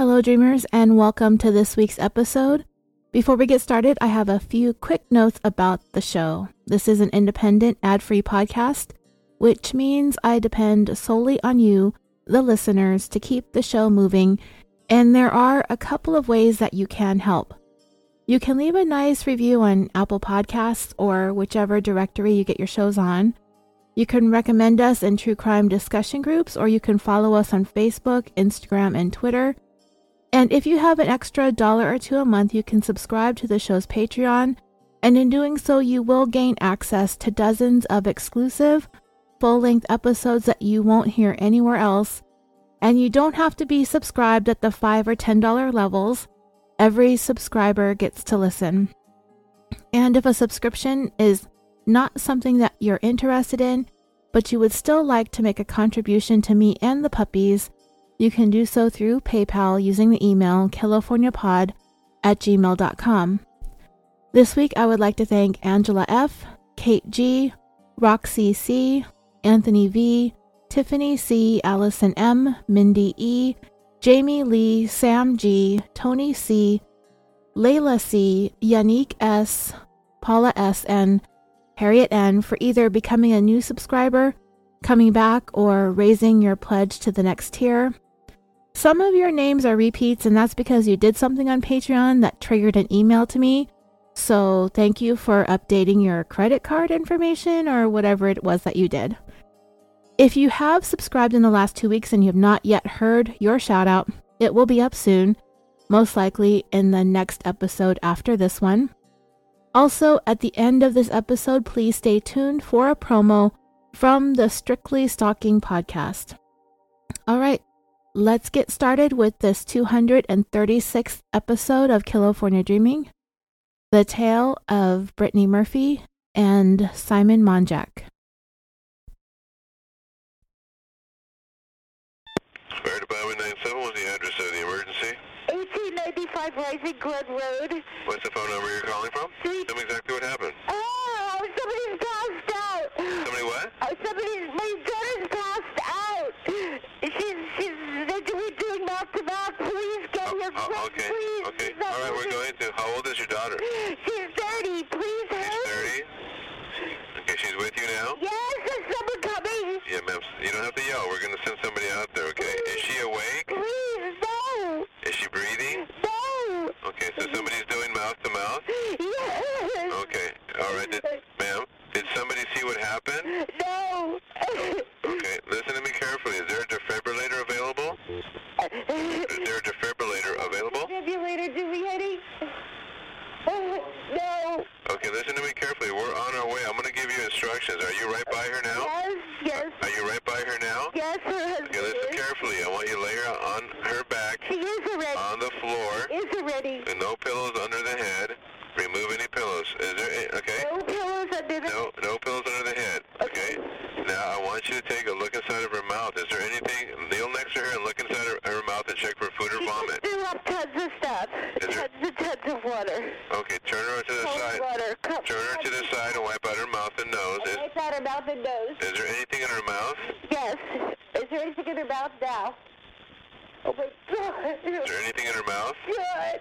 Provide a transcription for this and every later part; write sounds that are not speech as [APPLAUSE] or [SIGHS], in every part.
Hello, dreamers, and welcome to this week's episode. Before we get started, I have a few quick notes about the show. This is an independent, ad free podcast, which means I depend solely on you, the listeners, to keep the show moving, and there are a couple of ways that you can help. You can leave a nice review on Apple Podcasts or whichever directory you get your shows on. You can recommend us in true crime discussion groups, or you can follow us on Facebook, Instagram, and Twitter. And if you have an extra dollar or two a month, you can subscribe to the show's Patreon. And in doing so, you will gain access to dozens of exclusive, full length episodes that you won't hear anywhere else. And you don't have to be subscribed at the $5 or $10 levels. Every subscriber gets to listen. And if a subscription is not something that you're interested in, but you would still like to make a contribution to me and the puppies, you can do so through PayPal using the email californiapod at gmail.com. This week, I would like to thank Angela F., Kate G., Roxy C., Anthony V., Tiffany C., Allison M., Mindy E., Jamie Lee, Sam G., Tony C., Layla C., Yannick S., Paula S., and Harriet N., for either becoming a new subscriber, coming back, or raising your pledge to the next tier. Some of your names are repeats, and that's because you did something on Patreon that triggered an email to me. So, thank you for updating your credit card information or whatever it was that you did. If you have subscribed in the last two weeks and you have not yet heard your shout out, it will be up soon, most likely in the next episode after this one. Also, at the end of this episode, please stay tuned for a promo from the Strictly Stalking podcast. All right, let's get started with this 236th episode of California Dreaming the tale of Brittany Murphy and Simon Monjack. Fire Department 97, what's the address of the emergency? 1895 Rising Glen Road. What's the phone number you're calling from? Three- Tell me exactly what happened. Oh, somebody's passed out. Somebody what? Uh, oh, somebody's, my daughter's passed out. She's, she's, they're doing, doing mouth to mouth. Please get Oh, here, oh, okay, please. okay. She's All right, we're going to. How old is your daughter? She's 30. Please She's hurry. 30. Okay, she's with you now? Yes, there's someone coming. Yeah, ma'am. You don't have to yell. We're going to send somebody out there, okay? Is she awake? Please, no. Is she breathing? No. Okay, so somebody's doing mouth to mouth? Yes. Okay, all right. Did, ma'am, did somebody see what happened? No. Okay, listen to me carefully. Is there a defibrillator available? Is there a defibrillator available? Defibrillator, do we, honey? No. Okay, listen to me carefully. We're on our way. I'm going to Are you right by her now? Yes, yes, Are you right by her now? yes, her husband Okay, listen is. carefully. I want you to lay her on her back She is already. on the floor is already. And no pillows under the head. Remove any pillows. Is there any, okay? No pillows under the... No, no pillows under the head. Okay? Now I want you to take a look inside of her mouth. Is there anything? Kneel next to her and look inside her, her mouth and check for food or She vomit. threw up tons of stuff. Is there- Tons and tons of water. Okay, turn her to the Cold side. water. Cup, Turn her to the side and wipe out her mouth and nose. Is, Wipe out her mouth and nose. is there anything in her mouth? Yes. Is there anything in her mouth now? Oh my God. Is there anything in her mouth? God.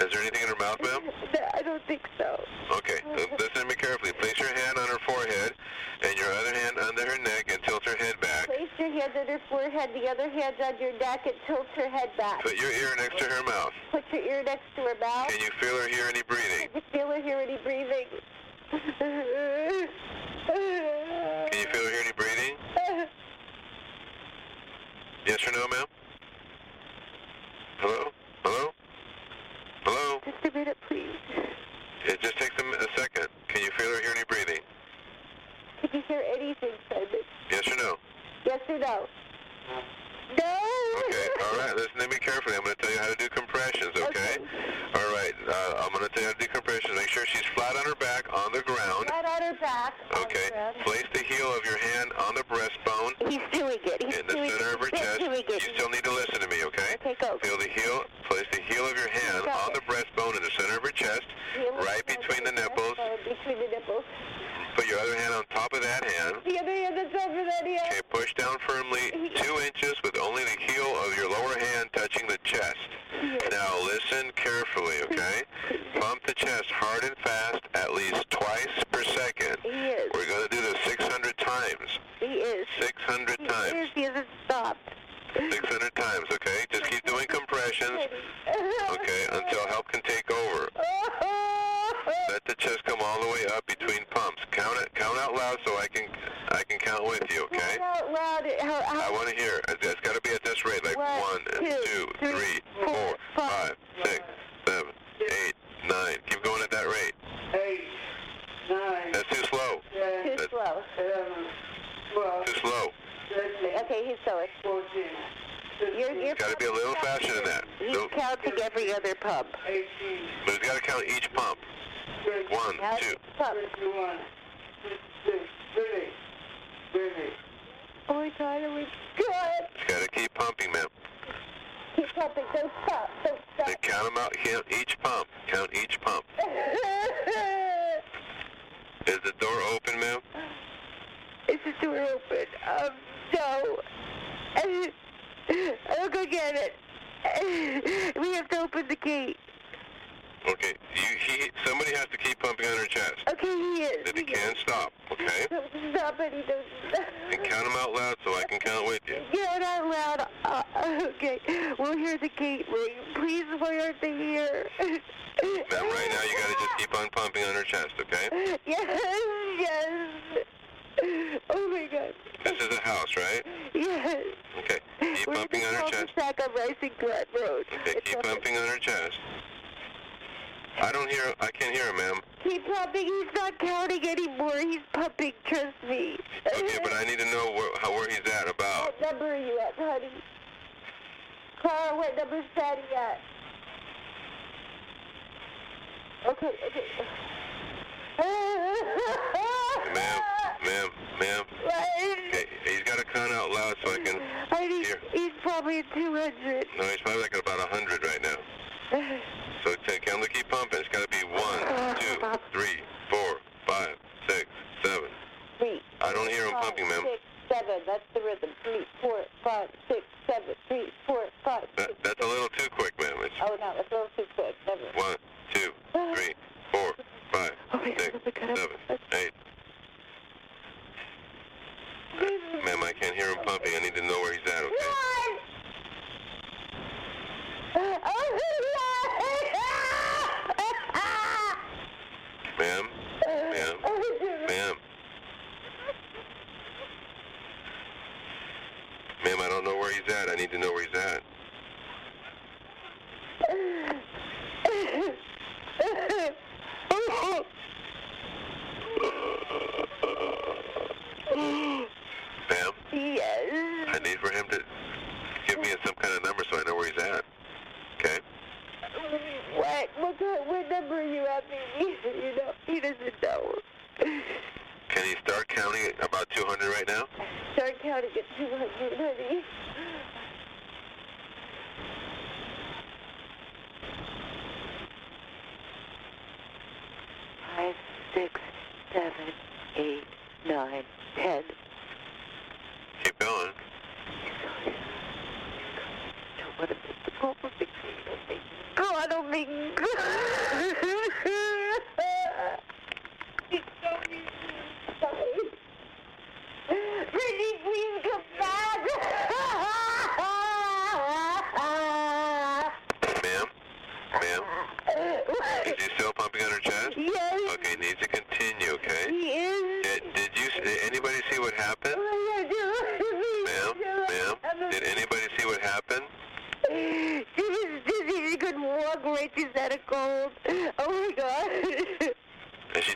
Is there anything in her mouth, ma'am? No, I don't think so. Okay, listen to me carefully. Place your hand on her forehead and your other hand under her neck and tilt her head back. Place your hand on her forehead, the other hand on your neck, and tilt her head back. Put your ear next to her mouth. Put your ear next to her mouth. Can you feel or hear any breathing? Can you feel her hear any breathing? Can you feel or hear any breathing? Yes or no, ma'am? Hello? Hello? Hello? Just a minute, please. It just takes a, a second. Can you feel or hear any breathing? Can you hear anything, Simon? Yes or no? Yes or no? No! Okay, all right. Listen to me carefully. I'm going to tell you how to do compressions, okay? All right, uh, I'm going to tell you how to do compressions. Make sure she's flat on her back on the ground. Flat on her back. Okay. the. Place the heel of your hand on the breastbone. He's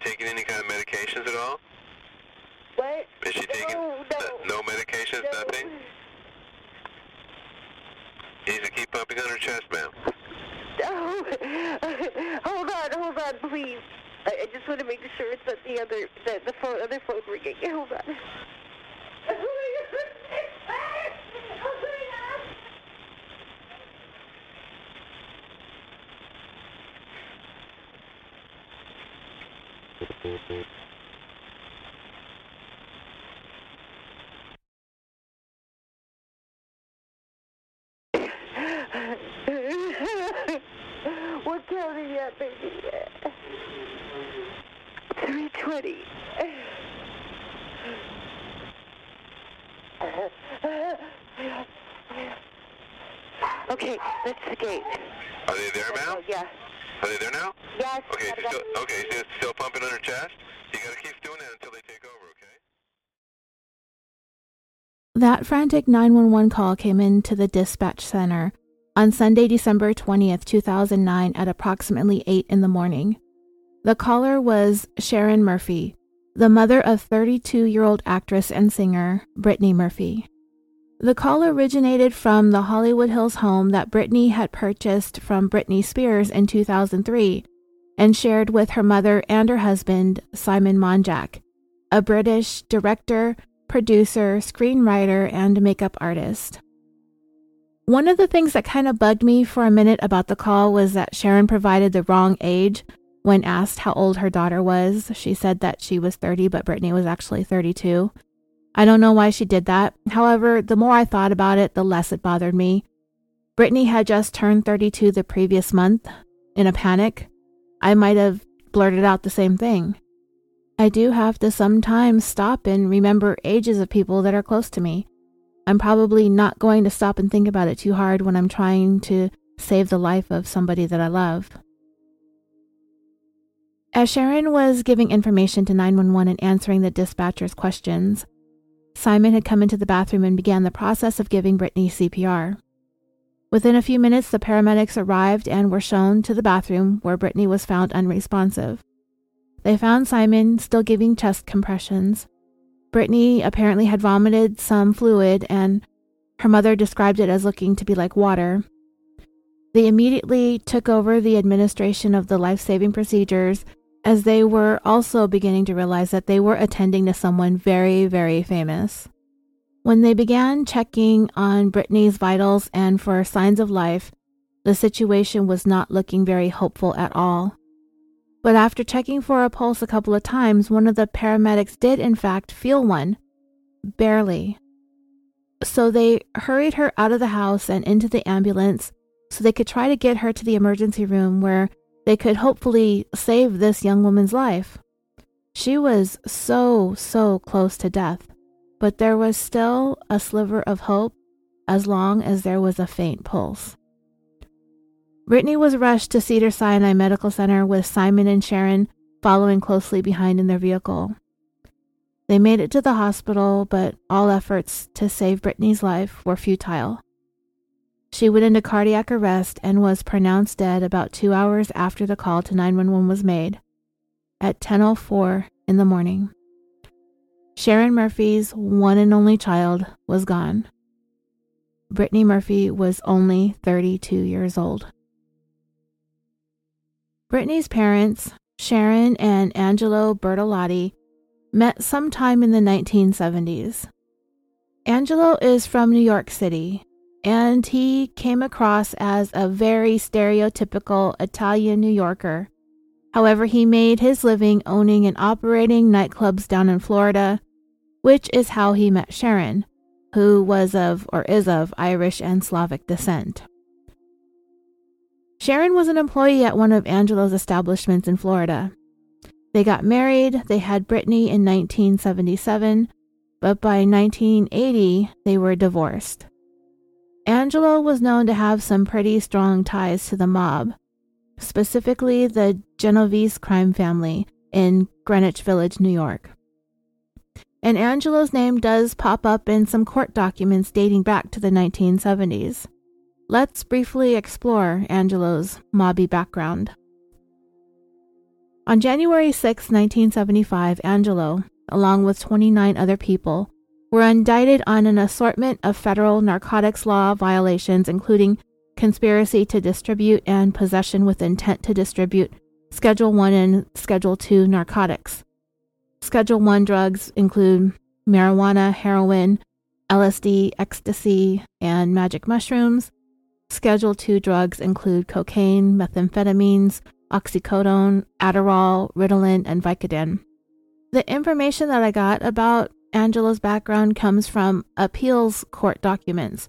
taking any kind of medications at all? What? Is she taking no, no medications, no. nothing? You need to keep pumping on her chest, ma'am. Oh, [LAUGHS] hold on, hold on, please. I, I just want to make sure it's the other, that the phone, other phone ringing. Hold on. what count are you at, baby? 320. Okay, that's the gate. Are they there, ma'am? Oh, yeah. Are they there now? Yes. Okay, gotta still, okay, so it's still pumping on her chest? You gotta keep doing that until they take over, okay? That frantic 911 call came into the dispatch center on Sunday, December 20th, 2009 at approximately 8 in the morning. The caller was Sharon Murphy, the mother of 32 year old actress and singer Brittany Murphy. The call originated from the Hollywood Hills home that Brittany had purchased from Britney Spears in 2003 and shared with her mother and her husband, Simon Monjack, a British director, producer, screenwriter, and makeup artist. One of the things that kind of bugged me for a minute about the call was that Sharon provided the wrong age when asked how old her daughter was. She said that she was 30, but Brittany was actually 32. I don't know why she did that. However, the more I thought about it, the less it bothered me. Brittany had just turned 32 the previous month. In a panic, I might have blurted out the same thing. I do have to sometimes stop and remember ages of people that are close to me. I'm probably not going to stop and think about it too hard when I'm trying to save the life of somebody that I love. As Sharon was giving information to 911 and answering the dispatcher's questions, Simon had come into the bathroom and began the process of giving Brittany CPR. Within a few minutes, the paramedics arrived and were shown to the bathroom where Brittany was found unresponsive. They found Simon still giving chest compressions. Brittany apparently had vomited some fluid, and her mother described it as looking to be like water. They immediately took over the administration of the life saving procedures as they were also beginning to realize that they were attending to someone very, very famous. When they began checking on Brittany's vitals and for signs of life, the situation was not looking very hopeful at all. But after checking for a pulse a couple of times, one of the paramedics did, in fact, feel one. Barely. So they hurried her out of the house and into the ambulance so they could try to get her to the emergency room where they could hopefully save this young woman's life. She was so, so close to death, but there was still a sliver of hope as long as there was a faint pulse. Brittany was rushed to Cedar Sinai Medical Center with Simon and Sharon following closely behind in their vehicle. They made it to the hospital, but all efforts to save Brittany's life were futile. She went into cardiac arrest and was pronounced dead about two hours after the call to 911 was made at 10.04 in the morning. Sharon Murphy's one and only child was gone. Brittany Murphy was only 32 years old. Brittany's parents, Sharon and Angelo Bertolotti, met sometime in the 1970s. Angelo is from New York City, and he came across as a very stereotypical Italian New Yorker. However, he made his living owning and operating nightclubs down in Florida, which is how he met Sharon, who was of or is of Irish and Slavic descent. Sharon was an employee at one of Angelo's establishments in Florida. They got married, they had Brittany in 1977, but by 1980 they were divorced. Angelo was known to have some pretty strong ties to the mob, specifically the Genovese crime family in Greenwich Village, New York. And Angelo's name does pop up in some court documents dating back to the 1970s. Let's briefly explore Angelo's mobby background. On January 6, 1975, Angelo, along with 29 other people, were indicted on an assortment of federal narcotics law violations, including conspiracy to distribute and possession with intent to distribute Schedule 1 and Schedule 2 narcotics. Schedule 1 drugs include marijuana, heroin, LSD, ecstasy, and magic mushrooms. Schedule 2 drugs include cocaine, methamphetamines, oxycodone, Adderall, Ritalin, and Vicodin. The information that I got about Angelo's background comes from appeals court documents.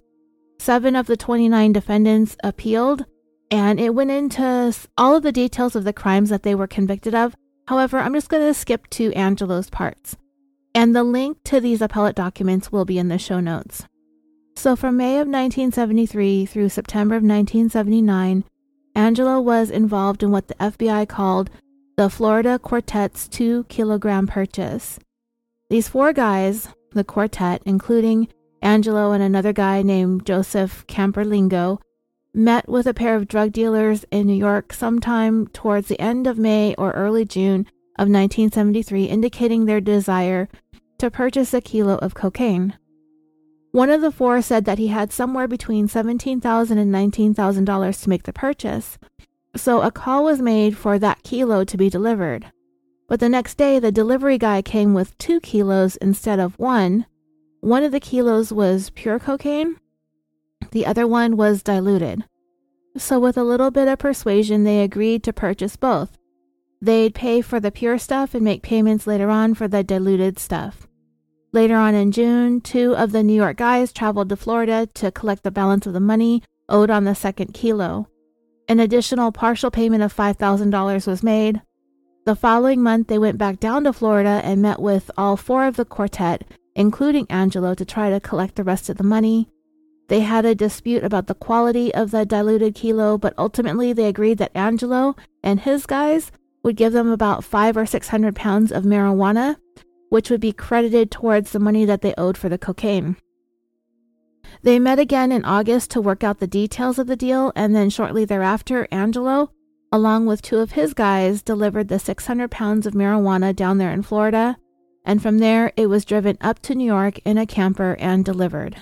Seven of the 29 defendants appealed, and it went into all of the details of the crimes that they were convicted of. However, I'm just going to skip to Angelo's parts. And the link to these appellate documents will be in the show notes. So, from May of 1973 through September of 1979, Angelo was involved in what the FBI called the Florida Quartet's two kilogram purchase. These four guys, the quartet, including Angelo and another guy named Joseph Camperlingo, met with a pair of drug dealers in New York sometime towards the end of May or early June of 1973, indicating their desire to purchase a kilo of cocaine. One of the four said that he had somewhere between $17,000 and $19,000 to make the purchase, so a call was made for that kilo to be delivered. But the next day, the delivery guy came with two kilos instead of one. One of the kilos was pure cocaine, the other one was diluted. So, with a little bit of persuasion, they agreed to purchase both. They'd pay for the pure stuff and make payments later on for the diluted stuff. Later on in June, two of the New York guys traveled to Florida to collect the balance of the money owed on the second kilo. An additional partial payment of $5,000 was made. The following month, they went back down to Florida and met with all four of the quartet, including Angelo, to try to collect the rest of the money. They had a dispute about the quality of the diluted kilo, but ultimately they agreed that Angelo and his guys would give them about five or six hundred pounds of marijuana, which would be credited towards the money that they owed for the cocaine. They met again in August to work out the details of the deal, and then shortly thereafter, Angelo, along with two of his guys, delivered the 600 pounds of marijuana down there in Florida, and from there it was driven up to New York in a camper and delivered.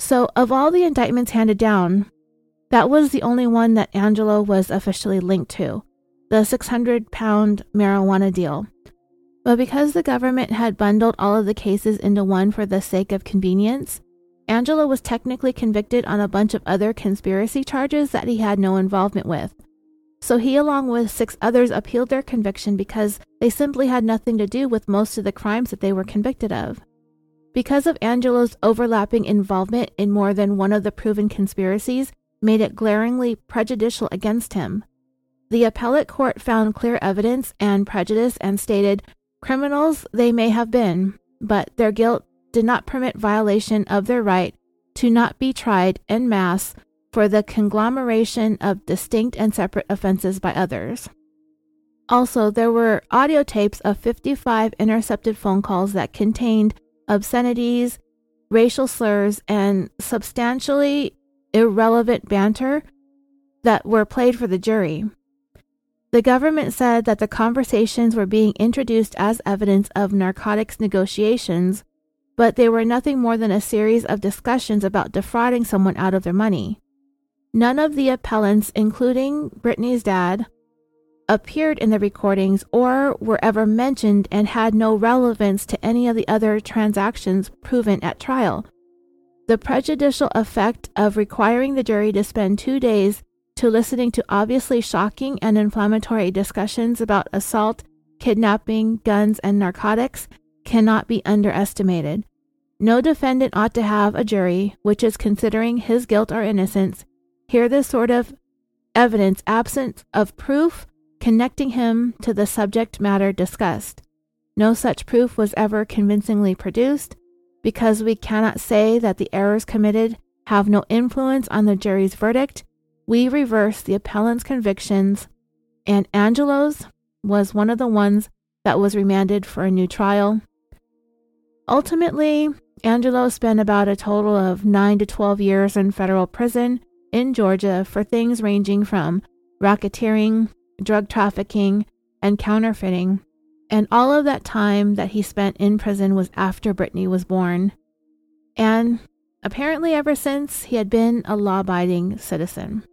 So, of all the indictments handed down, that was the only one that Angelo was officially linked to the 600 pound marijuana deal. But because the government had bundled all of the cases into one for the sake of convenience, Angelo was technically convicted on a bunch of other conspiracy charges that he had no involvement with. So he, along with six others, appealed their conviction because they simply had nothing to do with most of the crimes that they were convicted of. Because of Angelo's overlapping involvement in more than one of the proven conspiracies, made it glaringly prejudicial against him. The appellate court found clear evidence and prejudice and stated, criminals they may have been, but their guilt did not permit violation of their right to not be tried en masse for the conglomeration of distinct and separate offenses by others. Also, there were audio tapes of 55 intercepted phone calls that contained obscenities, racial slurs, and substantially irrelevant banter that were played for the jury. The government said that the conversations were being introduced as evidence of narcotics negotiations but they were nothing more than a series of discussions about defrauding someone out of their money. None of the appellants, including Brittany's dad, appeared in the recordings or were ever mentioned and had no relevance to any of the other transactions proven at trial. The prejudicial effect of requiring the jury to spend two days to listening to obviously shocking and inflammatory discussions about assault, kidnapping, guns, and narcotics cannot be underestimated. No defendant ought to have a jury, which is considering his guilt or innocence, hear this sort of evidence absent of proof connecting him to the subject matter discussed. No such proof was ever convincingly produced, because we cannot say that the errors committed have no influence on the jury's verdict. We reverse the appellant's convictions, and Angelo's was one of the ones that was remanded for a new trial. Ultimately, Angelo spent about a total of 9 to 12 years in federal prison in Georgia for things ranging from racketeering, drug trafficking, and counterfeiting. And all of that time that he spent in prison was after Brittany was born. And apparently, ever since, he had been a law abiding citizen.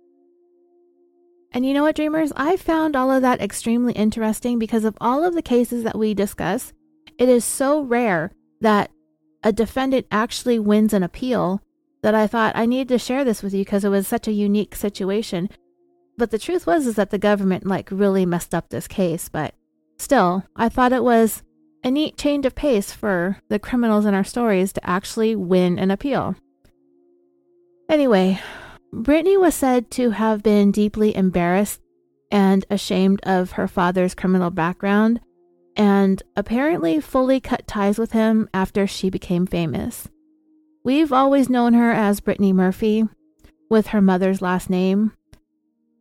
And you know what, dreamers? I found all of that extremely interesting because of all of the cases that we discuss. It is so rare that a defendant actually wins an appeal that I thought I needed to share this with you because it was such a unique situation. But the truth was is that the government like really messed up this case, but still, I thought it was a neat change of pace for the criminals in our stories to actually win an appeal. Anyway, Brittany was said to have been deeply embarrassed and ashamed of her father's criminal background and apparently fully cut ties with him after she became famous. We've always known her as Brittany Murphy, with her mother's last name.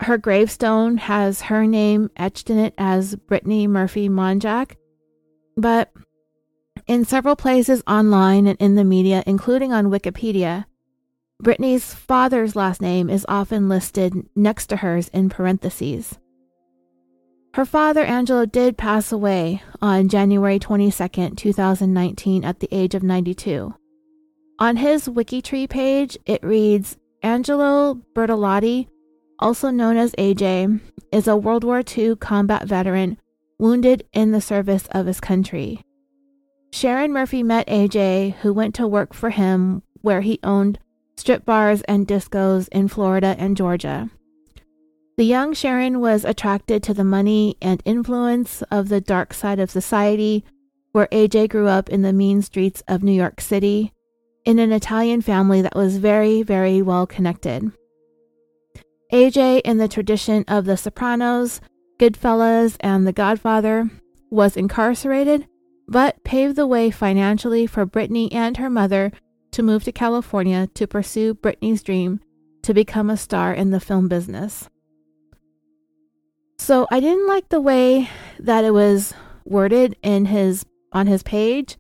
Her gravestone has her name etched in it as Brittany Murphy Monjack, but in several places online and in the media, including on Wikipedia, Brittany's father's last name is often listed next to hers in parentheses. Her father, Angelo, did pass away on January 22, 2019, at the age of 92. On his Wikitree page, it reads Angelo Bertolotti, also known as AJ, is a World War II combat veteran wounded in the service of his country. Sharon Murphy met AJ, who went to work for him where he owned strip bars and discos in Florida and Georgia. The young Sharon was attracted to the money and influence of the dark side of society, where AJ grew up in the mean streets of New York City in an Italian family that was very, very well connected. AJ, in the tradition of The Sopranos, Goodfellas, and The Godfather, was incarcerated, but paved the way financially for Brittany and her mother to move to California to pursue Brittany's dream to become a star in the film business. So I didn't like the way that it was worded in his on his page,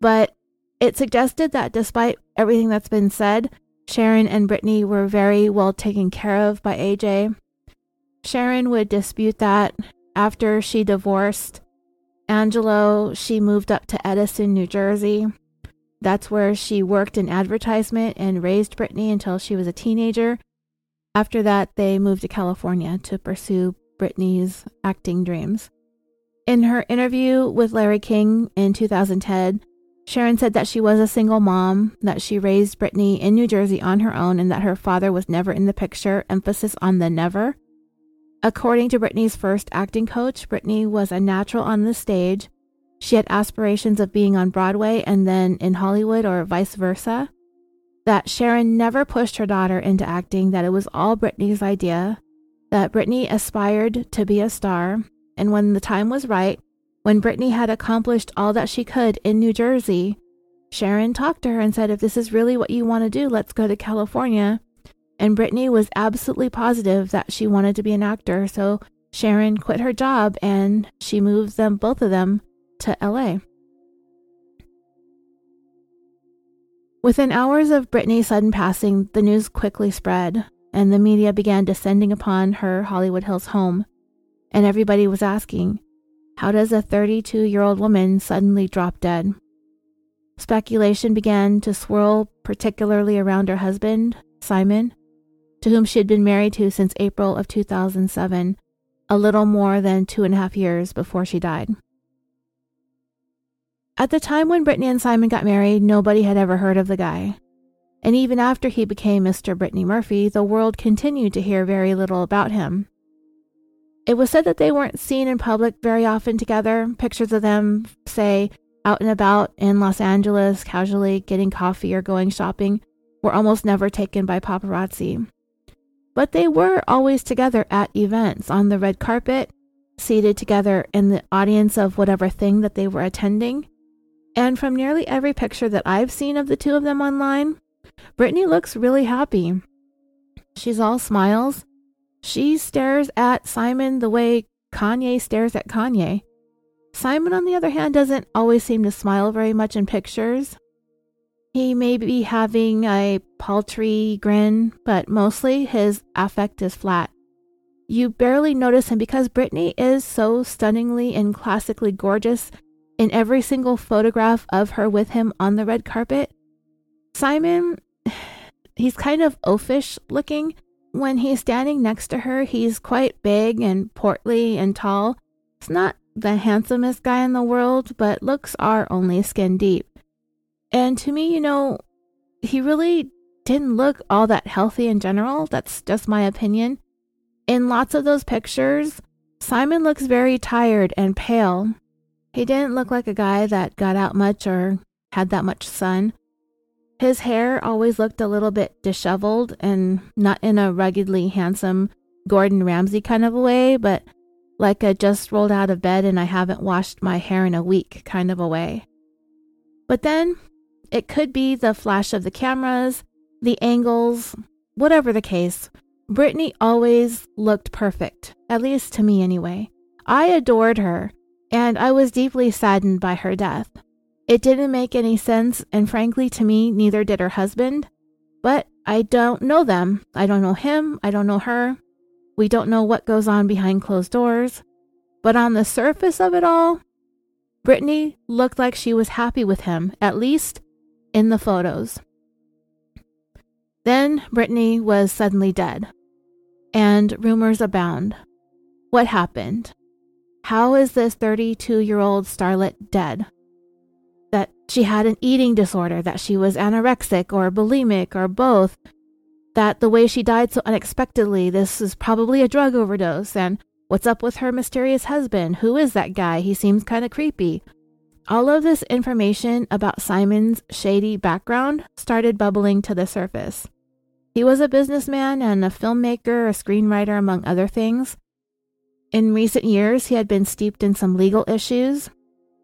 but it suggested that despite everything that's been said, Sharon and Brittany were very well taken care of by AJ. Sharon would dispute that after she divorced Angelo, she moved up to Edison, New Jersey. That's where she worked in advertisement and raised Brittany until she was a teenager. After that, they moved to California to pursue Brittany's acting dreams. In her interview with Larry King in 2010, Sharon said that she was a single mom, that she raised Brittany in New Jersey on her own, and that her father was never in the picture, emphasis on the never. According to Brittany's first acting coach, Brittany was a natural on the stage. She had aspirations of being on Broadway and then in Hollywood or vice versa. That Sharon never pushed her daughter into acting, that it was all Brittany's idea, that Brittany aspired to be a star, and when the time was right, when Brittany had accomplished all that she could in New Jersey, Sharon talked to her and said, If this is really what you want to do, let's go to California. And Brittany was absolutely positive that she wanted to be an actor, so Sharon quit her job and she moved them, both of them, to LA. Within hours of Brittany's sudden passing, the news quickly spread, and the media began descending upon her Hollywood Hills home. And everybody was asking, how does a 32 year old woman suddenly drop dead? Speculation began to swirl, particularly around her husband, Simon, to whom she had been married to since April of 2007, a little more than two and a half years before she died. At the time when Brittany and Simon got married, nobody had ever heard of the guy. And even after he became Mr. Brittany Murphy, the world continued to hear very little about him. It was said that they weren't seen in public very often together. Pictures of them, say, out and about in Los Angeles, casually getting coffee or going shopping, were almost never taken by paparazzi. But they were always together at events on the red carpet, seated together in the audience of whatever thing that they were attending. And from nearly every picture that I've seen of the two of them online, Brittany looks really happy. She's all smiles she stares at Simon the way Kanye stares at Kanye. Simon, on the other hand, doesn't always seem to smile very much in pictures. He may be having a paltry grin, but mostly his affect is flat. You barely notice him because Brittany is so stunningly and classically gorgeous in every single photograph of her with him on the red carpet. Simon, [SIGHS] he's kind of oafish looking, when he's standing next to her, he's quite big and portly and tall. He's not the handsomest guy in the world, but looks are only skin deep. And to me, you know, he really didn't look all that healthy in general. That's just my opinion. In lots of those pictures, Simon looks very tired and pale. He didn't look like a guy that got out much or had that much sun. His hair always looked a little bit disheveled and not in a ruggedly handsome Gordon Ramsay kind of a way, but like a just rolled out of bed and I haven't washed my hair in a week kind of a way. But then it could be the flash of the cameras, the angles, whatever the case. Brittany always looked perfect, at least to me anyway. I adored her, and I was deeply saddened by her death. It didn't make any sense, and frankly, to me, neither did her husband. But I don't know them. I don't know him. I don't know her. We don't know what goes on behind closed doors. But on the surface of it all, Brittany looked like she was happy with him, at least in the photos. Then Brittany was suddenly dead, and rumors abound. What happened? How is this 32 year old starlet dead? She had an eating disorder, that she was anorexic or bulimic or both, that the way she died so unexpectedly, this is probably a drug overdose, and what's up with her mysterious husband? Who is that guy? He seems kind of creepy. All of this information about Simon's shady background started bubbling to the surface. He was a businessman and a filmmaker, a screenwriter, among other things. In recent years, he had been steeped in some legal issues.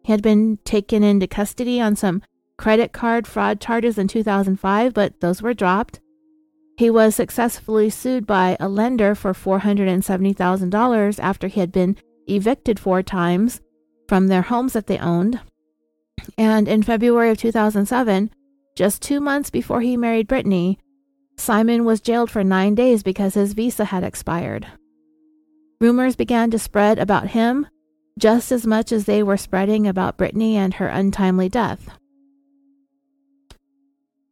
He had been taken into custody on some credit card fraud charges in 2005, but those were dropped. He was successfully sued by a lender for $470,000 after he had been evicted four times from their homes that they owned. And in February of 2007, just two months before he married Brittany, Simon was jailed for nine days because his visa had expired. Rumors began to spread about him just as much as they were spreading about Brittany and her untimely death.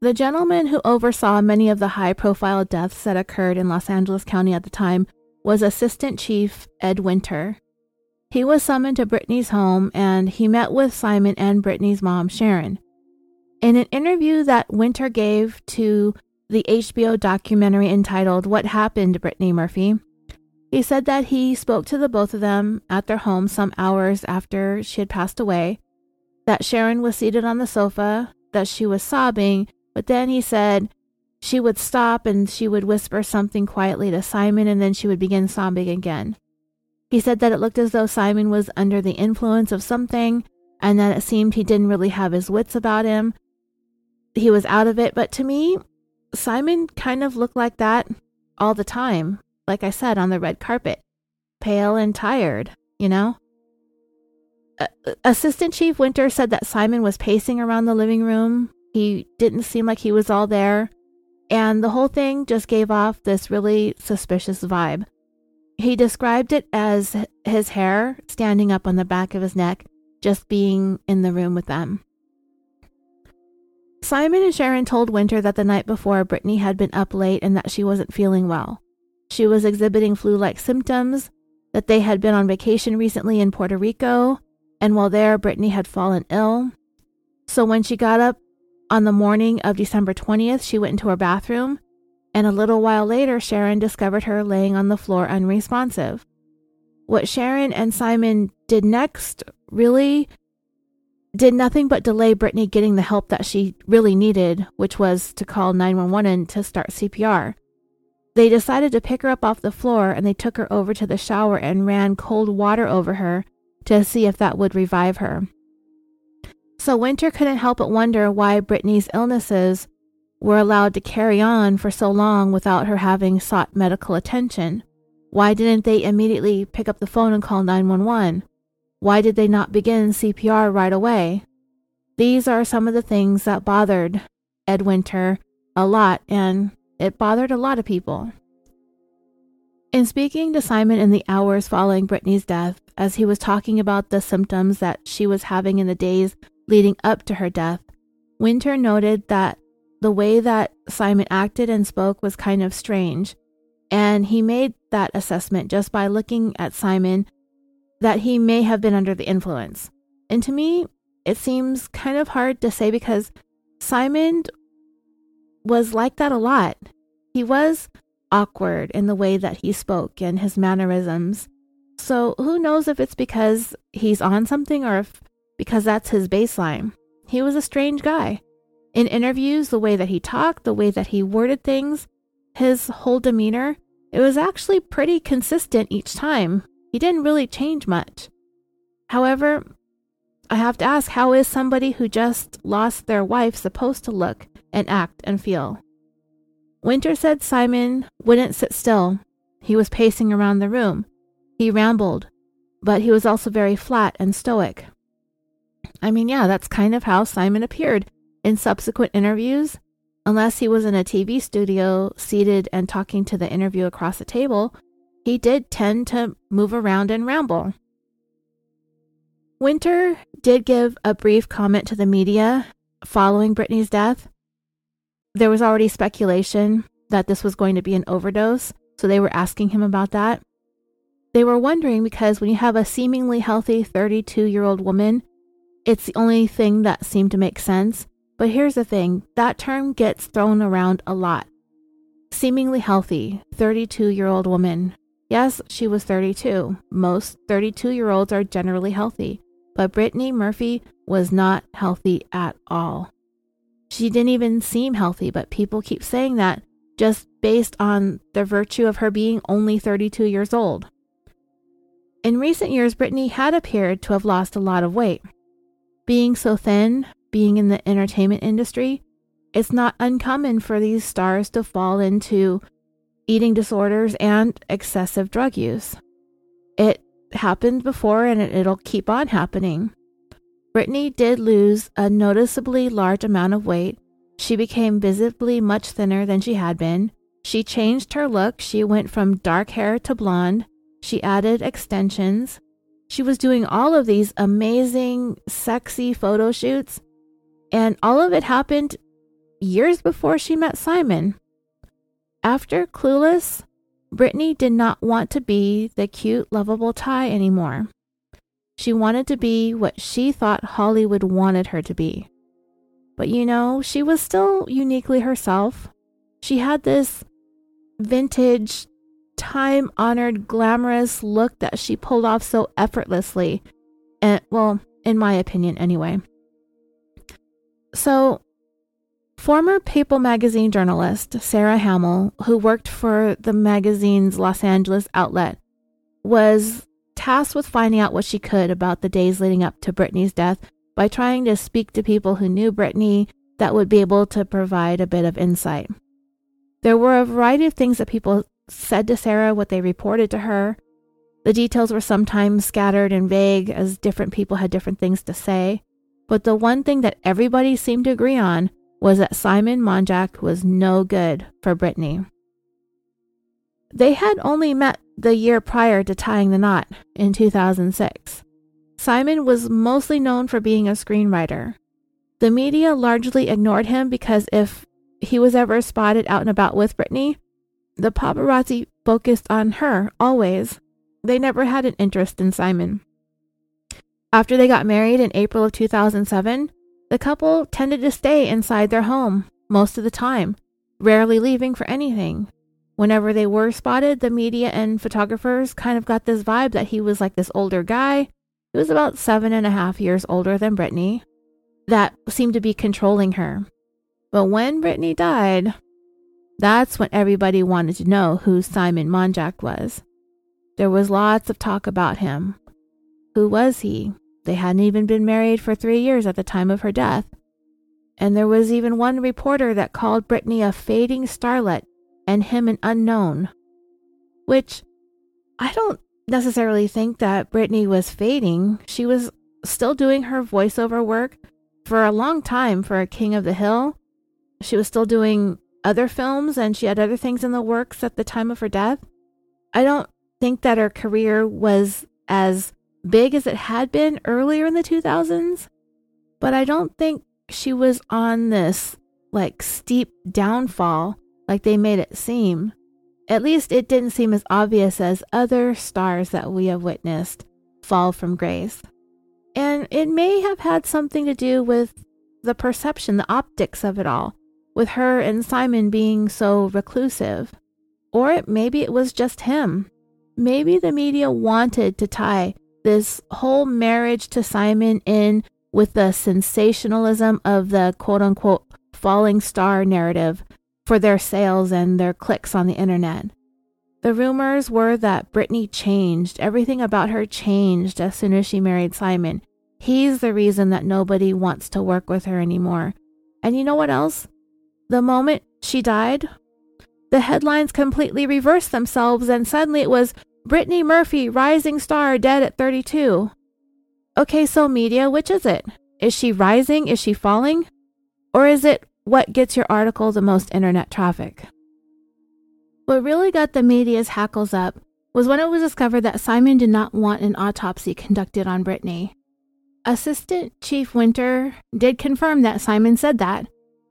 The gentleman who oversaw many of the high profile deaths that occurred in Los Angeles County at the time was Assistant Chief Ed Winter. He was summoned to Brittany's home and he met with Simon and Brittany's mom, Sharon. In an interview that Winter gave to the HBO documentary entitled What Happened, Brittany Murphy, he said that he spoke to the both of them at their home some hours after she had passed away, that Sharon was seated on the sofa, that she was sobbing, but then he said she would stop and she would whisper something quietly to Simon and then she would begin sobbing again. He said that it looked as though Simon was under the influence of something and that it seemed he didn't really have his wits about him. He was out of it, but to me, Simon kind of looked like that all the time, like I said, on the red carpet, pale and tired, you know? Assistant Chief Winter said that Simon was pacing around the living room. He didn't seem like he was all there. And the whole thing just gave off this really suspicious vibe. He described it as his hair standing up on the back of his neck, just being in the room with them. Simon and Sharon told Winter that the night before Brittany had been up late and that she wasn't feeling well. She was exhibiting flu like symptoms, that they had been on vacation recently in Puerto Rico, and while there, Brittany had fallen ill. So when she got up on the morning of December 20th, she went into her bathroom, and a little while later, Sharon discovered her laying on the floor unresponsive. What Sharon and Simon did next really did nothing but delay Brittany getting the help that she really needed, which was to call 911 and to start CPR. They decided to pick her up off the floor and they took her over to the shower and ran cold water over her to see if that would revive her. So Winter couldn't help but wonder why Brittany's illnesses were allowed to carry on for so long without her having sought medical attention. Why didn't they immediately pick up the phone and call 911? Why did they not begin CPR right away? These are some of the things that bothered Ed Winter a lot, and it bothered a lot of people. In speaking to Simon in the hours following Brittany's death, as he was talking about the symptoms that she was having in the days leading up to her death, Winter noted that the way that Simon acted and spoke was kind of strange, and he made that assessment just by looking at Simon that he may have been under the influence. And to me, it seems kind of hard to say because Simon was like that a lot. He was awkward in the way that he spoke and his mannerisms. So who knows if it's because he's on something or if because that's his baseline. He was a strange guy. In interviews, the way that he talked, the way that he worded things, his whole demeanor, it was actually pretty consistent each time. He didn't really change much. However, I have to ask how is somebody who just lost their wife supposed to look and act and feel? Winter said Simon wouldn't sit still. He was pacing around the room. He rambled, but he was also very flat and stoic. I mean, yeah, that's kind of how Simon appeared in subsequent interviews. Unless he was in a TV studio seated and talking to the interview across the table, he did tend to move around and ramble. Winter did give a brief comment to the media following Brittany's death. There was already speculation that this was going to be an overdose, so they were asking him about that. They were wondering because when you have a seemingly healthy 32 year old woman, it's the only thing that seemed to make sense. But here's the thing that term gets thrown around a lot. Seemingly healthy, 32 year old woman. Yes, she was 32. Most 32 year olds are generally healthy. But Brittany Murphy was not healthy at all. She didn't even seem healthy, but people keep saying that just based on the virtue of her being only 32 years old. In recent years, Brittany had appeared to have lost a lot of weight. Being so thin, being in the entertainment industry, it's not uncommon for these stars to fall into eating disorders and excessive drug use. It happened before and it, will keep on happening. Brittany did lose a noticeably large amount of weight. She became visibly much thinner than she had been. She changed her look. She went from dark hair to blonde. She added extensions. She was doing all of these amazing, sexy photo shoots. And all of it happened years before she met Simon. After Clueless, Brittany did not want to be the cute, lovable Tai anymore. She wanted to be what she thought Hollywood wanted her to be. But you know, she was still uniquely herself. She had this vintage, time honored, glamorous look that she pulled off so effortlessly. And, well, in my opinion, anyway. So, Former People magazine journalist Sarah Hamill, who worked for the magazine's Los Angeles outlet, was tasked with finding out what she could about the days leading up to Brittany's death by trying to speak to people who knew Brittany that would be able to provide a bit of insight. There were a variety of things that people said to Sarah, what they reported to her. The details were sometimes scattered and vague as different people had different things to say. But the one thing that everybody seemed to agree on was that Simon Monjack was no good for Brittany. They had only met the year prior to tying the knot in 2006. Simon was mostly known for being a screenwriter. The media largely ignored him because if he was ever spotted out and about with Brittany, the paparazzi focused on her always. They never had an interest in Simon. After they got married in April of 2007, the couple tended to stay inside their home most of the time, rarely leaving for anything. Whenever they were spotted, the media and photographers kind of got this vibe that he was like this older guy. He was about seven and a half years older than Brittany, that seemed to be controlling her. But when Brittany died, that's when everybody wanted to know who Simon Monjack was. There was lots of talk about him. Who was he? They hadn't even been married for three years at the time of her death. And there was even one reporter that called Brittany a fading starlet and him an unknown. Which I don't necessarily think that Brittany was fading. She was still doing her voiceover work for a long time for a King of the Hill. She was still doing other films and she had other things in the works at the time of her death. I don't think that her career was as big as it had been earlier in the 2000s, but I don't think she was on this like steep downfall like they made it seem. At least it didn't seem as obvious as other stars that we have witnessed fall from grace. And it may have had something to do with the perception, the optics of it all, with her and Simon being so reclusive. Or maybe it was just him. Maybe the media wanted to tie this whole marriage to Simon in with the sensationalism of the quote unquote falling star narrative for their sales and their clicks on the internet. The rumors were that Brittany changed. Everything about her changed as soon as she married Simon. He's the reason that nobody wants to work with her anymore. And you know what else? The moment she died, the headlines completely reversed themselves, and suddenly it was Brittany Murphy, rising star, dead at 32. Okay, so media, which is it? Is she rising? Is she falling? Or is it what gets your article the most internet traffic? What really got the media's hackles up was when it was discovered that Simon did not want an autopsy conducted on Brittany. Assistant Chief Winter did confirm that Simon said that,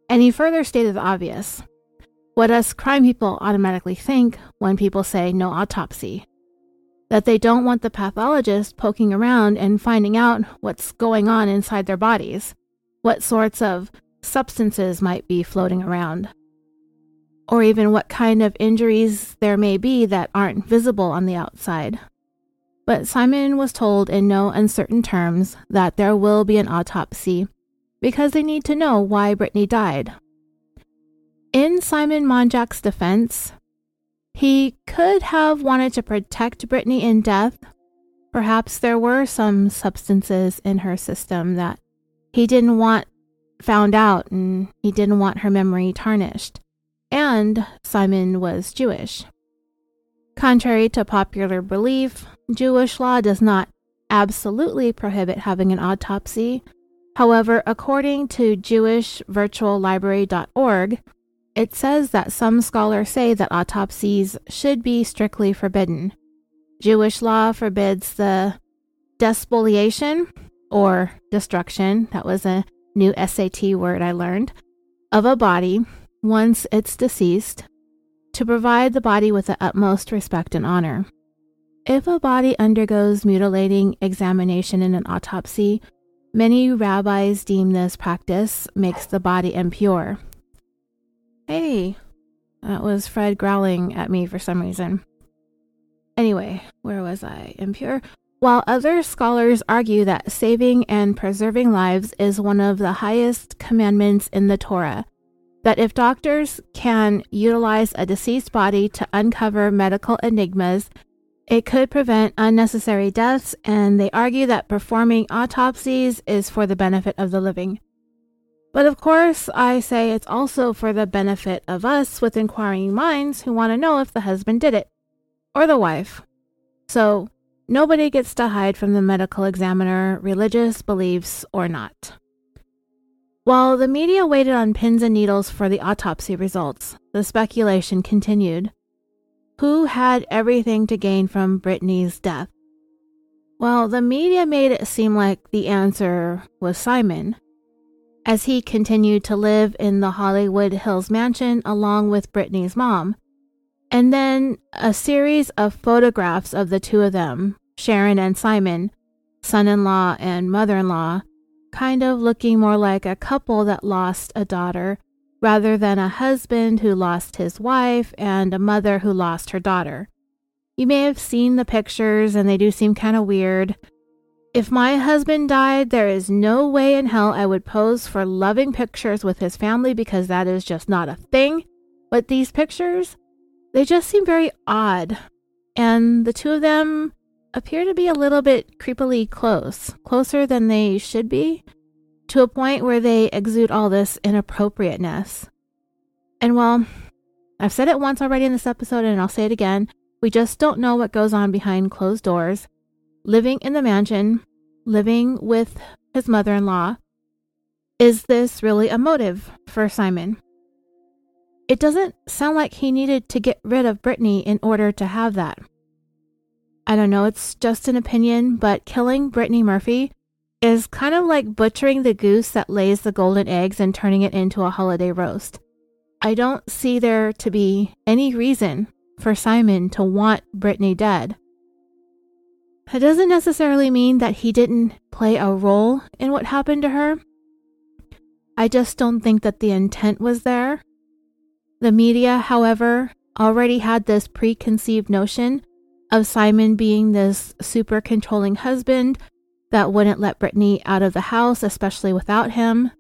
and he further stated the obvious. What us crime people automatically think when people say no autopsy. That they don't want the pathologist poking around and finding out what's going on inside their bodies, what sorts of substances might be floating around or even what kind of injuries there may be that aren't visible on the outside. But Simon was told in no uncertain terms that there will be an autopsy because they need to know why Brittany died. In Simon Monjack's defense, he could have wanted to protect Brittany in death. Perhaps there were some substances in her system that he didn't want found out and he didn't want her memory tarnished and Simon was Jewish. Contrary to popular belief, Jewish law does not absolutely prohibit having an autopsy. However, according to JewishVirtualLibrary.org, it says that some scholars say that autopsies should be strictly forbidden. Jewish law forbids the despoliation or destruction, that was a new SAT word I learned, of a body once it's deceased, to provide the body with the utmost respect and honor. If a body undergoes mutilating examination in an autopsy, many rabbis deem this practice makes the body impure. Hey, that was Fred growling at me for some reason. Anyway, where was I? Impure? While other scholars argue that saving and preserving lives is one of the highest commandments in the Torah, that if doctors can utilize a deceased body to uncover medical enigmas, it could prevent unnecessary deaths, and they argue that performing autopsies is for the benefit of the living. But of course, I say it's also for the benefit of us with inquiring minds who want to know if the husband did it, or the wife. So, nobody gets to hide from the medical examiner, religious beliefs or not. While the media waited on pins and needles for the autopsy results, the speculation continued. Who had everything to gain from Brittany's death? Well, the media made it seem like the answer was Simon, as he continued to live in the Hollywood Hills mansion along with Brittany's mom. And then a series of photographs of the two of them, Sharon and Simon, son in law and mother in law, kind of looking more like a couple that lost a daughter rather than a husband who lost his wife and a mother who lost her daughter. You may have seen the pictures and they do seem kind of weird. If my husband died, there is no way in hell I would pose for loving pictures with his family because that is just not a thing. But these pictures, they just seem very odd. And the two of them appear to be a little bit creepily close, closer than they should be, to a point where they exude all this inappropriateness. And well, I've said it once already in this episode and I'll say it again. We just don't know what goes on behind closed doors. Living in the mansion, living with his mother in law. Is this really a motive for Simon? It doesn't sound like he needed to get rid of Brittany in order to have that. I don't know, it's just an opinion, but killing Brittany Murphy is kind of like butchering the goose that lays the golden eggs and turning it into a holiday roast. I don't see there to be any reason for Simon to want Brittany dead. That doesn't necessarily mean that he didn't play a role in what happened to her. I just don't think that the intent was there. The media, however, already had this preconceived notion of Simon being this super controlling husband that wouldn't let Brittany out of the house, especially without him.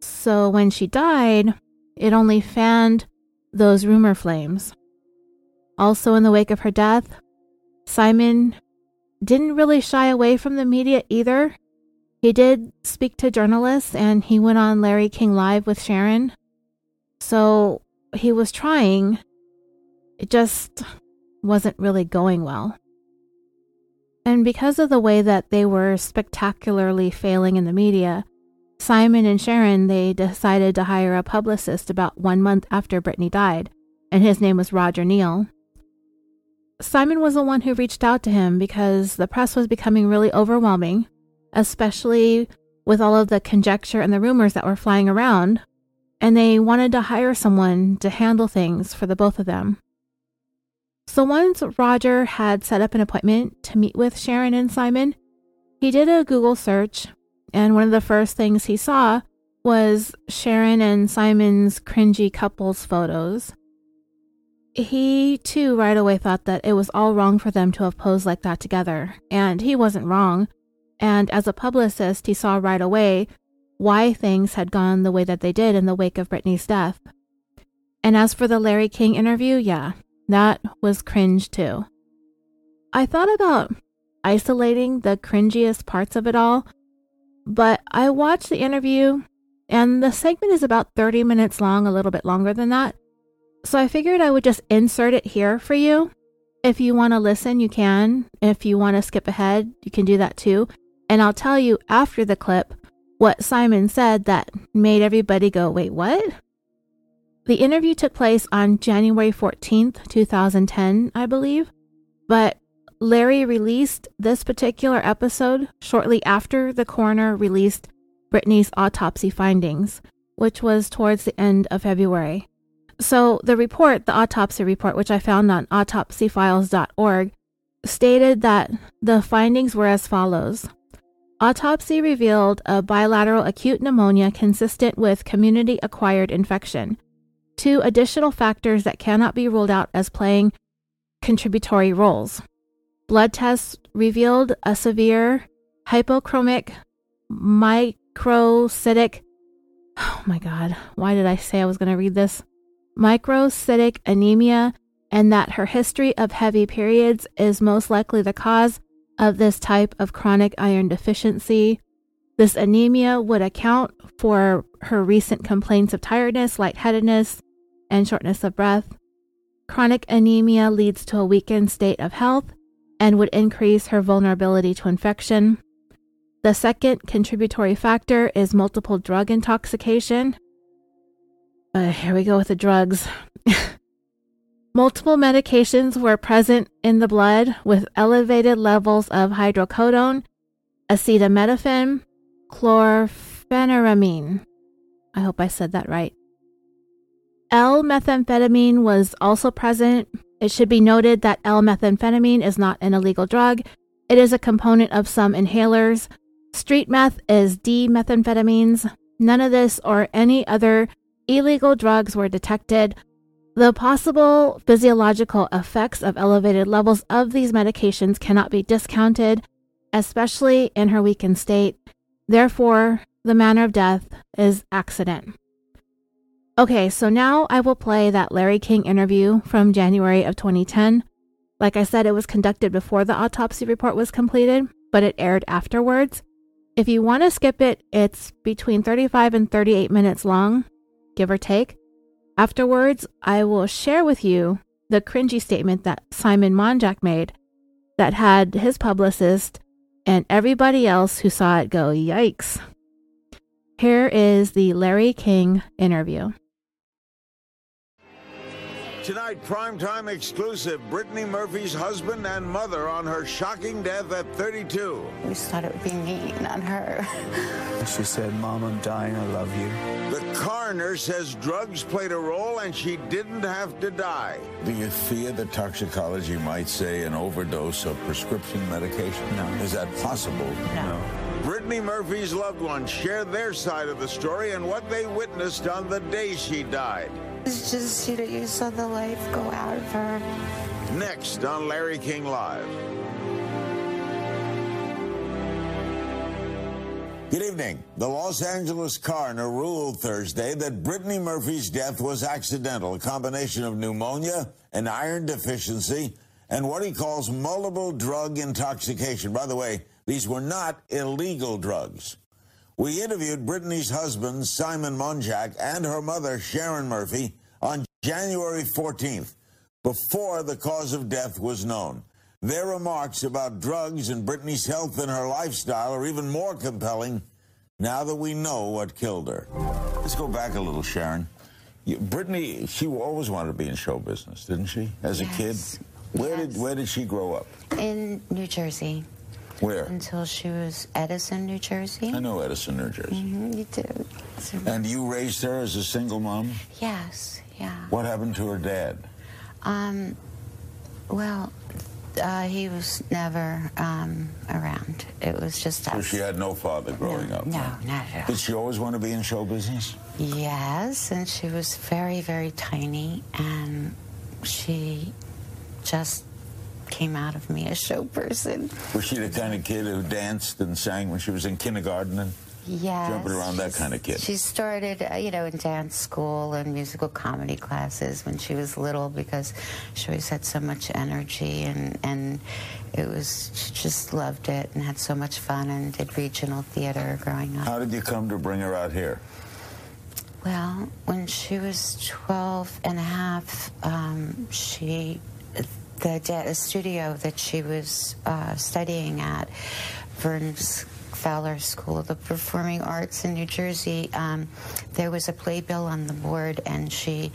So when she died, it only fanned those rumor flames. Also, in the wake of her death, Simon didn't really shy away from the media either. He did speak to journalists and he went on Larry King Live with Sharon. So he was trying. It just wasn't really going well. And because of the way that they were spectacularly failing in the media, Simon and Sharon they decided to hire a publicist about 1 month after Brittany died, and his name was Roger Neal. Simon was the one who reached out to him because the press was becoming really overwhelming, especially with all of the conjecture and the rumors that were flying around, and they wanted to hire someone to handle things for the both of them. So once Roger had set up an appointment to meet with Sharon and Simon, he did a Google search, and one of the first things he saw was Sharon and Simon's cringy couples photos. He too right away thought that it was all wrong for them to have posed like that together, and he wasn't wrong. And as a publicist, he saw right away why things had gone the way that they did in the wake of Brittany's death. And as for the Larry King interview, yeah, that was cringe too. I thought about isolating the cringiest parts of it all, but I watched the interview and the segment is about 30 minutes long, a little bit longer than that. So I figured I would just insert it here for you. If you want to listen, you can. If you want to skip ahead, you can do that too. And I'll tell you after the clip what Simon said that made everybody go, wait, what? The interview took place on January 14th, 2010, I believe, but Larry released this particular episode shortly after the coroner released Brittany's autopsy findings, which was towards the end of February. So the report, the autopsy report, which I found on autopsyfiles.org, stated that the findings were as follows. Autopsy revealed a bilateral acute pneumonia consistent with community acquired infection two additional factors that cannot be ruled out as playing contributory roles. Blood tests revealed a severe hypochromic microcytic. Oh my God, why did I say I was going to read this? Microcytic anemia, and that her history of heavy periods is most likely the cause of this type of chronic iron deficiency. This anemia would account for her recent complaints of tiredness, lightheadedness, and shortness of breath. Chronic anemia leads to a weakened state of health and would increase her vulnerability to infection. The second contributory factor is multiple drug intoxication. Uh, here we go with the drugs. [LAUGHS] Multiple medications were present in the blood with elevated levels of hydrocodone, acetaminophen, chlorpheniramine. I hope I said that right. L-methamphetamine was also present. It should be noted that L-methamphetamine is not an illegal drug. It is a component of some inhalers. Street meth is D-methamphetamines. None of this or any other illegal drugs were detected. The possible physiological effects of elevated levels of these medications cannot be discounted, especially in her weakened state. Therefore, the manner of death is accident. Okay, so now I will play that Larry King interview from January of 2010. Like I said, it was conducted before the autopsy report was completed, but it aired afterwards. If you want to skip it, it's between 35 and 38 minutes long, give or take. Afterwards, I will share with you the cringy statement that Simon Monjack made that had his publicist and everybody else who saw it go, yikes. Here is the Larry King interview. Tonight, primetime exclusive Brittany Murphy's husband and mother on her shocking death at 32. We just thought it would be me, not her. She said, Mom, I'm dying. I love you. The coroner says drugs played a role and she didn't have to die. Do you fear that toxicology might say an overdose of prescription medication? No. Is that possible? No. Brittany Murphy's loved ones share their side of the story and what they witnessed on the day she died. It's just, you know, you saw the life go out of her. Next on Larry King Live. Good evening. The Los Angeles coroner ruled Thursday that Brittany Murphy's death was accidental, a combination of pneumonia, an iron deficiency, and what he calls multiple drug intoxication. By the way, these were not illegal drugs. We interviewed Brittany's husband, Simon Monjack, and her mother, Sharon Murphy, on January 14th, before the cause of death was known. Their remarks about drugs and Brittany's health and her lifestyle are even more compelling now that we know what killed her. Let's go back a little, Sharon. Brittany, she always wanted to be in show business, didn't she? As a kid, where Yes. did where did she grow up? In New Jersey Where? until she was Edison, New Jersey. I know Edison, New Jersey. Mhm, you do. So- And you raised her as a single mom. yes, yeah. What happened to her dad? Um, well, uh, he was never um, around. It was just So she had no father growing no, up. No, not at all. Did she always want to be in show business? Yes, and she was very, very tiny, and she just came out of me a show person. Was she the kind of kid who danced and sang when she was in kindergarten and Yes. jumping around that kind of kid? She started, uh, you know, in dance school and musical comedy classes when she was little because she always had so much energy and, and it was, she just loved it and had so much fun and did regional theater growing up. How did you come to bring her out here? Well, when she was 12 and a half, um, she, the studio that she was uh, studying at, Verne Fowler School of the Performing Arts in New Jersey, um, there was a playbill on the board, and she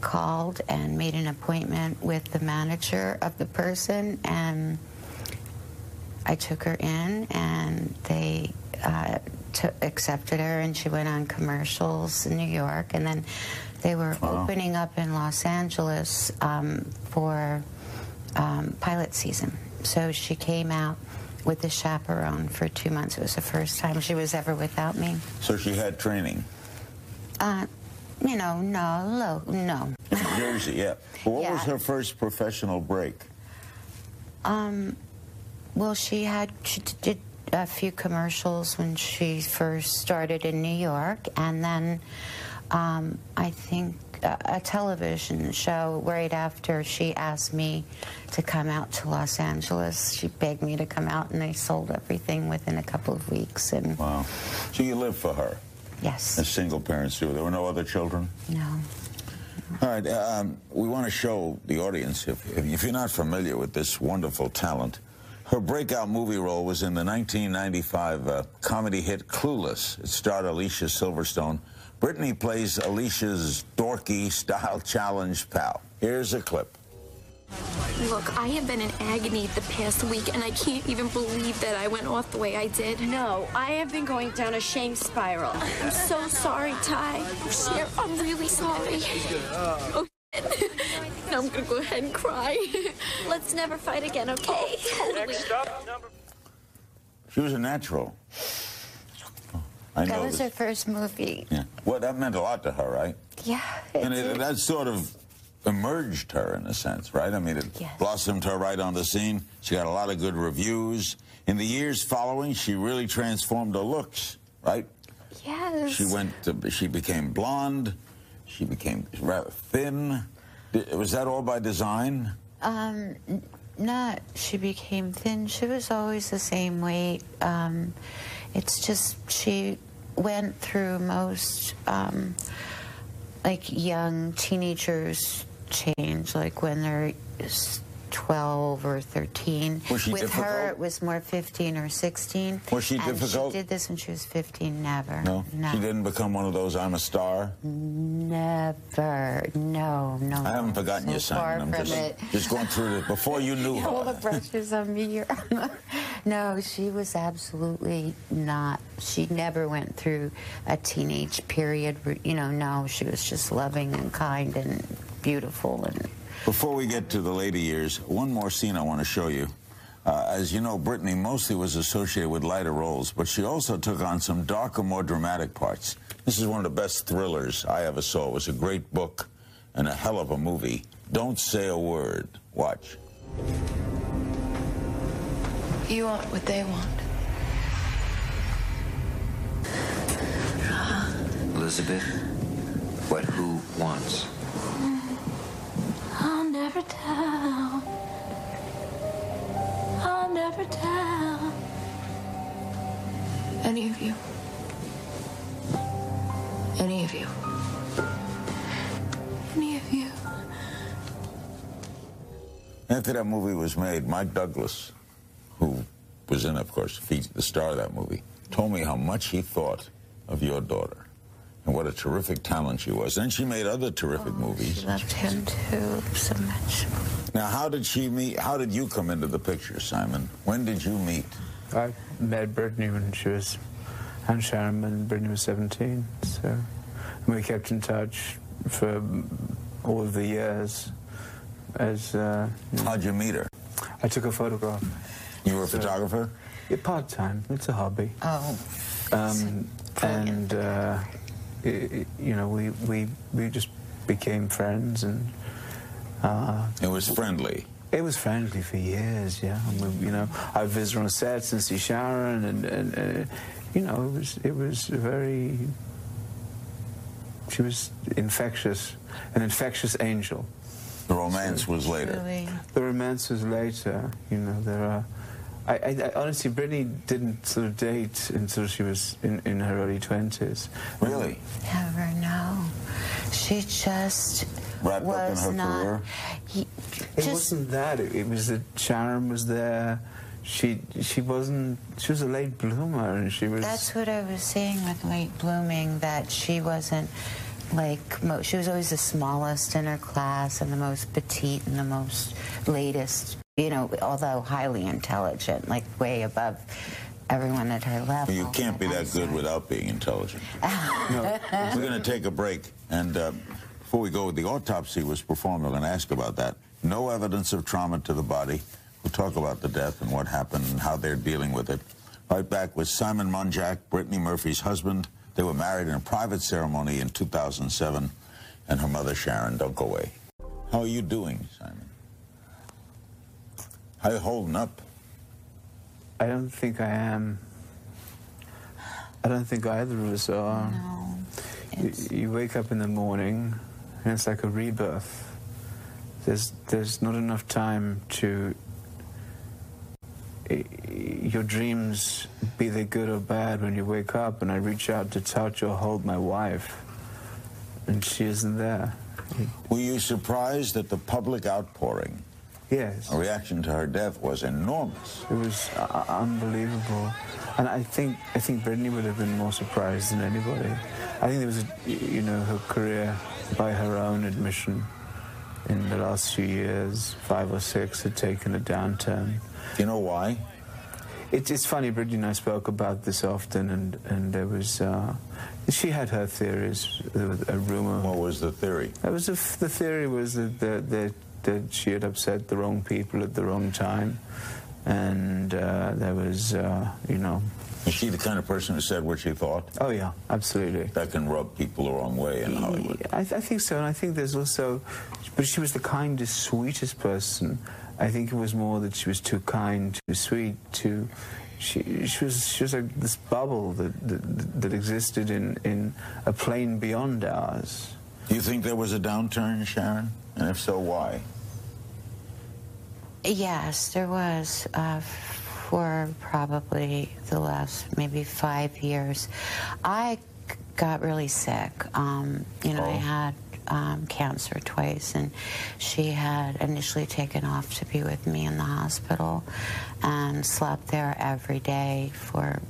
called and made an appointment with the manager of the person, and I took her in, and they uh, accepted her, and she went on commercials in New York, and then they were Wow. opening up in Los Angeles um, for um, pilot season. So she came out with a chaperone for two months. It was the first time she was ever without me. So she had training. Uh, you know, no, lo- no. Jersey, yeah. But what was her first professional break? Um, well, she had she did a few commercials when she first started in New York, and then um, I think a, a television show right after she asked me to come out to Los Angeles. She begged me to come out, and I sold everything within a couple of weeks. And Wow. So you lived for her, yes, as single parents do. There were no other children? no, All right, um, we want to show the audience, if, if you're not familiar with this wonderful talent, her breakout movie role was in the 1995 uh, comedy hit Clueless. It starred Alicia Silverstone. Brittany plays Alicia's dorky style challenge pal. Here's a clip. Look, I have been in agony the past week, and I can't even believe that I went off the way I did. No, I have been going down a shame spiral. I'm so sorry, Tai. Cher, I'm really sorry. Oh, shit. [LAUGHS] now I'm gonna go ahead and cry. [LAUGHS] Let's never fight again, okay? Totally. She was a natural. I that was her first movie. Yeah. Well, that meant a lot to her, right? Yeah, And it that sort of emerged her in a sense, right? I mean, it Yes. blossomed her right on the scene. She got a lot of good reviews. In the years following, she really transformed her looks, right? yes. She went to, she became blonde. She became rather thin. Was that all by design? Um, not. She became thin. She was always the same weight. Um, it's just she went through most um, like young teenagers change, like when they're 12 or 13. Was she With her, it was more 15 or 16. Was she difficult? She did this when she was 15. Never. No. No. She didn't become one of those I'm a star. Never. No. No. I haven't forgotten so you, Simon. I'm just, it. just going through it before you [LAUGHS] knew all the her. brushes on me here. [LAUGHS] no, she was absolutely not. She never went through a teenage period. You know, no, she was just loving and kind and beautiful and. Before we get to the later years, one more scene I want to show you. Uh, as you know, Brittany mostly was associated with lighter roles, but she also took on some darker, more dramatic parts. This is one of the best thrillers I ever saw. It was a great book and a hell of a movie. Don't say a word. Watch. You want what they want. Elizabeth, what who wants. Never tell. I'll never tell. Any of you. Any of you. Any of you. After that movie was made, Mike Douglas, who was in, of course, the star of that movie, told me how much he thought of your daughter and what a terrific talent she was. Then she made other terrific movies. She loved him too so much. Now, how did she meet? How did you come into the picture, Simon? When did you meet? I met Brittany when she was, and Sharon when Brittany was 17. So and we kept in touch for all of the years. As uh, how'd you meet her? I took a photograph. You were a So- photographer? Yeah, part time. It's a hobby. Oh. Um, and uh, i i you know, we, we we just became friends, and uh, It was friendly. it was friendly for years. Yeah, and we, you know, I would visit on sets and see Sharon, and, and uh, you know, it was it was very. She was infectious, an infectious angel. The romance was later. The romance was later. You know, there are. I, I, I honestly, Brittany didn't sort of date until she was in, in her early twenties. Really? Never know. She just Wrapped up in her not. career? He, It wasn't that. It, it was that Sharon was there. She she wasn't. She was a late bloomer, and she was. That's what I was saying with late blooming, that she wasn't like, mo- she was always the smallest in her class and the most petite and the most latest, you know, although highly intelligent, like way above everyone at her level. You can't be that good without being intelligent. [LAUGHS] We're going to take a break. And uh, before we go, the autopsy was performed. We're going to ask about that. No evidence of trauma to the body. We'll talk about the death and what happened and how they're dealing with it. Right back with Simon Monjack, Brittany Murphy's husband. They were married in a private ceremony in 2007. And her mother, Sharon. Don't go away. How are you doing, Simon? How are you holding up? I don't think I am. I don't think either of us are. No. You, you wake up in the morning, and it's like a rebirth. There's there's not enough time to. Your dreams, be they good or bad, when you wake up, and I reach out to touch or hold my wife, and she isn't there. Were you surprised at the public outpouring? Yes. A reaction to her death was enormous. It was uh, unbelievable, and I think I think Brittany would have been more surprised than anybody. I think there was, a, you know, her career, by her own admission, in the last few years, five or six, had taken a downturn. Do you know why? It, it's funny. Bridget and I spoke about this often, and and there was. Uh, she had her theories. There was a rumor. What was the theory? That was f the theory was that, that that that she had upset the wrong people at the wrong time, and uh, there was, uh, you know. Is she the kind of person who said what she thought? Oh yeah, absolutely. That can rub people the wrong way in Hollywood. I, I think so, and I think there's also, but she was the kindest, sweetest person. I think it was more that she was too kind, too sweet, too. She, she was she was like this bubble that that, that existed in, in a plane beyond ours. Do you think there was a downturn, Sharon? And if so, why? Yes, there was uh, for probably the last maybe five years. I got really sick. Um, you know, I had um, cancer twice, and she had initially taken off to be with me in the hospital and slept there every day for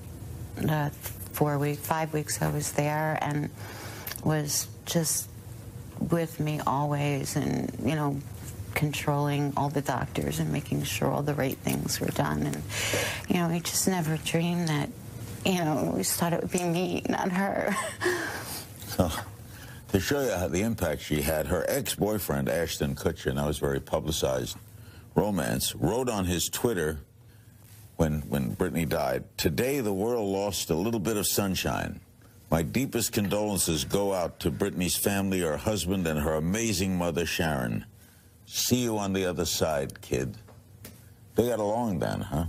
the four weeks, five weeks I was there, and was just with me always, and you know, controlling all the doctors and making sure all the right things were done. And you know, we just never dreamed that. You know, we always thought it would be me, not her. [LAUGHS] So, to show you how the impact she had, her ex-boyfriend, Ashton Kutcher, and that was very publicized romance, wrote on his Twitter when, when Brittany died, Today the world lost a little bit of sunshine. My deepest condolences go out to Brittany's family, her husband, and her amazing mother, Sharon. See you on the other side, kid. They got along then, huh?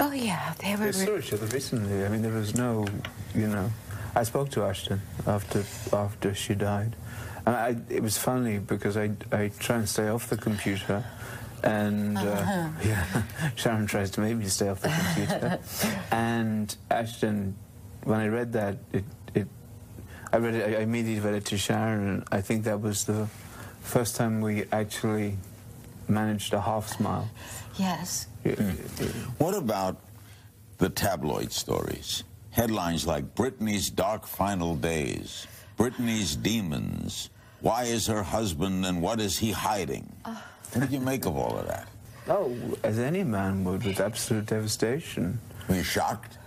oh yeah, they were. They saw each other recently. I mean, there was no, you know, I spoke to Ashton after after she died. And I, it was funny because I, I try and stay off the computer. And uh, [LAUGHS] Uh-huh. yeah, [LAUGHS] Sharon tries to make me stay off the computer. [LAUGHS] and Ashton, when I read that, it, it I read it. I immediately read it to Sharon, and I think that was the first time we actually managed a half smile. Yes. What about the tabloid stories? Headlines like Brittany's Dark Final Days, Brittany's Demons, Why is her husband and what is he hiding? What did you make of all of that? Oh, as any man would, with absolute devastation. Were you shocked?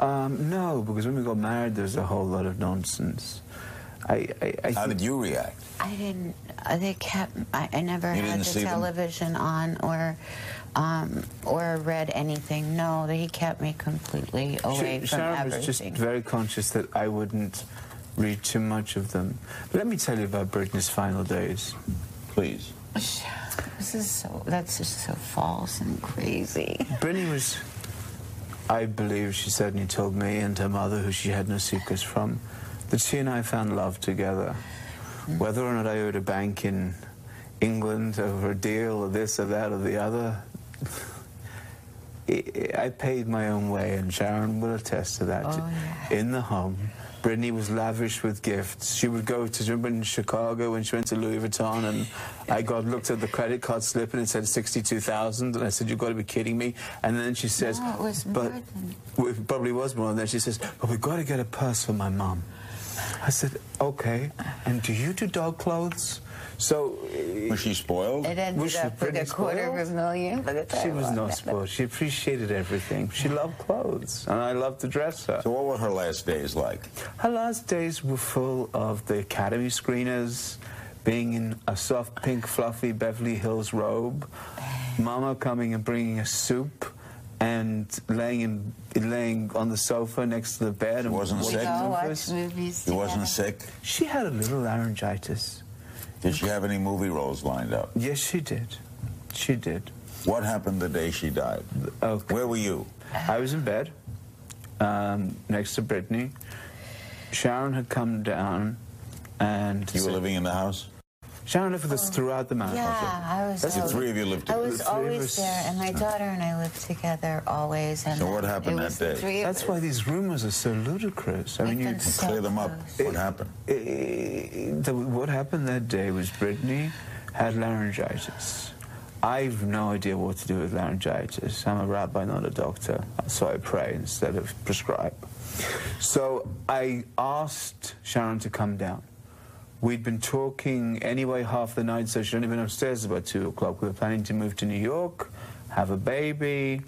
Um, no, because when we got married, there was a whole lot of nonsense. I, I, I How did you react? I didn't. They kept. I, I never You had the see them? television on or, um, or read anything. No, he kept me completely away Sh- from Sharon everything. was just very conscious that I wouldn't read too much of them. But let me tell you about Brittany's final days. Please. This is so. That's just so false and crazy. Brittany was, I believe she certainly told me and her mother, who she had no secrets from, that she and I found love together. Whether or not I owed a bank in England over a deal or this or that or the other, I paid my own way, and Sharon will attest to that. Oh, In the home, Brittany was lavish with gifts. She would go to remember in Chicago when she went to Louis Vuitton, and I got looked at the credit card slip and it said sixty-two thousand, and I said, "You've got to be kidding me." And then she says, No, it was "But than- it probably was more." And then she says, "But we've got to get a purse for my mom." I said, "Okay." And do you do dog clothes? So Was she spoiled? It ended Was she up with a pretty quarter of a spoiled? million by the time She was I no spoiled. She appreciated everything. She loved clothes, and I loved to dress her. So what were her last days like? Her last days were full of the Academy screeners, being in a soft pink fluffy Beverly Hills robe, Mama coming and bringing a soup, and laying in, laying on the sofa next to the bed. and wasn't sick? We go movies. watch movies She wasn't sick? She had a little laryngitis. Did she have any movie roles lined up? Yes, she did. She did. What happened the day she died? Okay. Where were you? I was in bed um, next to Brittany. Sharon had come down, and You were living in the house? Sharon lived with us throughout the marathon. Yeah, I was. The always- three of you lived I together. was The three of always us- there, and my daughter and I lived together always. And So what happened that day? That's why these rumors are so ludicrous. I mean, you, been so Clear them up. close. What happened? Eh, the, what happened that day was Brittany had laryngitis. I've no idea what to do with laryngitis. I'm a rabbi, not a doctor, so I pray instead of prescribe. So I asked Sharon to come down. We'd been talking anyway half the night, so she'd only been upstairs about 2 o'clock. We were planning to move to New York, have a baby.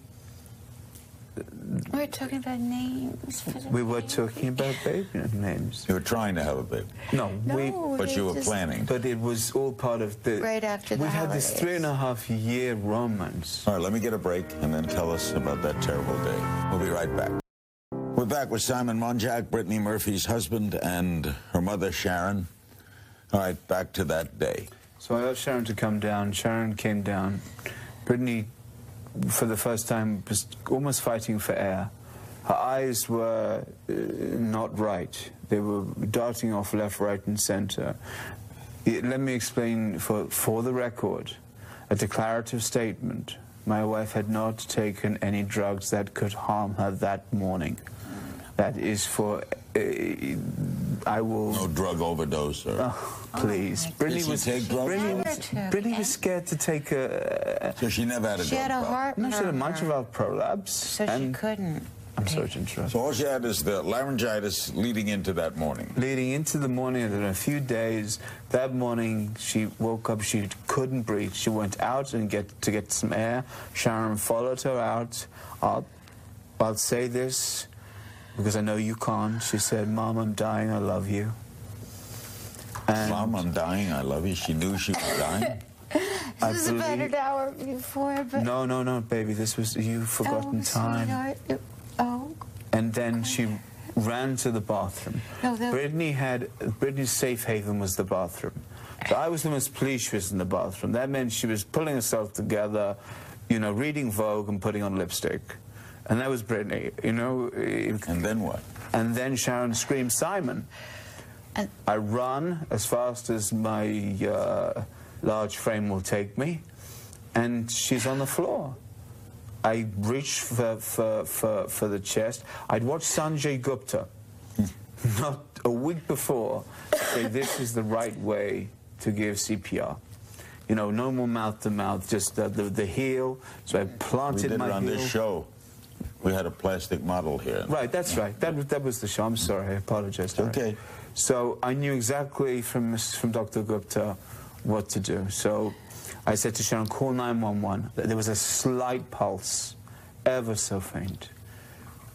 We were talking about names. For the We were baby. talking about baby names. You were trying to have a baby. No, we... But you were just- planning. But it was all part of the. Right after the We had this three and a half year romance. All right, let me get a break and then tell us about that terrible day. We'll be right back. We're back with Simon Monjack, Brittany Murphy's husband, and her mother, Sharon. All right, back to that day. So I asked Sharon to come down. Sharon came down. Brittany, for the first time, was almost fighting for air. Her eyes were uh, not right. They were darting off left, right, and center. It- let me explain for, for the record a declarative statement. My wife had not taken any drugs that could harm her that morning. That is for. Uh, I will. No drug overdose sir. Oh, please. my Brittany Did she was, take drugs? Brittany was, Brittany was scared to take a. So she never had a She drug had a problem. heart No, she had a mitral valve prolapse. so she couldn't. I'm sorry to interrupt. So all she had is the laryngitis leading into that morning. Leading into the morning, in a few days, that morning she woke up, she couldn't breathe. She went out and get to get some air. Sharon followed her out. I'll, I'll say this because I know you can't. She said, Mom, I'm dying, I love you. And Mom, I'm dying. I love you. She knew she was dying. [LAUGHS] I This was about believe- an hour before, but No, no, no, baby, this was, you've forgotten oh, time. sweetheart. It- Oh, And then she ran to the bathroom. No, that- Brittany had Brittany's safe haven was the bathroom. So I was the most pleased she was in the bathroom. That meant she was pulling herself together, you know, reading Vogue and putting on lipstick. And that was Brittany, you know. And then what? And then Sharon screamed, Simon. And- I run as fast as my uh, large frame will take me, and she's on the floor. I reach for, for, for, for the chest. I'd watched Sanjay Gupta, not a week before, say this is the right way to give CPR. You know, no more mouth to mouth, just the, the, the heel. So I We planted did it my on heel. this show. We had a plastic model here. Right, that's right. That was, that was the show. I'm sorry. I apologize. Derek. okay. So I knew exactly from, from Dr. Gupta what to do. So I said to Sharon, call 911. There was a slight pulse, ever so faint.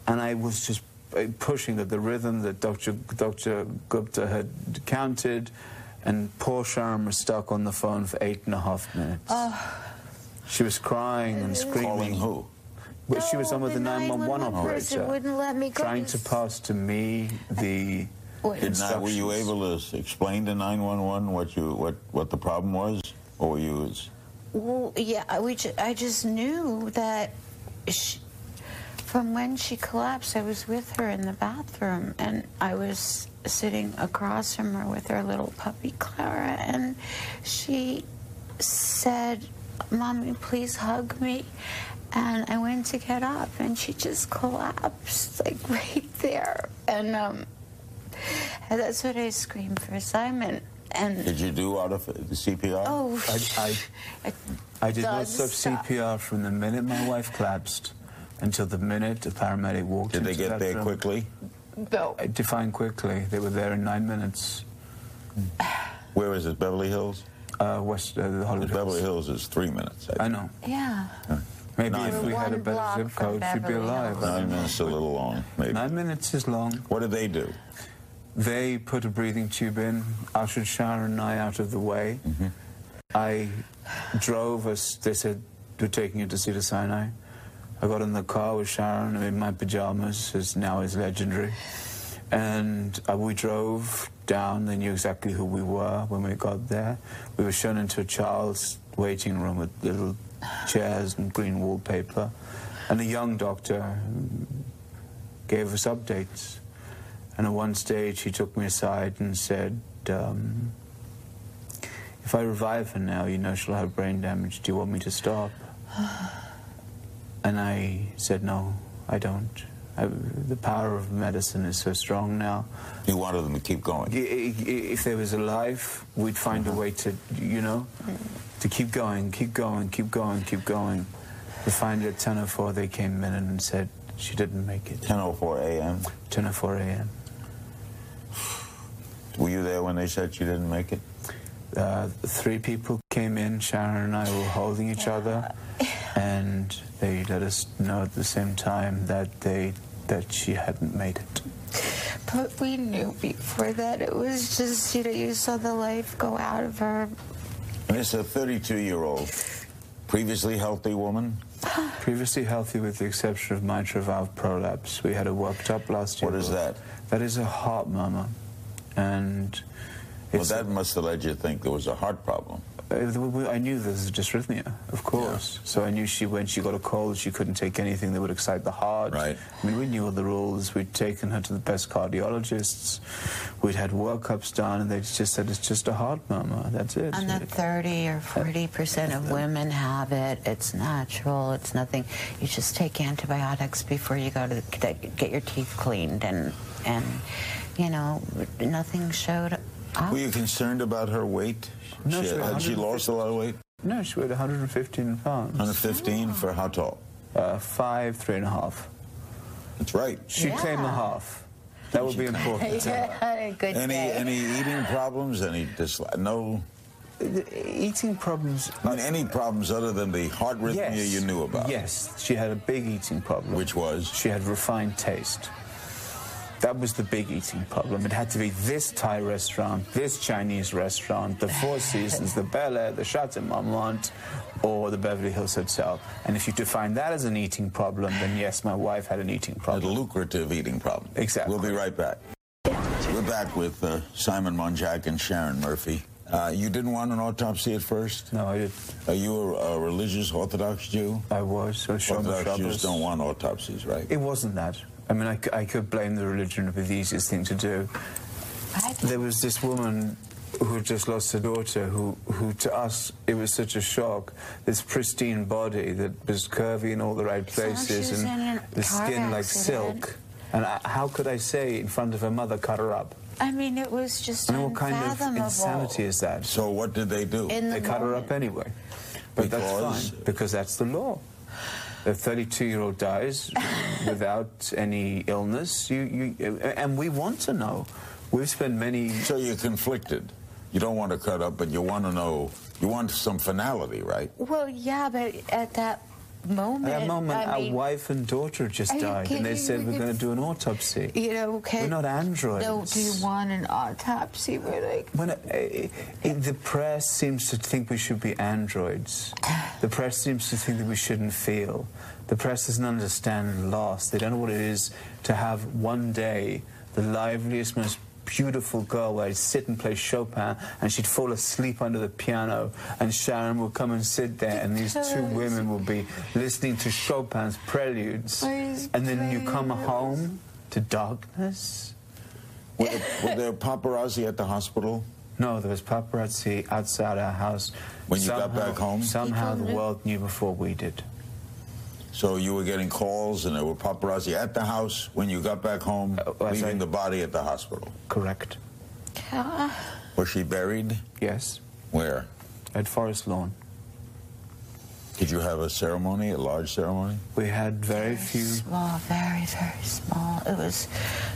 And I was just uh, pushing at the rhythm that Dr. Dr. Gupta had counted, and poor Sharon was stuck on the phone for eight and a half minutes. She was crying and screaming. Calling who? Well, she was on with the the 911 911 person operator. wouldn't let me go Trying to to pass to me the Wait. Did not, were you able to explain to 911 what you what what the problem was, or were you? Well, yeah, I- we ju- I just knew that she, from when she collapsed, I was with her in the bathroom, and I was sitting across from her with her little puppy Clara, and she said, "Mommy, please hug me." And I went to get up, and she just collapsed, like [LAUGHS] right there. And um, and that's what I screamed for Simon. And Did you do out of the CPR? oh, I, I, [LAUGHS] I did not Doesn't stop stop. CPR from the minute my wife collapsed until the minute a paramedic walked Did they get there room. quickly? no. I define quickly. They were there in nine minutes. Where is it? Beverly Hills. Uh, West, uh, the Hollywood Beverly Hills. Hills is three minutes. I I know. Yeah. Maybe Nine if we had a better zip code, she'd be alive. Nine don't know. minutes a little long, maybe. Nine minutes is long. What did they do? They put a breathing tube in, ushered Sharon and I out of the way. Mm-hmm. I drove us, they said, we're taking you to Cedar Sinai. I got in the car with Sharon i in my pajamas, as now is legendary. And uh, we drove down. They knew exactly who we were when we got there. We were shown into a child's waiting room with little chairs and green wallpaper. And a young doctor gave us updates. And at one stage, he took me aside and said, um, If I revive her now, you know she'll have brain damage. Do you want me to stop? And I said, No, I don't. I, the power of medicine is so strong now. You wanted them to keep going. If there was a life, we'd find a way to, you know, to keep going, keep going, keep going, keep going. We finally at 10.04, they came in and said she didn't make it. 10:04 a.m. 10.04 a.m. Were you there when they said she didn't make it? uh, three people came in. Sharon and I were holding each other, and they let us know at the same time that they that she hadn't made it. But we knew before that it was just, you know, you saw the life go out of her. It's a 32-year-old, previously healthy woman. [GASPS] Previously healthy, with the exception of mitral valve prolapse. We had it worked up last year. What is that? That is a heart murmur, and Well, that must have led you to think there was a heart problem. Uh, I knew there was a dysrhythmia, of course. So I knew she, when she got a cold, she couldn't take anything that would excite the heart. Right. I mean, we knew all the rules. We'd taken her to the best cardiologists. We'd had workups done, and they just said it's just a heart murmur. That's it. And that 30 or 40 percent of women have it. It's natural. It's nothing. You just take antibiotics before you go to the, get your teeth cleaned, and and you know nothing showed up. Were you concerned about her weight? No, she, she had she lost a lot of weight? No, she weighed 115 pounds. 115 for how tall? Uh, five, three and a half. That's right. She Yeah. claimed the half. That would be important. yeah, [LAUGHS] good Any day. any eating problems? Any dislike? No. Eating problems. I mean, any problems other than the heart rhythmia Yes. you knew about? Yes, she had a big eating problem. Which was? She had refined taste. That was the big eating problem. It had to be this Thai restaurant, this Chinese restaurant, the Four [LAUGHS] Seasons, the Bel Air, the Chateau Marmont, or the Beverly Hills Hotel. And if you define that as an eating problem, then yes, my wife had an eating problem. A lucrative eating problem. Exactly. We'll be right back. We're back with uh, Simon Monjack and Sharon Murphy. Uh, you didn't want an autopsy at first? No, I did. Are you a, a religious Orthodox Jew? I was. So Shomer Orthodox Jews don't want autopsies, right? It wasn't that. I mean, I could blame the religion. It would be the easiest thing to do. There was this woman who had just lost her daughter, who, who to us, it was such a shock. This pristine body that was curvy in all the right Sounds like she places was and in the car skin like accident. silk. And I, how could I say in front of her mother, cut her up? I mean, it was just I mean, what kind of insanity is that? So what did they do? In the they cut her up anyway. But Because- that's fine, because that's the law. A 32-year-old dies without any illness, you, you, and we want to know. We've spent many... So you're conflicted. You don't want to cut up, but you want to know, you want some finality, right? Well, yeah, but at that moment, At that moment, I our mean, wife and daughter just died, and they said we're going to do an autopsy. you know, okay. We're not androids. No, do you want an autopsy? We're like, When uh, uh, the press seems to think we should be androids. [SIGHS] The press seems to think that we shouldn't feel. The press doesn't understand loss. They don't know what it is to have one day the liveliest, most beautiful girl where I'd sit and play Chopin and she'd fall asleep under the piano and Sharon would come and sit there and these two women would be listening to Chopin's preludes and then you come home to darkness. Were there, were there paparazzi at the hospital? No, there was paparazzi outside our house. When you got back home? Somehow the world knew before we did. So you were getting calls and there were paparazzi at the house when you got back home, Uh, leaving I- the body at the hospital. Correct. Was she buried? Yes. Where? At Forest Lawn. Did you have a ceremony, a large ceremony? We had very few. small, very, very small. It was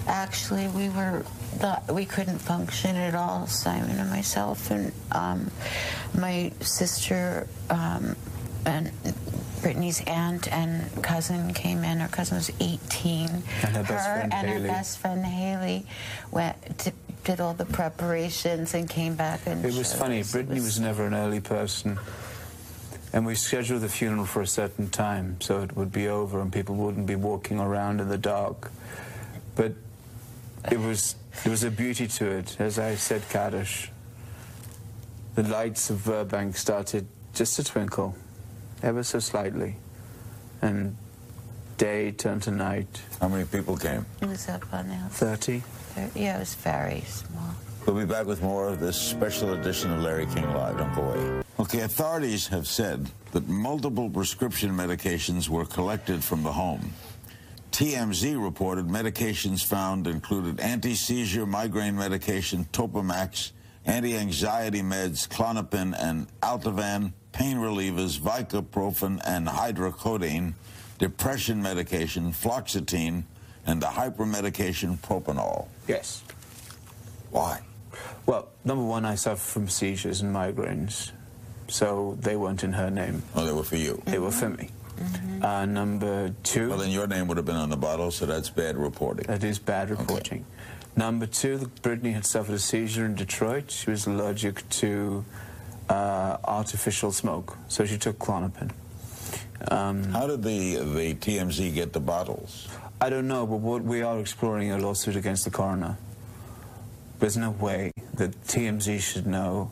actually we were not, we couldn't function at all. Simon and myself and um, my sister um, and Brittany's aunt and cousin came in. Her cousin was 18. And her best friend, and Haley. her best friend Haley went to, did all the preparations and came back and It was funny. us. It Brittany was never an early person. And we scheduled the funeral for a certain time so it would be over and people wouldn't be walking around in the dark. But it was there was a beauty to it. As I said, Kaddish, the lights of Burbank started just to twinkle, ever so slightly. And day turned to night. How many people came? It was up on the hill. 30. Yeah, it was very small. We'll be back with more of this special edition of Larry King Live. Don't go away. Okay, authorities have said that multiple prescription medications were collected from the home. TMZ reported medications found included anti-seizure migraine medication, Topamax, anti-anxiety meds, Klonopin and Ativan, pain relievers, Vicoprofen and hydrocodone, depression medication, fluoxetine, and the hypermedication propanol. Yes. Why? Well, number one, I suffer from seizures and migraines, so they weren't in her name. Oh, they were for you. They were for me. Uh, number two. Well, then your name would have been on the bottle, so that's bad reporting. That is bad reporting. Number two, Brittany had suffered a seizure in Detroit. She was allergic to uh, artificial smoke, so she took Klonopin. Um, How did the the TMZ get the bottles? I don't know, but what we are exploring a lawsuit against the coroner. There's no way that TMZ should know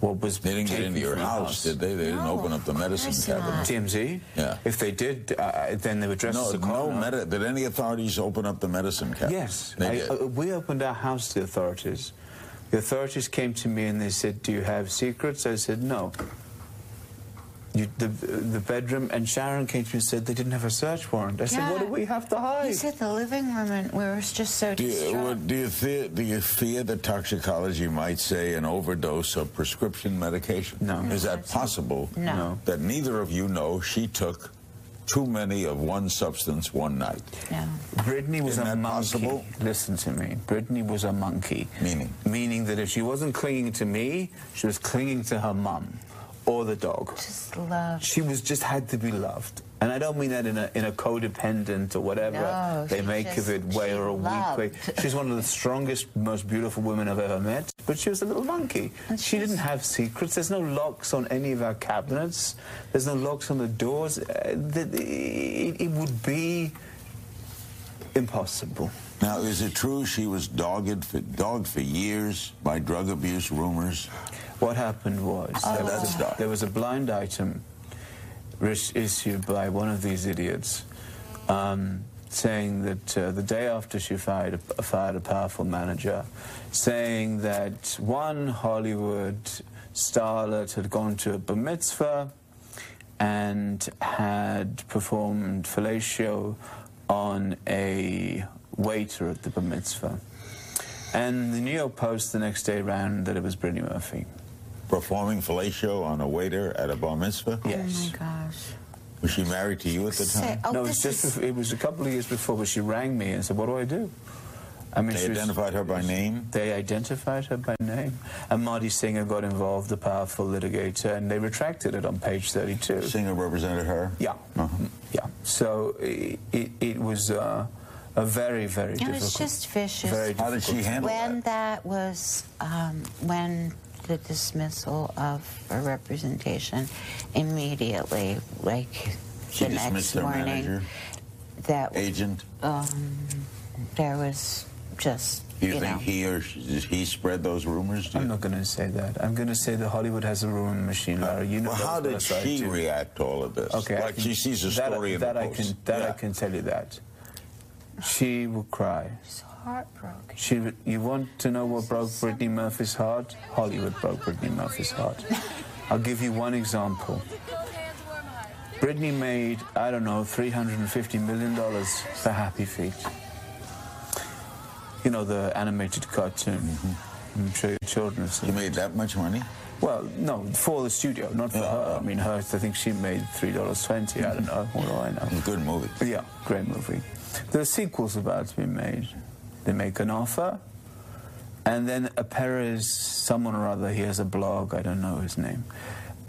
what was. They didn't get into your from the house, did they? They didn't open up the medicine cabinet. TMZ? Yeah. If they did, uh, then they would dress No, as a no. Medi- did any authorities open up the medicine cabinet? Yes, they I- did. uh, we opened our house to the authorities. The authorities came to me and they said, "Do you have secrets?" I said, "No." You, the the bedroom and Sharon came to me and said they didn't have a search warrant. I said, "What do we have to hide?" He said the living room, and we were just so do you, distraught. what- do you fear? Do you fear that toxicology might say an overdose of prescription medication? No. Is that possible? No. No. That neither of you know she took too many of one substance one night. No. Brittany was Isn't a monkey. possible? Listen to me. Brittany was a monkey. Meaning? Meaning that if she wasn't clinging to me, she was clinging to her mum or the dog. Just love. She was just had to be loved. And I don't mean that in a, in a codependent or whatever No, they make just- of it way or a weak way. She's one of the strongest, most beautiful women I've ever met. But she was a little monkey. And She didn't have secrets. There's no locks on any of our cabinets. There's no locks on the doors. Uh, the- it, it would be impossible. Now, is it true she was dogged for, dogged for years by drug abuse rumors? What happened was Oh. there, was a, there was a blind item ris- issued by one of these idiots um, saying that uh, the day after she fired a, fired a powerful manager, saying that one Hollywood starlet had gone to a bar mitzvah and had performed fellatio on a waiter at the bar mitzvah. And the New York Post the next day ran that it was Brittany Murphy. Performing fellatio on a waiter at a bar mitzvah? Yes. Oh my gosh. Was she married to you at the time? oh, no, it was just bef- it was a couple of years before, but she rang me and said, "What do I do?" I mean, They she was- identified her by name? They identified her by name, and Marty Singer got involved, the powerful litigator, and they retracted it on page thirty-two. Singer represented her? Yeah, Uh-huh. yeah. So it it, it was uh, a very very It difficult. was just vicious. Very How did she difficult- handle when that? that was um, when the dismissal of her representation immediately like She the dismissed next their morning manager, that agent? um, there was just you, you think know he or she, he spread those rumors? Do I'm not going to say that. I'm going to say that Hollywood has a rumor machine, Larry. You know well, how that did as well as I she do. react to all of this? Okay, like can- she sees a that- story in that the I Post. can that I can tell you that. She will cry. She's heartbroken. She, you want to know what broke Brittany Murphy's heart? Hollywood broke Brittany Murphy's heart. I'll give you one example. Brittany made, I don't know, $350 million for Happy Feet. You know, the animated cartoon. I'm sure your children have seen You made that much money? Well, no, for the studio, not for her. I mean, her, I think she made $3.20. I don't mm-hmm. know. What do I know? It was a good movie. But yeah, great movie. There are sequels about to be made. They make an offer, and then a Perez, someone or other, he has a blog, I don't know his name,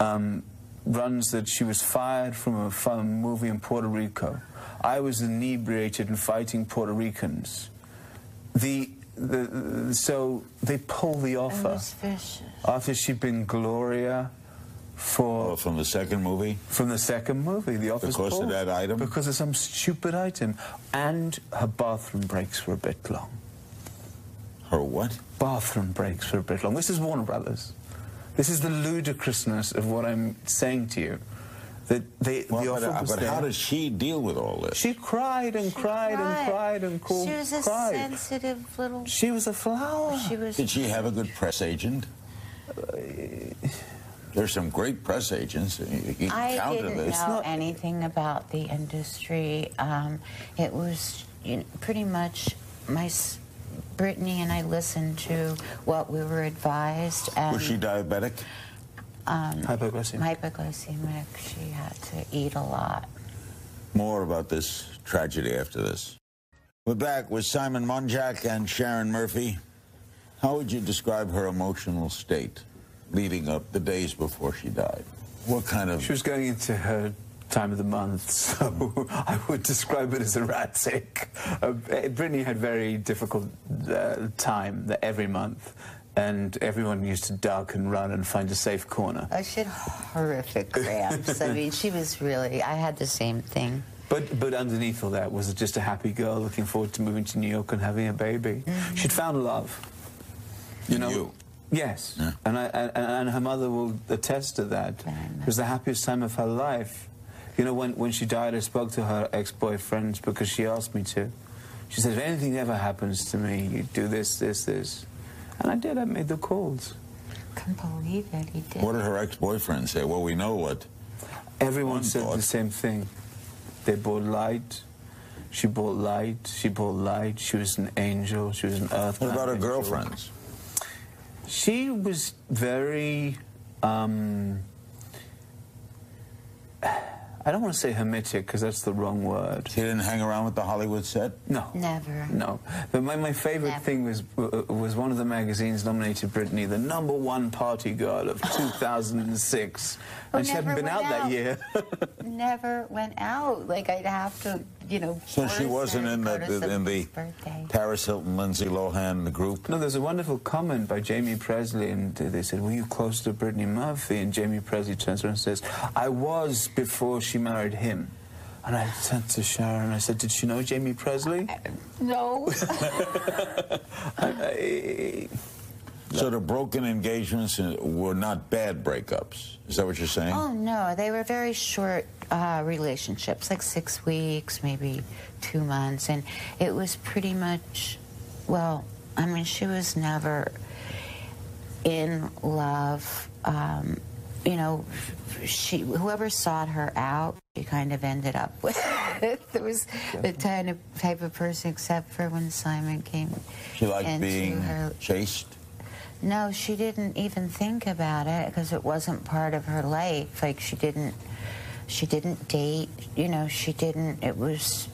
um, runs that she was fired from a fun movie in Puerto Rico. I was inebriated and fighting Puerto Ricans. The, the, so they pull the offer after she'd been Gloria for Oh, from the second movie? from the second movie. The office Because of that item? Because of some stupid item, and her bathroom breaks were a bit long. Her what? Bathroom breaks were a bit long. This is Warner Brothers. This is the ludicrousness of what I'm saying to you. That they, Well, the but, offer uh, was but there. how did she deal with all this? she cried and cried, and cried and called, She was a cried. sensitive little. She was a flower. She was. Did she have a good press agent? There's some great press agents. You, you I counted didn't this. know anything about the industry. Um, it was you know, pretty much my s- Brittany and I listened to what we were advised, and Was she diabetic? um, Hypoglycemia. hypoglycemic. She had to eat a lot. More about this tragedy after this. We're back with Simon Monjack and Sharon Murphy. How would you describe her emotional state leading up the days before she died? What kind of She was going into her time of the month, [LAUGHS] so I would describe it as erratic. Uh, Brittany had very difficult uh, time that every month, and everyone used to duck and run and find a safe corner. Oh, she had horrific cramps. I mean, she was really. I had the same thing. But but underneath all that was it just a happy girl looking forward to moving to New York and having a baby. She'd found love. You know. you? Yes, Yeah. and, I, and and her mother will attest to that. It was the happiest time of her life. You know, when when she died, I spoke to her ex-boyfriend because she asked me to. She said, "If anything ever happens to me, you do this, this, this," and I did. I made the calls. Couldn't believe it. He did. What did her ex-boyfriend say? Well, we know what. Everyone said thought. the same thing. They bought light. She bought light. She bought light. She was an angel. She was an earth. What about her angel. girlfriends? She was very. Um, I don't want to say hermetic because that's the wrong word. She didn't hang around with the Hollywood set? No. Never. No. But my, my favorite Never. thing was uh, was one of the magazines nominated Brittany the number one party girl of [LAUGHS] 2006. Who and she hadn't been out, went that year. [LAUGHS] Never went out. Like I'd have to, you know. So she wasn't in to the, go in the birthday. Paris Hilton, Lindsay Lohan, the group? No, there's a wonderful comment by Jaime Pressly, and they said, "Were you close to Brittany Murphy?" And Jaime Pressly turns around and says, "I was before she married him." And I turned to Sharon. And I said, "Did she know Jaime Pressly?" No. [LAUGHS] I, I, So the broken engagements were not bad breakups. Is that what you're saying? Oh no, they were very short uh, relationships, like six weeks, maybe two months, and it was pretty much. Well, I mean, she was never in love. Um, you know, she whoever sought her out, she kind of ended up [LAUGHS] with. there was the kind of type of person, except for when Simon came. She liked being her chased? No, she didn't even think about it because it wasn't part of her life. Like she didn't, she didn't date. You know, she didn't. It was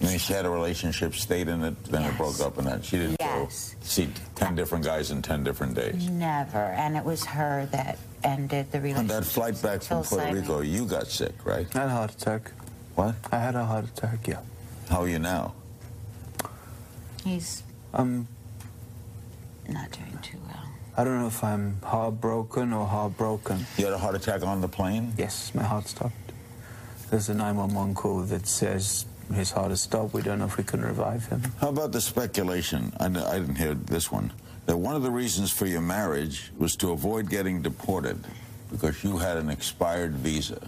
I mean, she had a relationship, stayed in it, then it broke up, and that she didn't Yes. go see ten different guys in ten different days. never, and it was her that ended the On relationship. that flight back from Puerto Simon- Rico, you got sick, right? I had a heart attack. What? I had a heart attack, yeah. How are you now? He's Um, not doing too well. I don't know if I'm heartbroken or heartbroken. You had a heart attack on the plane? Yes, my heart stopped. There's a 911 call that says his heart has stopped. We don't know if we can revive him. How about the speculation? I, I didn't hear this one. That one of the reasons for your marriage was to avoid getting deported because you had an expired visa.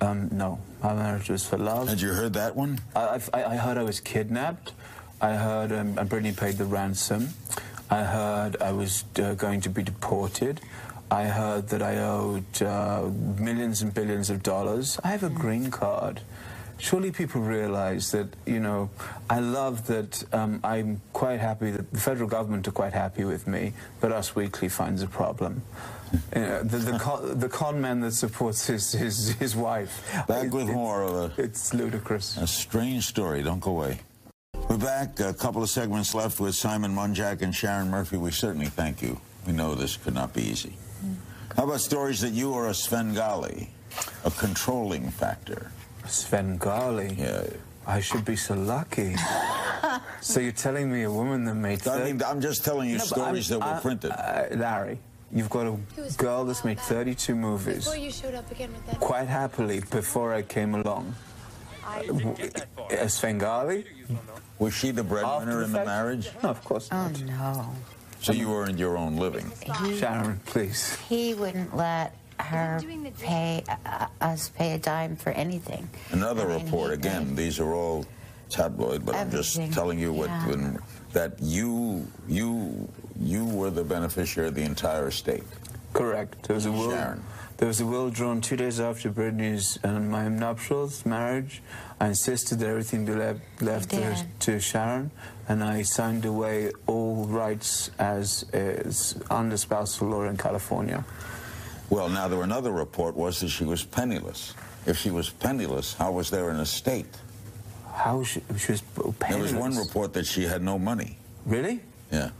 Um, no, my marriage was for love. Had you heard that one? I, I, I heard I was kidnapped. I heard um, Brittany paid the ransom. I heard I was uh, going to be deported. I heard that I owed uh, millions and billions of dollars. I have a green card. Surely people realize that, you know, I love that um, I'm quite happy that the federal government are quite happy with me, but Us Weekly finds a problem. You know, the, the, con, the con man that supports his, his, his wife. Back with It- more of a, It's ludicrous. a strange story. Don't go away. We're back. A couple of segments left with Simon Monjack and Sharon Murphy. We certainly thank you. We know this could not be easy. How about stories that you are a Svengali, a controlling factor? Svengali. Yeah. I should be so lucky. [LAUGHS] so you're telling me a woman that made. I 30 mean, I'm just telling you No, stories I'm- that were I- printed. uh, Larry, you've got a girl that's made 32 movies Before you showed up again with that. quite happily before I came along. A Svengali? Was she the breadwinner After in the marriage? No, of course Oh not. no, So you earned your own living. he, Sharon, please. he wouldn't let her pay uh, us pay a dime for anything. Another I mean, report. he- Again, these are all tabloid, but I'm just telling you what yeah. when, that you you you were the beneficiary of the entire estate. Correct. There was a will. Sharon. There was a will drawn two days after Brittany's and my nuptials, marriage. I insisted that everything be left, left to, to Sharon, and I signed away all rights as, as under spousal law in California. Well, now there another report was that she was penniless. If she was penniless, how was there an estate? How she, she was penniless? There was one report that she had no money. Really? Yeah.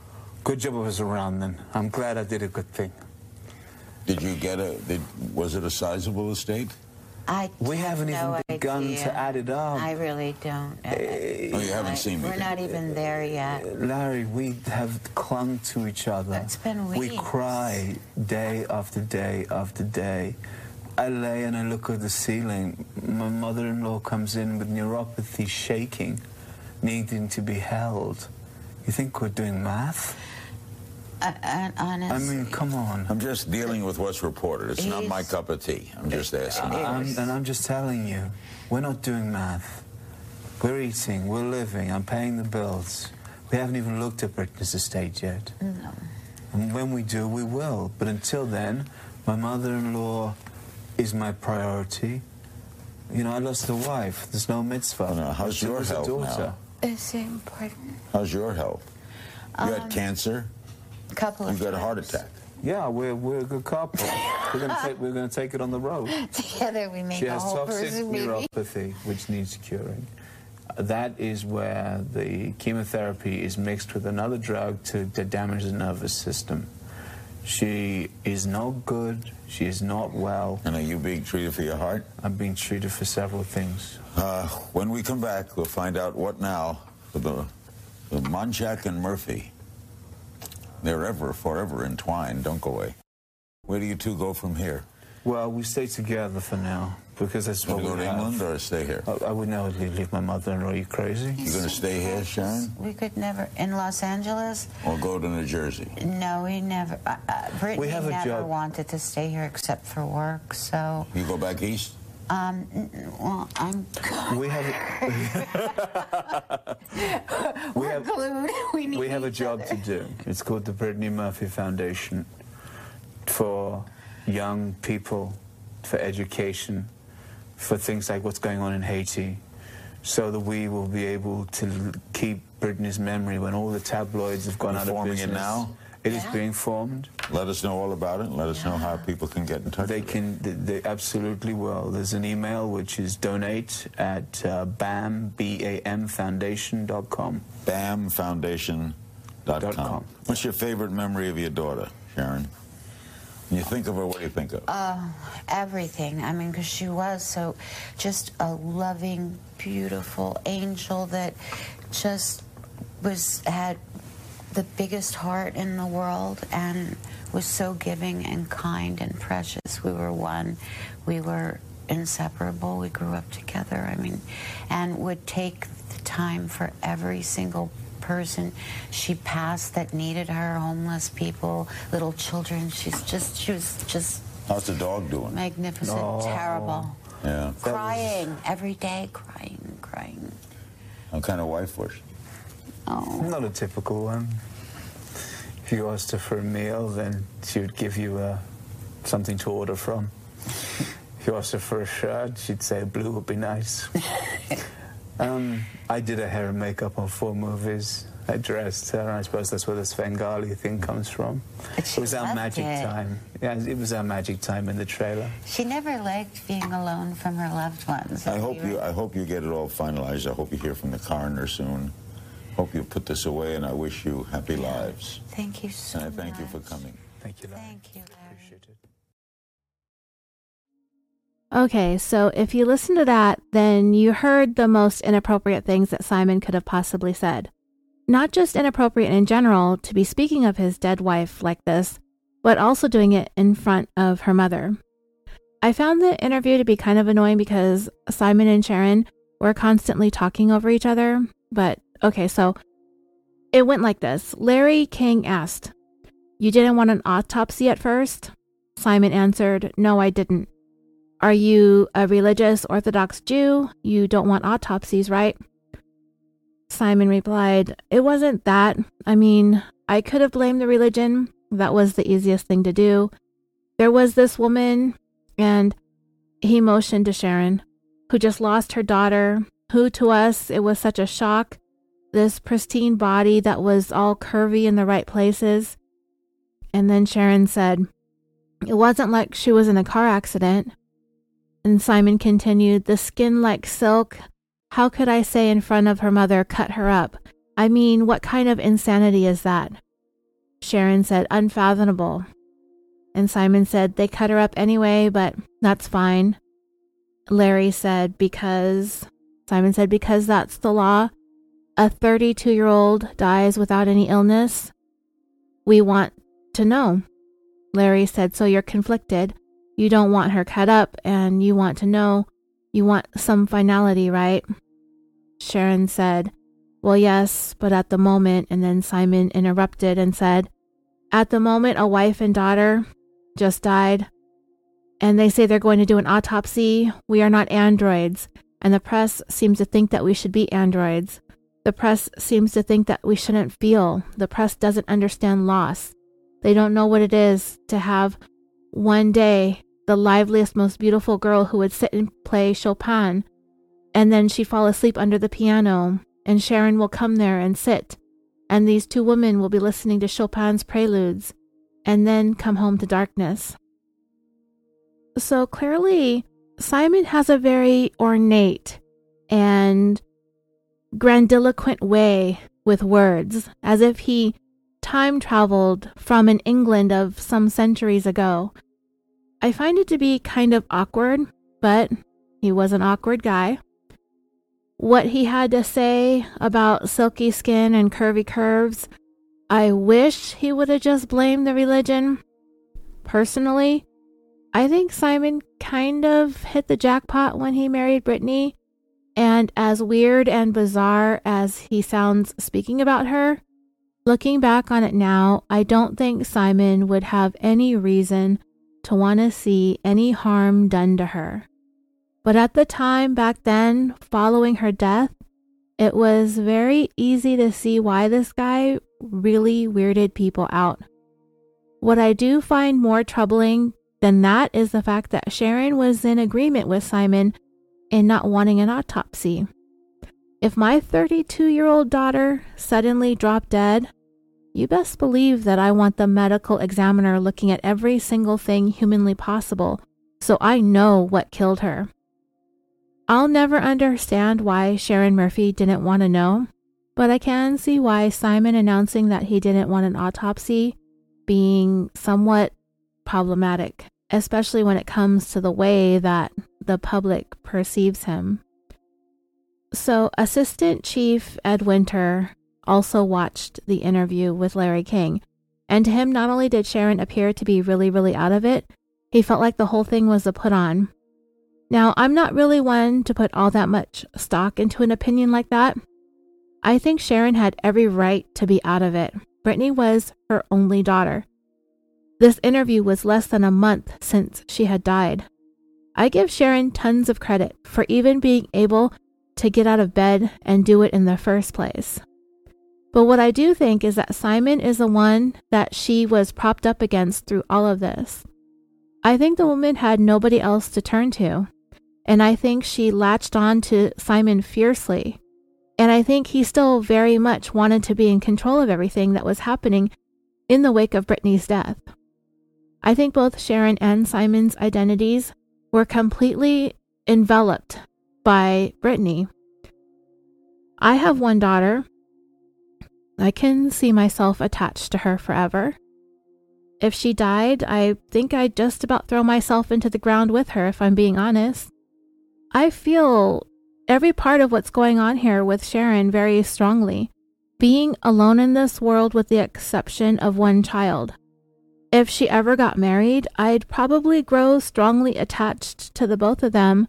Good job I was around then. I'm glad I did a good thing. Did you get a? Did, was it a sizable estate? I We have haven't no even begun idea. to add it up. I really don't. Uh, Oh, you haven't seen me. We're not even there yet. Larry, we have clung to each other. It's been weeks. We cry day after day after day. I lay and I look at the ceiling. My mother-in-law comes in with neuropathy, shaking, needing to be held. You think we're doing math? Honest. I mean, come on. I'm just dealing with what's reported. It's not my cup of tea. I'm just asking. you. I'm, and I'm just telling you, we're not doing math. We're eating, we're living, I'm paying the bills. We haven't even looked at Britain's estate yet. No. And when we do, we will. But until then, my mother-in-law is my priority. You know, I lost a wife. There's no mitzvah. Oh, no. How's There your was a health daughter. now? Is it important? How's your health? You had um, cancer. A couple You of got a heart attack. Yeah, we're, we're a good couple. we're going [LAUGHS] to we're gonna take it on the road. Together we make She a has whole toxic person, maybe. neuropathy, which needs curing. That is where the chemotherapy is mixed with another drug to, to damage the nervous system. She is not good. She is not well. And are you being treated for your heart? I'm being treated for several things. Uh, when we come back, we'll find out what now for the, the Monjack and Murphy. They're ever, forever entwined. Don't go away. Where do you two go from here? Well, we stay together for now because that's You what gonna we go to have. England or stay here? I, I would never leave, leave my mother-in-law. Are you crazy? You're gonna stay here, Sharon, We could never in Los Angeles. or go to New Jersey? No, we never. Uh, uh, Brittany have a never job. wanted to stay here except for work. So, You go back east? Um, n- n- well, I'm. We have [LAUGHS] we We're have glued. [LAUGHS] We need we have a job other. to do. It's called the Brittany Murphy Foundation for young people, for education, for things like what's going on in Haiti, so that we will be able to keep Brittany's memory when all the tabloids have gone You're out of forming it now? It is Yeah. being formed. Let us know all about it. Let us know how people can get in touch. They with it. can, they, they absolutely will. There's an email which is donate at uh, bam, B-A-M foundation.com. BAMFoundation.com. Dot com. What's your favorite memory of your daughter, Sharon? When you think of her, what do you think of? Uh, everything. I mean, because she was so just a loving, beautiful angel that just was had the biggest heart in the world and was so giving and kind and precious. We were one. We were inseparable. We grew up together. I mean, and would take the time for every single person she passed that needed her, homeless people, little children. She's just, she was just How's the dog doing? magnificent, Oh. terrible. Yeah. Crying every day, crying, crying. What kind of wife was she? Oh, Not a typical one. If you asked her for a meal, then she would give you uh, something to order from. If you asked her for a shirt, she'd say blue would be nice. [LAUGHS] um, I did her hair and makeup on four movies. I dressed her, and I suppose that's where this Svengali thing comes from. But It she was our magic it. time. Yeah, it was our magic time in the trailer. she never liked being alone from her loved ones. I hope We were- you. I hope you get it all finalized. I hope you hear from the coroner soon. Hope you put this away, and I wish you happy lives. Thank you so And I much. thank you for coming. Thank you, Larry. Thank you, Larry. Appreciate it. Okay, so if you listen to that, then you heard the most inappropriate things that Simon could have possibly said. Not just inappropriate in general to be speaking of his dead wife like this, but also doing it in front of her mother. I found the interview to be kind of annoying because Simon and Sharon were constantly talking over each other. But okay, so it went like this Larry King asked, You didn't want an autopsy at first? Simon answered, No, I didn't. Are you a religious Orthodox Jew? You don't want autopsies, right? Simon replied, It wasn't that. I mean, I could have blamed the religion. That was the easiest thing to do. There was this woman, and he motioned to Sharon, who just lost her daughter, who to us it was such a shock. This pristine body that was all curvy in the right places. And then Sharon said, It wasn't like she was in a car accident. And Simon continued, The skin like silk. How could I say in front of her mother, cut her up? I mean, what kind of insanity is that? Sharon said, Unfathomable. And Simon said, They cut her up anyway, but that's fine. Larry said, Because. Simon said, Because that's the law. A 32 year old dies without any illness. We want to know. Larry said, So you're conflicted. You don't want her cut up, and you want to know. You want some finality, right? Sharon said, Well, yes, but at the moment. And then Simon interrupted and said, At the moment, a wife and daughter just died. And they say they're going to do an autopsy. We are not androids. And the press seems to think that we should be androids. The press seems to think that we shouldn't feel. The press doesn't understand loss. They don't know what it is to have one day the liveliest, most beautiful girl who would sit and play Chopin, and then she'd fall asleep under the piano, and Sharon will come there and sit, and these two women will be listening to Chopin's preludes, and then come home to darkness. So clearly, Simon has a very ornate and grandiloquent way with words, as if he time traveled from an England of some centuries ago. I find it to be kind of awkward, but he was an awkward guy. What he had to say about silky skin and curvy curves, I wish he would have just blamed the religion. Personally, I think Simon kind of hit the jackpot when he married Brittany. And as weird and bizarre as he sounds speaking about her, looking back on it now, I don't think Simon would have any reason to want to see any harm done to her. But at the time back then, following her death, it was very easy to see why this guy really weirded people out. What I do find more troubling than that is the fact that Sharon was in agreement with Simon in not wanting an autopsy. If my 32 year old daughter suddenly dropped dead, you best believe that I want the medical examiner looking at every single thing humanly possible so I know what killed her. I'll never understand why Sharon Murphy didn't want to know, but I can see why Simon announcing that he didn't want an autopsy being somewhat problematic, especially when it comes to the way that the public perceives him. So, Assistant Chief Ed Winter also watched the interview with Larry King, and to him, not only did Sharon appear to be really, really out of it, he felt like the whole thing was a put on. Now, I'm not really one to put all that much stock into an opinion like that. I think Sharon had every right to be out of it. Brittany was her only daughter. This interview was less than a month since she had died. I give Sharon tons of credit for even being able to get out of bed and do it in the first place. But what I do think is that Simon is the one that she was propped up against through all of this. I think the woman had nobody else to turn to. And I think she latched on to Simon fiercely. And I think he still very much wanted to be in control of everything that was happening in the wake of Brittany's death. I think both Sharon and Simon's identities were completely enveloped by Brittany. I have one daughter. I can see myself attached to her forever. If she died, I think I'd just about throw myself into the ground with her, if I'm being honest. I feel every part of what's going on here with Sharon very strongly. Being alone in this world with the exception of one child. If she ever got married, I'd probably grow strongly attached to the both of them.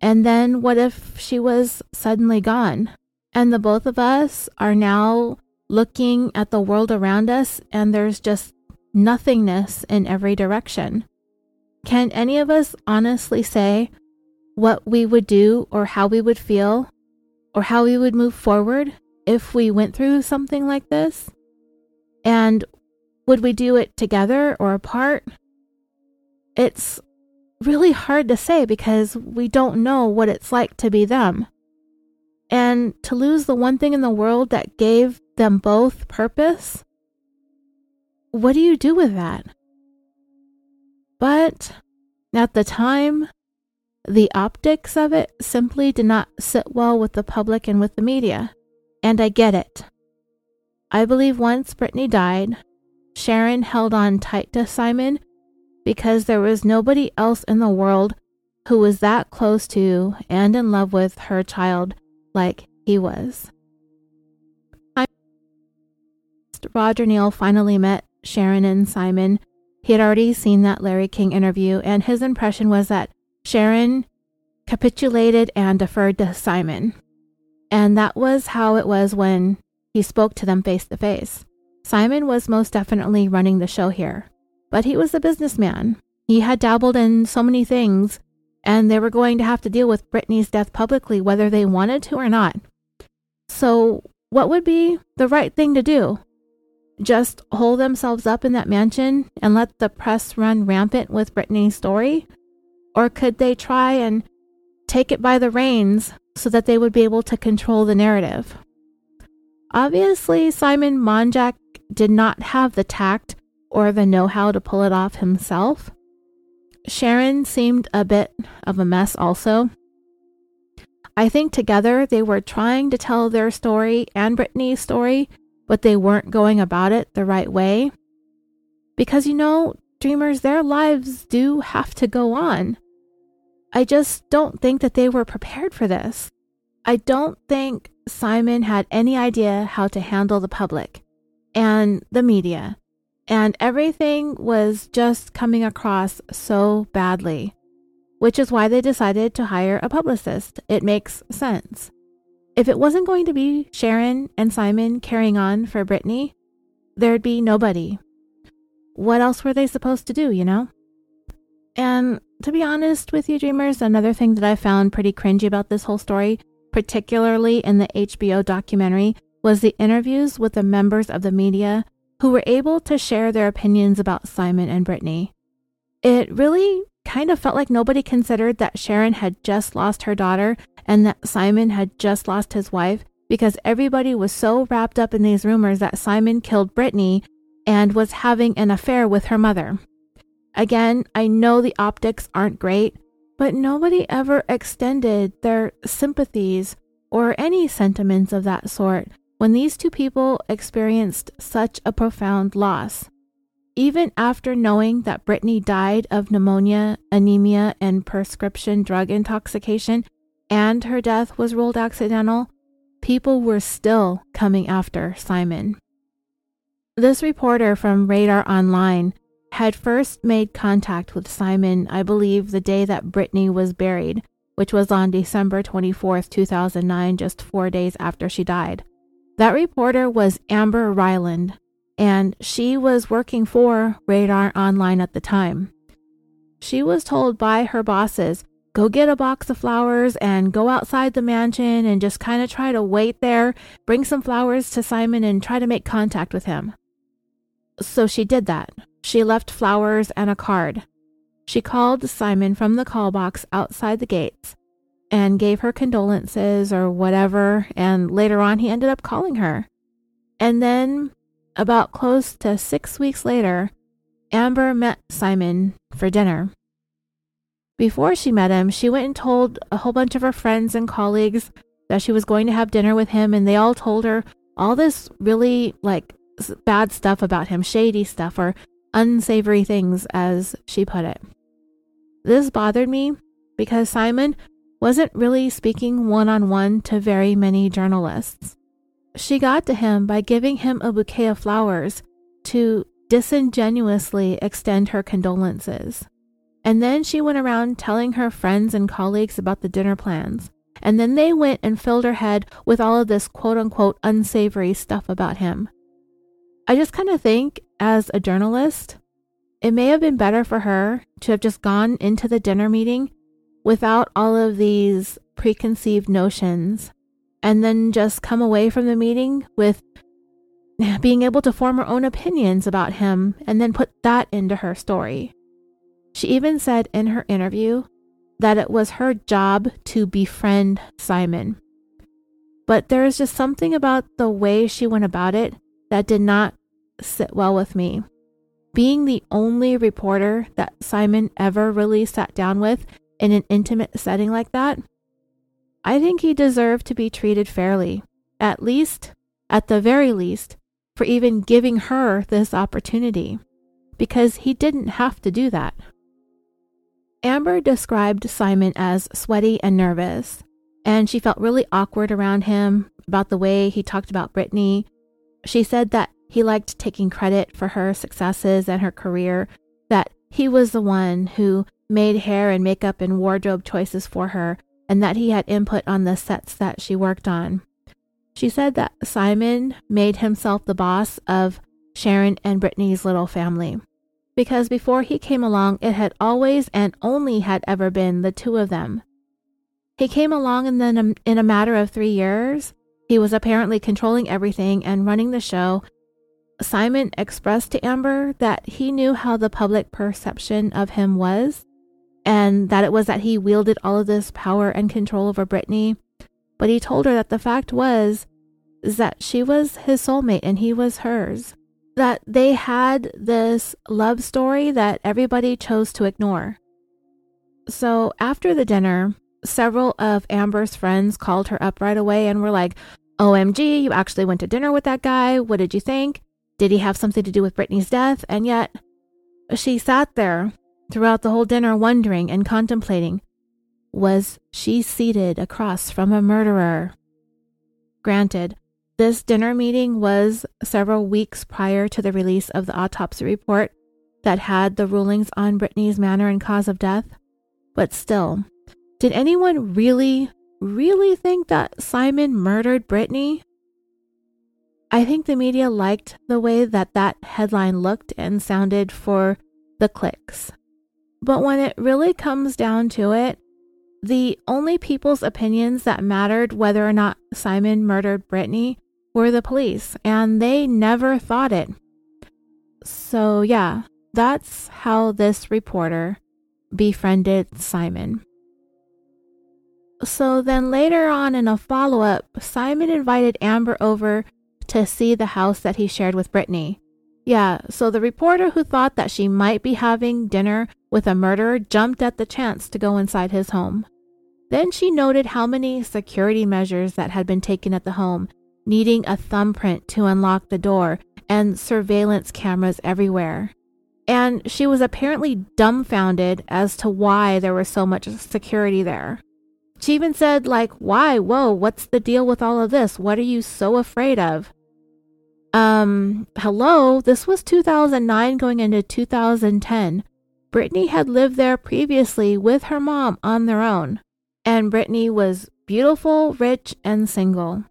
And then what if she was suddenly gone? And the both of us are now looking at the world around us and there's just nothingness in every direction. Can any of us honestly say what we would do or how we would feel or how we would move forward if we went through something like this? And would we do it together or apart? It's really hard to say because we don't know what it's like to be them. And to lose the one thing in the world that gave them both purpose, what do you do with that? But at the time, the optics of it simply did not sit well with the public and with the media, and I get it. I believe once Brittany died, Sharon held on tight to Simon because there was nobody else in the world who was that close to and in love with her child like he was. Roger Neal finally met Sharon and Simon. He had already seen that Larry King interview, and his impression was that Sharon capitulated and deferred to Simon. And that was how it was when he spoke to them face to face. Simon was most definitely running the show here, but he was a businessman. He had dabbled in so many things, and they were going to have to deal with Brittany's death publicly, whether they wanted to or not. So, what would be the right thing to do? Just hold themselves up in that mansion and let the press run rampant with Brittany's story? Or could they try and take it by the reins so that they would be able to control the narrative? Obviously, Simon Monjack did not have the tact or the know how to pull it off himself. Sharon seemed a bit of a mess, also. I think together they were trying to tell their story and Brittany's story, but they weren't going about it the right way. Because, you know, dreamers, their lives do have to go on. I just don't think that they were prepared for this. I don't think Simon had any idea how to handle the public and the media And everything was just coming across so badly, which is why they decided to hire a publicist. It makes sense. If it wasn't going to be Sharon and Simon carrying on for Brittany, there'd be nobody. What else were they supposed to do, you know? And to be honest with you, dreamers, another thing that I found pretty cringy about this whole story, particularly in the HBO documentary, was the interviews with the members of the media who were able to share their opinions about Simon and Brittany. It really kind of felt like nobody considered that Sharon had just lost her daughter and that Simon had just lost his wife because everybody was so wrapped up in these rumors that Simon killed Brittany and was having an affair with her mother. Again, I know the optics aren't great, but nobody ever extended their sympathies or any sentiments of that sort when these two people experienced such a profound loss. Even after knowing that Brittany died of pneumonia, anemia, and prescription drug intoxication, and her death was ruled accidental, people were still coming after Simon. This reporter from Radar Online had first made contact with Simon, I believe, the day that Brittany was buried, which was on December 24, 2009, just four days after she died. That reporter was Amber Ryland, and she was working for Radar Online at the time. She was told by her bosses, go get a box of flowers and go outside the mansion and just kind of try to wait there, bring some flowers to Simon and try to make contact with him. So she did that. She left flowers and a card. She called Simon from the call box outside the gates and gave her condolences or whatever, and later on he ended up calling her. And then, about close to six weeks later, Amber met Simon for dinner. Before she met him, she went and told a whole bunch of her friends and colleagues that she was going to have dinner with him, and they all told her all this really like bad stuff about him, shady stuff, or unsavory things, as she put it. This bothered me because Simon wasn't really speaking one on one to very many journalists. She got to him by giving him a bouquet of flowers to disingenuously extend her condolences. And then she went around telling her friends and colleagues about the dinner plans. And then they went and filled her head with all of this quote unquote unsavory stuff about him. I just kind of think, as a journalist, it may have been better for her to have just gone into the dinner meeting without all of these preconceived notions and then just come away from the meeting with being able to form her own opinions about him and then put that into her story. She even said in her interview that it was her job to befriend Simon. But there is just something about the way she went about it that did not sit well with me. Being the only reporter that Simon ever really sat down with in an intimate setting like that, I think he deserved to be treated fairly, at least, at the very least, for even giving her this opportunity, because he didn't have to do that. Amber described Simon as sweaty and nervous, and she felt really awkward around him about the way he talked about Brittany. She said that he liked taking credit for her successes and her career, that he was the one who made hair and makeup and wardrobe choices for her, and that he had input on the sets that she worked on. She said that Simon made himself the boss of Sharon and Brittany's little family. Because before he came along, it had always and only had ever been the two of them. He came along and then um, in a matter of three years, he was apparently controlling everything and running the show. Simon expressed to Amber that he knew how the public perception of him was and that it was that he wielded all of this power and control over Brittany. But he told her that the fact was is that she was his soulmate and he was hers. That they had this love story that everybody chose to ignore. So after the dinner, several of Amber's friends called her up right away and were like, OMG, you actually went to dinner with that guy. What did you think? Did he have something to do with Brittany's death? And yet, she sat there throughout the whole dinner wondering and contemplating was she seated across from a murderer? Granted, This dinner meeting was several weeks prior to the release of the autopsy report that had the rulings on Brittany's manner and cause of death. But still, did anyone really, really think that Simon murdered Brittany? I think the media liked the way that that headline looked and sounded for the clicks. But when it really comes down to it, the only people's opinions that mattered whether or not Simon murdered Brittany were the police, and they never thought it. So, yeah, that's how this reporter befriended Simon. So then later on in a follow up, Simon invited Amber over to see the house that he shared with Brittany. Yeah, so the reporter who thought that she might be having dinner with a murderer jumped at the chance to go inside his home. Then she noted how many security measures that had been taken at the home, needing a thumbprint to unlock the door and surveillance cameras everywhere. And she was apparently dumbfounded as to why there was so much security there. She even said, like, why? Whoa, what's the deal with all of this? What are you so afraid of? Um, hello, this was 2009 going into 2010. Brittany had lived there previously with her mom on their own, and Brittany was beautiful, rich, and single.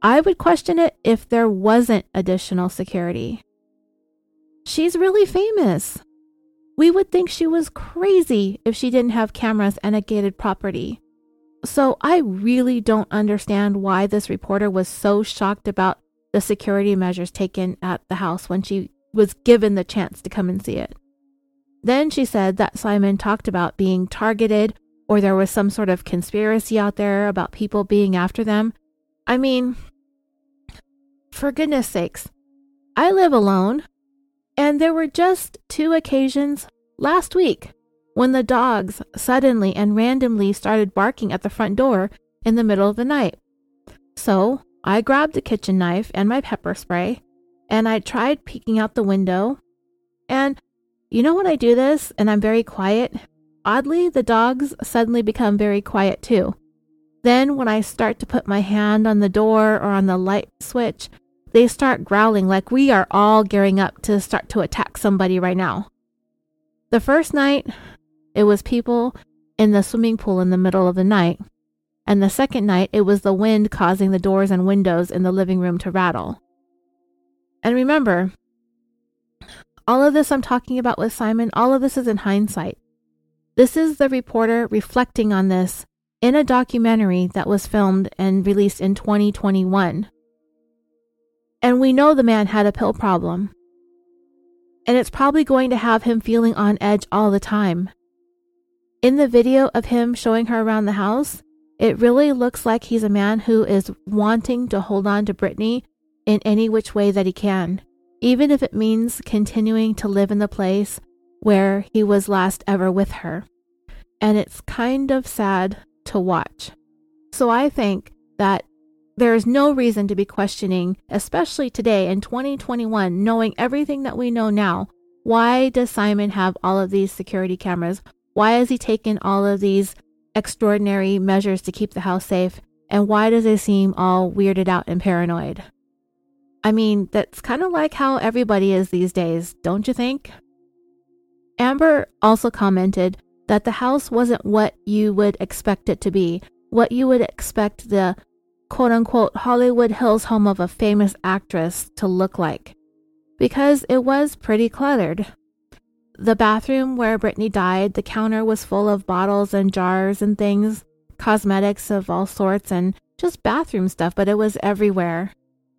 I would question it if there wasn't additional security. She's really famous. We would think she was crazy if she didn't have cameras and a gated property. So I really don't understand why this reporter was so shocked about the security measures taken at the house when she was given the chance to come and see it. Then she said that Simon talked about being targeted or there was some sort of conspiracy out there about people being after them. I mean, for goodness sakes, I live alone, and there were just two occasions last week when the dogs suddenly and randomly started barking at the front door in the middle of the night. So I grabbed the kitchen knife and my pepper spray, and I tried peeking out the window. And you know when I do this and I'm very quiet? Oddly, the dogs suddenly become very quiet too. Then, when I start to put my hand on the door or on the light switch, they start growling like we are all gearing up to start to attack somebody right now. The first night, it was people in the swimming pool in the middle of the night, and the second night it was the wind causing the doors and windows in the living room to rattle. And remember, all of this I'm talking about with Simon, all of this is in hindsight. This is the reporter reflecting on this in a documentary that was filmed and released in 2021. And we know the man had a pill problem. And it's probably going to have him feeling on edge all the time. In the video of him showing her around the house, it really looks like he's a man who is wanting to hold on to Brittany in any which way that he can, even if it means continuing to live in the place where he was last ever with her. And it's kind of sad to watch. So I think that there is no reason to be questioning, especially today in 2021, knowing everything that we know now. Why does Simon have all of these security cameras? Why has he taken all of these extraordinary measures to keep the house safe? And why does it seem all weirded out and paranoid? I mean, that's kind of like how everybody is these days, don't you think? Amber also commented that the house wasn't what you would expect it to be, what you would expect the quote unquote Hollywood Hills home of a famous actress to look like, because it was pretty cluttered. The bathroom where Brittany died, the counter was full of bottles and jars and things, cosmetics of all sorts, and just bathroom stuff, but it was everywhere.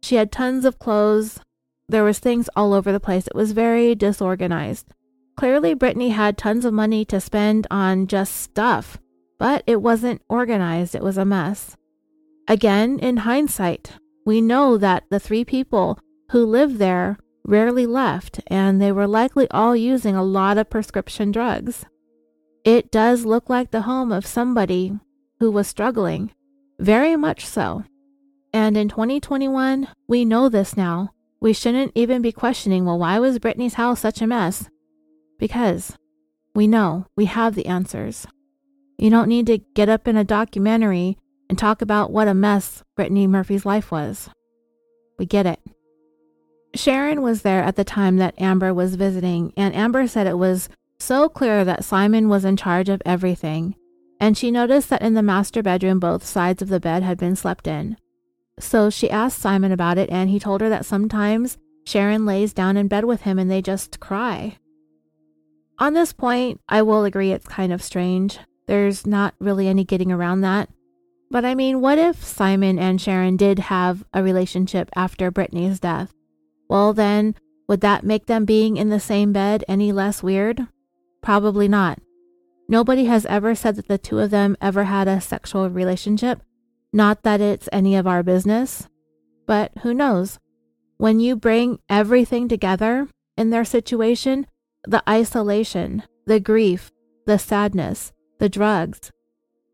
She had tons of clothes. There was things all over the place. It was very disorganized. Clearly, Brittany had tons of money to spend on just stuff, but it wasn't organized. It was a mess. Again, in hindsight, we know that the three people who lived there rarely left, and they were likely all using a lot of prescription drugs. It does look like the home of somebody who was struggling, very much so. And in 2021, we know this now. We shouldn't even be questioning, well, why was Brittany's house such a mess? Because we know, we have the answers. You don't need to get up in a documentary and talk about what a mess Brittany Murphy's life was. We get it. Sharon was there at the time that Amber was visiting, and Amber said it was so clear that Simon was in charge of everything, and she noticed that in the master bedroom both sides of the bed had been slept in. So she asked Simon about it, and he told her that sometimes Sharon lays down in bed with him and they just cry. On this point, I will agree it's kind of strange. There's not really any getting around that. But I mean, what if Simon and Sharon did have a relationship after Brittany's death? Well, then, would that make them being in the same bed any less weird? Probably not. Nobody has ever said that the two of them ever had a sexual relationship. Not that it's any of our business. But who knows? When you bring everything together in their situation, the isolation, the grief, the sadness, the drugs,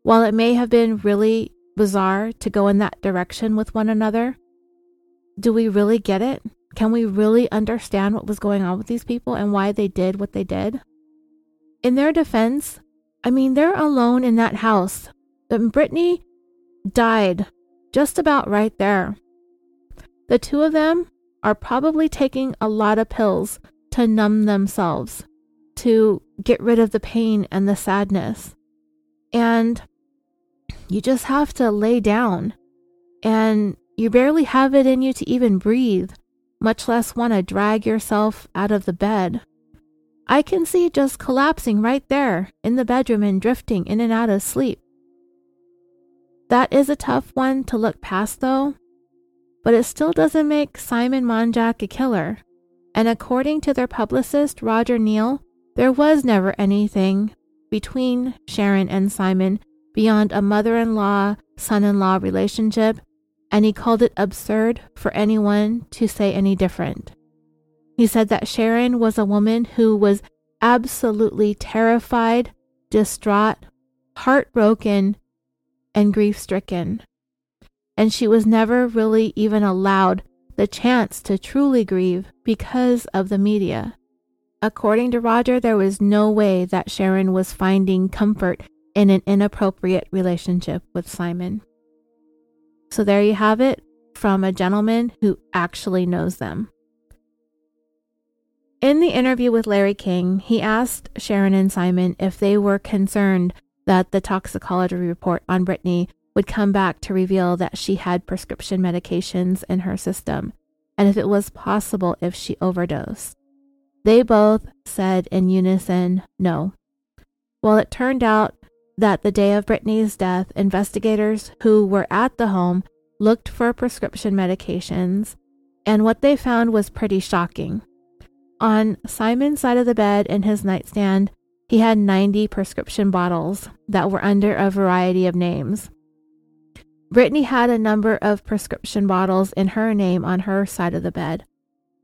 while it may have been really bizarre to go in that direction with one another, do we really get it? Can we really understand what was going on with these people and why they did what they did? In their defense, I mean, they're alone in that house. But Brittany died just about right there. The two of them are probably taking a lot of pills to numb themselves, to get rid of the pain and the sadness. And you just have to lay down, and you barely have it in you to even breathe, much less want to drag yourself out of the bed. I can see just collapsing right there in the bedroom and drifting in and out of sleep. That is a tough one to look past, though, but it still doesn't make Simon Monjack a killer. And according to their publicist, Roger Neal, there was never anything between Sharon and Simon beyond a mother in law son in law relationship, and he called it absurd for anyone to say any different. He said that Sharon was a woman who was absolutely terrified, distraught, heartbroken, and grief stricken and she was never really even allowed the chance to truly grieve because of the media. According to Roger, there was no way that Sharon was finding comfort in an inappropriate relationship with Simon. So there you have it from a gentleman who actually knows them. In the interview with Larry King, he asked Sharon and Simon if they were concerned that the toxicology report on Brittany would come back to reveal that she had prescription medications in her system and if it was possible if she overdosed. They both said in unison no. Well, it turned out that the day of Brittany's death, investigators who were at the home looked for prescription medications, and what they found was pretty shocking. On Simon's side of the bed in his nightstand, he had 90 prescription bottles that were under a variety of names. Brittany had a number of prescription bottles in her name on her side of the bed,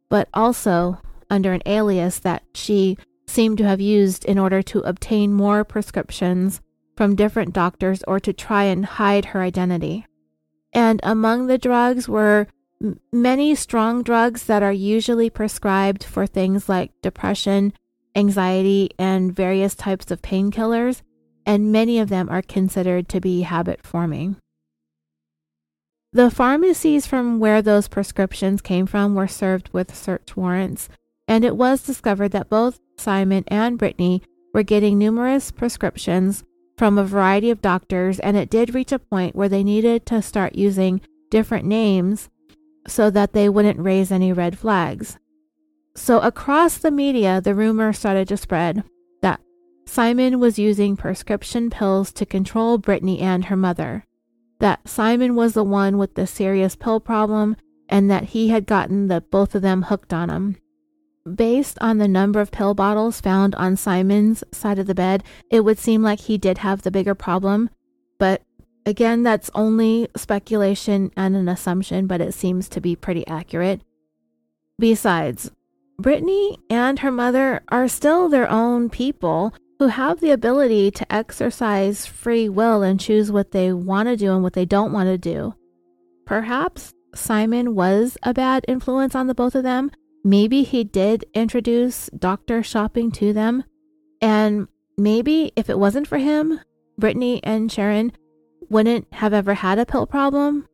but also under an alias that she seemed to have used in order to obtain more prescriptions from different doctors or to try and hide her identity. And among the drugs were many strong drugs that are usually prescribed for things like depression, anxiety, and various types of painkillers, and many of them are considered to be habit forming. The pharmacies from where those prescriptions came from were served with search warrants, and it was discovered that both Simon and Brittany were getting numerous prescriptions from a variety of doctors, and it did reach a point where they needed to start using different names so that they wouldn't raise any red flags. So, across the media, the rumor started to spread that Simon was using prescription pills to control Brittany and her mother that Simon was the one with the serious pill problem and that he had gotten the both of them hooked on him. Based on the number of pill bottles found on Simon's side of the bed, it would seem like he did have the bigger problem, but again, that's only speculation and an assumption, but it seems to be pretty accurate. Besides, Brittany and her mother are still their own people who have the ability to exercise free will and choose what they want to do and what they don't want to do. Perhaps Simon was a bad influence on the both of them. Maybe he did introduce doctor shopping to them. And maybe if it wasn't for him, Brittany and Sharon wouldn't have ever had a pill problem,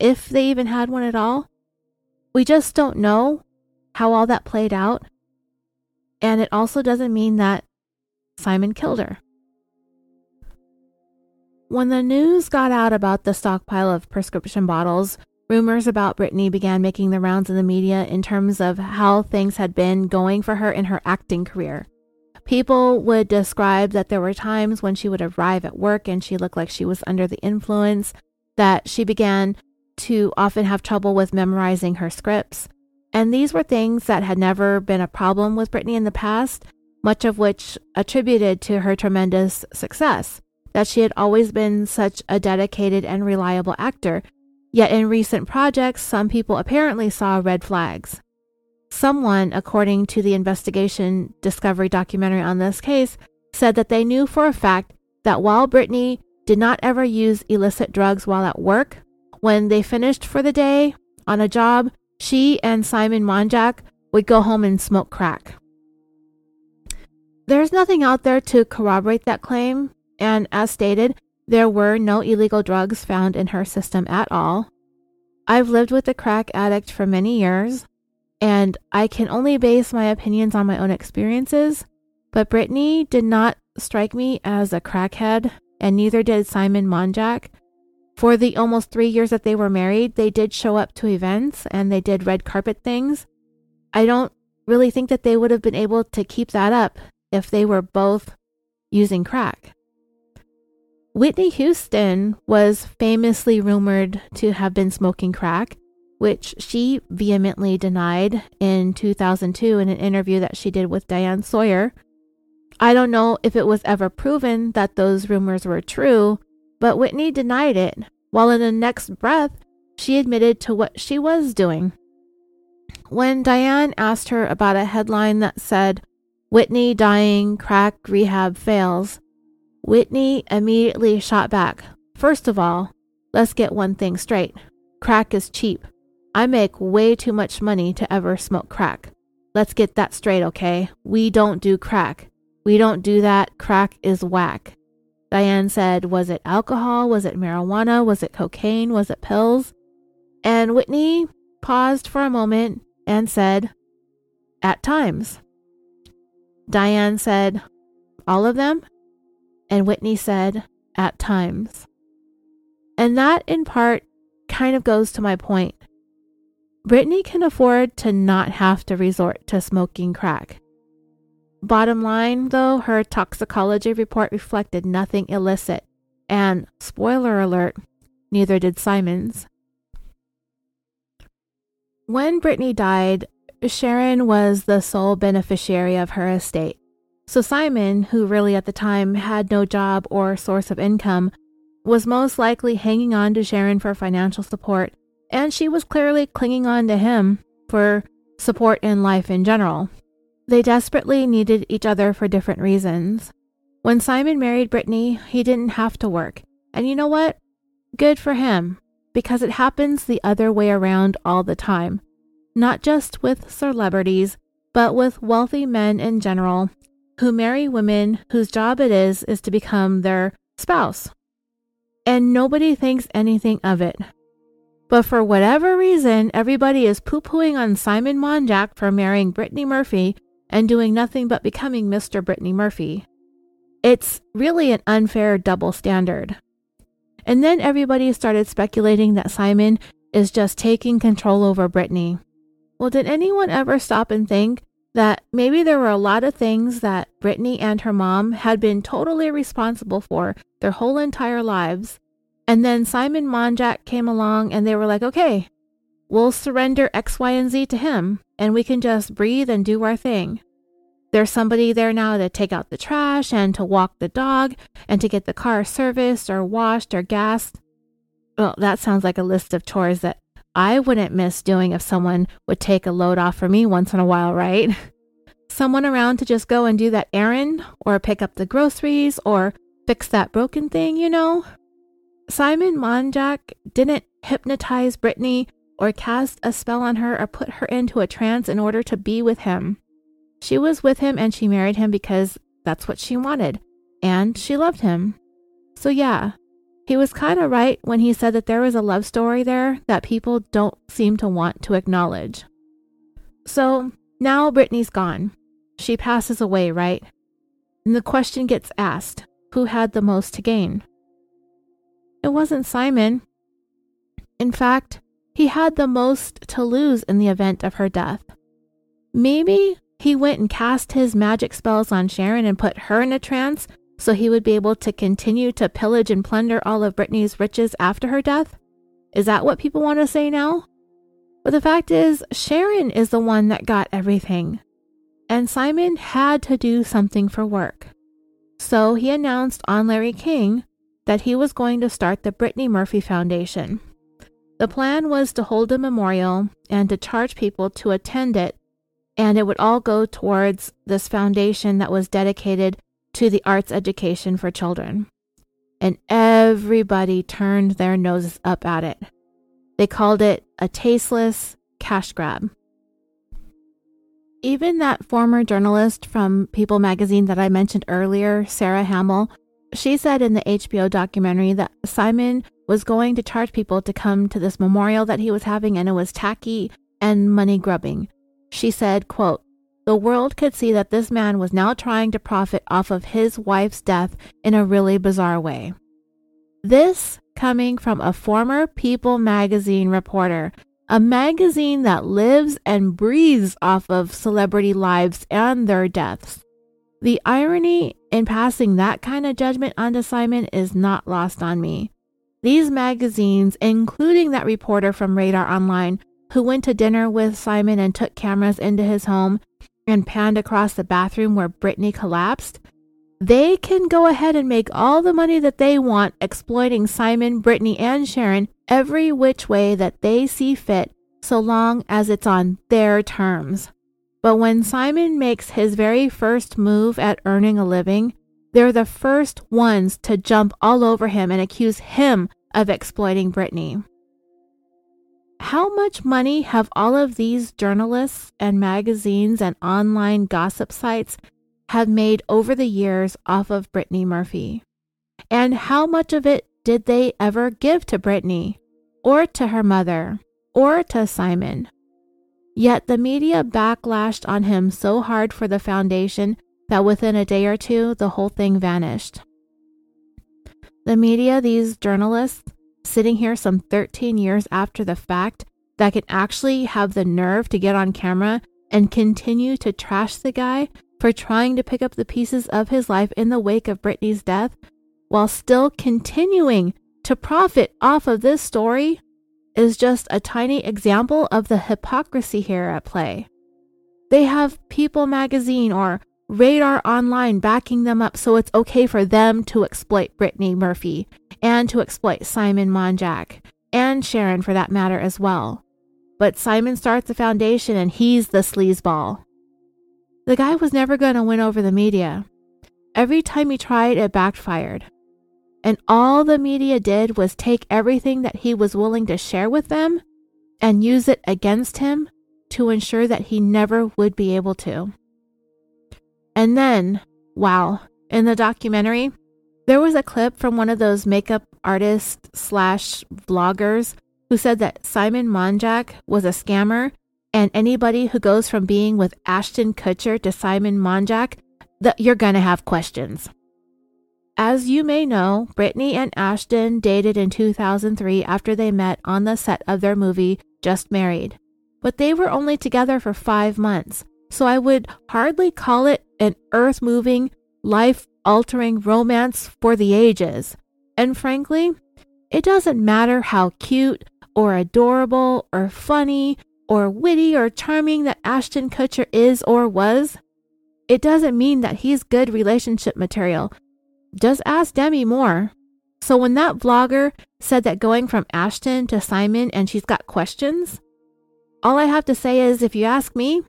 if they even had one at all. We just don't know how all that played out. And it also doesn't mean that Simon killed her. When the news got out about the stockpile of prescription bottles, rumors about Brittany began making the rounds in the media in terms of how things had been going for her in her acting career. People would describe that there were times when she would arrive at work and she looked like she was under the influence, that she began to often have trouble with memorizing her scripts. And these were things that had never been a problem with Brittany in the past, much of which attributed to her tremendous success, that she had always been such a dedicated and reliable actor. Yet in recent projects, some people apparently saw red flags. Someone, according to the investigation Discovery documentary on this case, said that they knew for a fact that while Brittany did not ever use illicit drugs while at work, when they finished for the day on a job, she and Simon Monjack would go home and smoke crack. There's nothing out there to corroborate that claim, and as stated, there were no illegal drugs found in her system at all. I've lived with a crack addict for many years, and I can only base my opinions on my own experiences, but Brittany did not strike me as a crackhead, and neither did Simon Monjack. For the almost three years that they were married, they did show up to events and they did red carpet things. I don't really think that they would have been able to keep that up if they were both using crack. Whitney Houston was famously rumored to have been smoking crack, which she vehemently denied in 2002 in an interview that she did with Diane Sawyer. I don't know if it was ever proven that those rumors were true, but Whitney denied it, while in the next breath, she admitted to what she was doing. When Diane asked her about a headline that said, Whitney dying, crack rehab fails, Whitney immediately shot back. First of all, let's get one thing straight crack is cheap. I make way too much money to ever smoke crack. Let's get that straight, okay? We don't do crack. We don't do that. Crack is whack. Diane said, Was it alcohol? Was it marijuana? Was it cocaine? Was it pills? And Whitney paused for a moment and said, At times. Diane said, All of them? And Whitney said, At times. And that, in part, kind of goes to my point. Brittany can afford to not have to resort to smoking crack. Bottom line, though, her toxicology report reflected nothing illicit, and spoiler alert, neither did Simon's. When Brittany died, Sharon was the sole beneficiary of her estate. So Simon, who really at the time had no job or source of income, was most likely hanging on to Sharon for financial support, and she was clearly clinging on to him for support in life in general. They desperately needed each other for different reasons. When Simon married Brittany, he didn't have to work. And you know what? Good for him, because it happens the other way around all the time. Not just with celebrities, but with wealthy men in general who marry women whose job it is is to become their spouse. And nobody thinks anything of it. But for whatever reason, everybody is poo pooing on Simon Monjack for marrying Brittany Murphy and doing nothing but becoming Mr. Brittany Murphy. It's really an unfair double standard. And then everybody started speculating that Simon is just taking control over Brittany. Well, did anyone ever stop and think that maybe there were a lot of things that Brittany and her mom had been totally responsible for their whole entire lives? And then Simon Monjack came along and they were like, okay, we'll surrender X, Y, and Z to him and we can just breathe and do our thing. There's somebody there now to take out the trash and to walk the dog and to get the car serviced or washed or gassed. Well, that sounds like a list of chores that I wouldn't miss doing if someone would take a load off for me once in a while, right? [LAUGHS] Someone around to just go and do that errand or pick up the groceries or fix that broken thing, you know? Simon Monjack didn't hypnotize Brittany or cast a spell on her or put her into a trance in order to be with him. She was with him and she married him because that's what she wanted, and she loved him. So, yeah, he was kind of right when he said that there was a love story there that people don't seem to want to acknowledge. So now Brittany's gone. She passes away, right? And the question gets asked who had the most to gain? It wasn't Simon. In fact, he had the most to lose in the event of her death. Maybe he went and cast his magic spells on Sharon and put her in a trance so he would be able to continue to pillage and plunder all of Brittany's riches after her death? Is that what people want to say now? But the fact is, Sharon is the one that got everything. And Simon had to do something for work. So he announced on Larry King that he was going to start the Brittany Murphy Foundation. The plan was to hold a memorial and to charge people to attend it, and it would all go towards this foundation that was dedicated to the arts education for children. And everybody turned their noses up at it. They called it a tasteless cash grab. Even that former journalist from People magazine that I mentioned earlier, Sarah Hamill, she said in the HBO documentary that Simon was going to charge people to come to this memorial that he was having and it was tacky and money grubbing. She said, quote, the world could see that this man was now trying to profit off of his wife's death in a really bizarre way. This coming from a former People magazine reporter, a magazine that lives and breathes off of celebrity lives and their deaths. The irony in passing that kind of judgment onto Simon is not lost on me. These magazines, including that reporter from Radar Online who went to dinner with Simon and took cameras into his home and panned across the bathroom where Brittany collapsed, they can go ahead and make all the money that they want exploiting Simon, Brittany, and Sharon every which way that they see fit, so long as it's on their terms. But when Simon makes his very first move at earning a living, they're the first ones to jump all over him and accuse him of exploiting Brittany. How much money have all of these journalists and magazines and online gossip sites have made over the years off of Brittany Murphy? And how much of it did they ever give to Brittany or to her mother or to Simon? Yet the media backlashed on him so hard for the foundation that within a day or two, the whole thing vanished. The media, these journalists, sitting here some 13 years after the fact that can actually have the nerve to get on camera and continue to trash the guy for trying to pick up the pieces of his life in the wake of Brittany's death while still continuing to profit off of this story is just a tiny example of the hypocrisy here at play. They have People magazine or Radar Online backing them up so it's okay for them to exploit Brittany Murphy and to exploit Simon Monjack and Sharon for that matter as well. But Simon starts a foundation and he's the sleazeball. The guy was never going to win over the media. Every time he tried, it backfired. And all the media did was take everything that he was willing to share with them and use it against him to ensure that he never would be able to. And then, wow, in the documentary, there was a clip from one of those makeup artists slash vloggers who said that Simon Monjack was a scammer, and anybody who goes from being with Ashton Kutcher to Simon Monjack, that you're gonna have questions. As you may know, Brittany and Ashton dated in 2003 after they met on the set of their movie Just Married. But they were only together for five months, so I would hardly call it an earth moving, life altering romance for the ages. And frankly, it doesn't matter how cute or adorable or funny or witty or charming that Ashton Kutcher is or was. It doesn't mean that he's good relationship material. Just ask Demi Moore. So when that vlogger said that going from Ashton to Simon and she's got questions, all I have to say is if you ask me,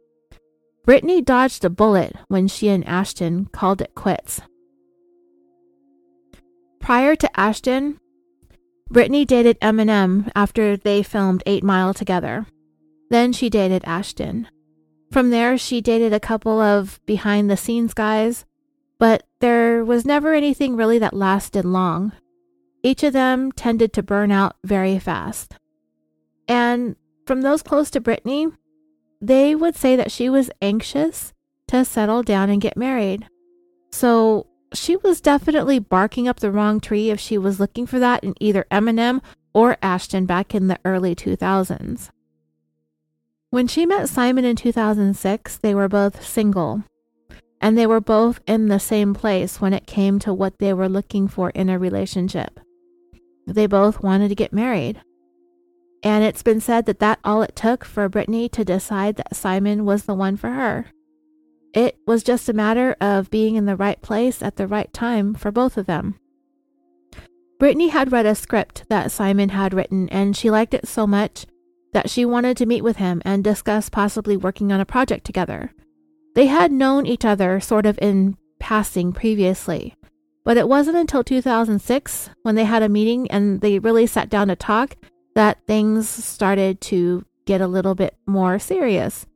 Brittany dodged a bullet when she and Ashton called it quits. Prior to Ashton, Brittany dated Eminem after they filmed 8 Mile together. Then she dated Ashton. From there, she dated a couple of behind the scenes guys, but there was never anything really that lasted long. Each of them tended to burn out very fast. And from those close to Brittany, they would say that she was anxious to settle down and get married. So she was definitely barking up the wrong tree if she was looking for that in either Eminem or Ashton back in the early 2000s. When she met Simon in 2006, they were both single, and they were both in the same place when it came to what they were looking for in a relationship. They both wanted to get married. And it's been said that that all it took for Brittany to decide that Simon was the one for her. It was just a matter of being in the right place at the right time for both of them. Brittany had read a script that Simon had written, and she liked it so much that she wanted to meet with him and discuss possibly working on a project together. They had known each other sort of in passing previously, but it wasn't until 2006 when they had a meeting and they really sat down to talk that things started to get a little bit more serious.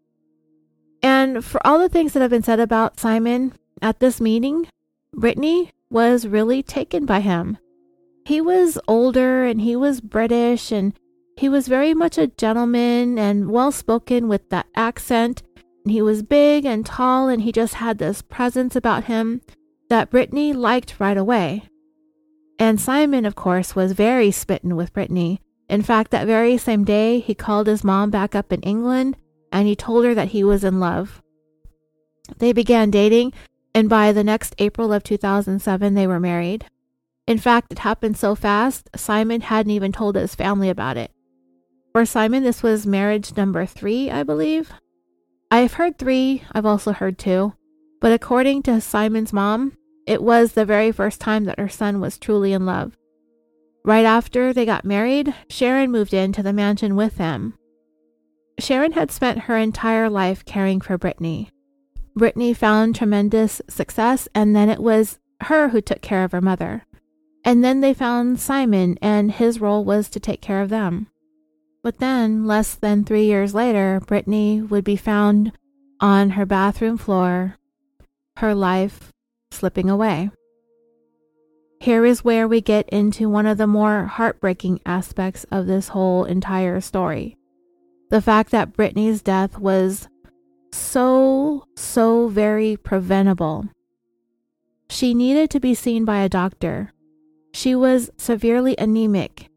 And for all the things that have been said about Simon at this meeting, Brittany was really taken by him. He was older and he was British and he was very much a gentleman and well spoken with that accent. And he was big and tall and he just had this presence about him that Brittany liked right away. And Simon, of course, was very smitten with Brittany. In fact, that very same day, he called his mom back up in England and he told her that he was in love. They began dating, and by the next April of 2007, they were married. In fact, it happened so fast, Simon hadn't even told his family about it. For Simon, this was marriage number three, I believe. I've heard three, I've also heard two, but according to Simon's mom, it was the very first time that her son was truly in love. Right after they got married, Sharon moved into the mansion with them. Sharon had spent her entire life caring for Brittany. Brittany found tremendous success, and then it was her who took care of her mother. And then they found Simon, and his role was to take care of them. But then, less than three years later, Brittany would be found on her bathroom floor, her life slipping away. Here is where we get into one of the more heartbreaking aspects of this whole entire story. The fact that Brittany's death was so, so very preventable. She needed to be seen by a doctor. She was severely anemic,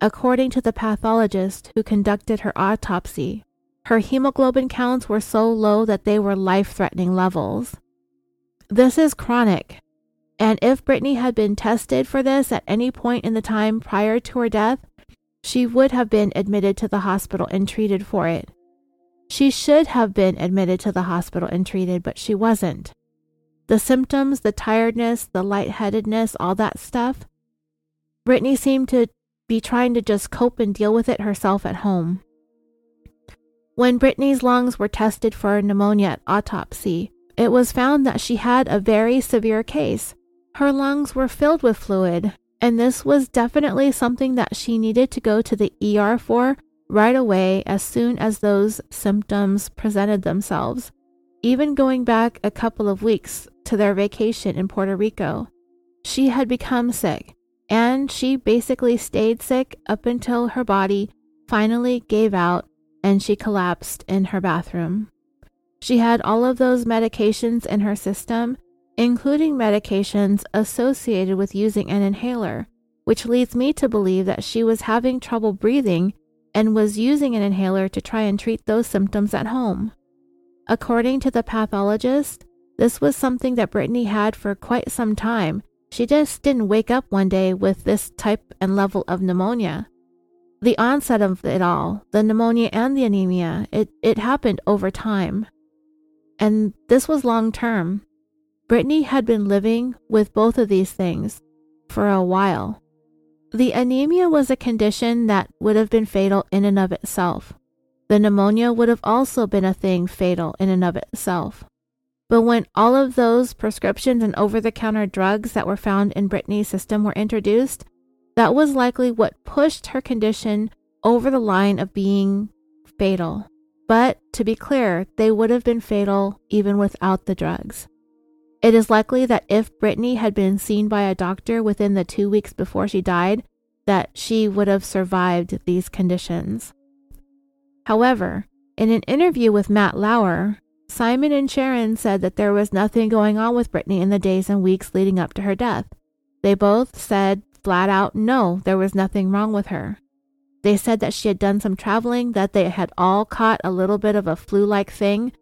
according to the pathologist who conducted her autopsy. Her hemoglobin counts were so low that they were life threatening levels. This is chronic, and if Brittany had been tested for this at any point in the time prior to her death, she would have been admitted to the hospital and treated for it. She should have been admitted to the hospital and treated, but she wasn't. The symptoms, the tiredness, the lightheadedness, all that stuff, Brittany seemed to be trying to just cope and deal with it herself at home. When Brittany's lungs were tested for pneumonia at autopsy, it was found that she had a very severe case. Her lungs were filled with fluid, and this was definitely something that she needed to go to the ER for right away as soon as those symptoms presented themselves, even going back a couple of weeks to their vacation in Puerto Rico. She had become sick, and she basically stayed sick up until her body finally gave out and she collapsed in her bathroom. She had all of those medications in her system including medications associated with using an inhaler, which leads me to believe that she was having trouble breathing and was using an inhaler to try and treat those symptoms at home. According to the pathologist, this was something that Brittany had for quite some time. She just didn't wake up one day with this type and level of pneumonia. The onset of it all, the pneumonia and the anemia, it, it happened over time. And this was long term. Brittany had been living with both of these things for a while. The anemia was a condition that would have been fatal in and of itself. The pneumonia would have also been a thing fatal in and of itself. But when all of those prescriptions and over the counter drugs that were found in Brittany's system were introduced, that was likely what pushed her condition over the line of being fatal. But to be clear, they would have been fatal even without the drugs. It is likely that if Brittany had been seen by a doctor within the two weeks before she died, that she would have survived these conditions. However, in an interview with Matt Lauer, Simon and Sharon said that there was nothing going on with Brittany in the days and weeks leading up to her death. They both said flat out no, there was nothing wrong with her. They said that she had done some traveling, that they had all caught a little bit of a flu like thing,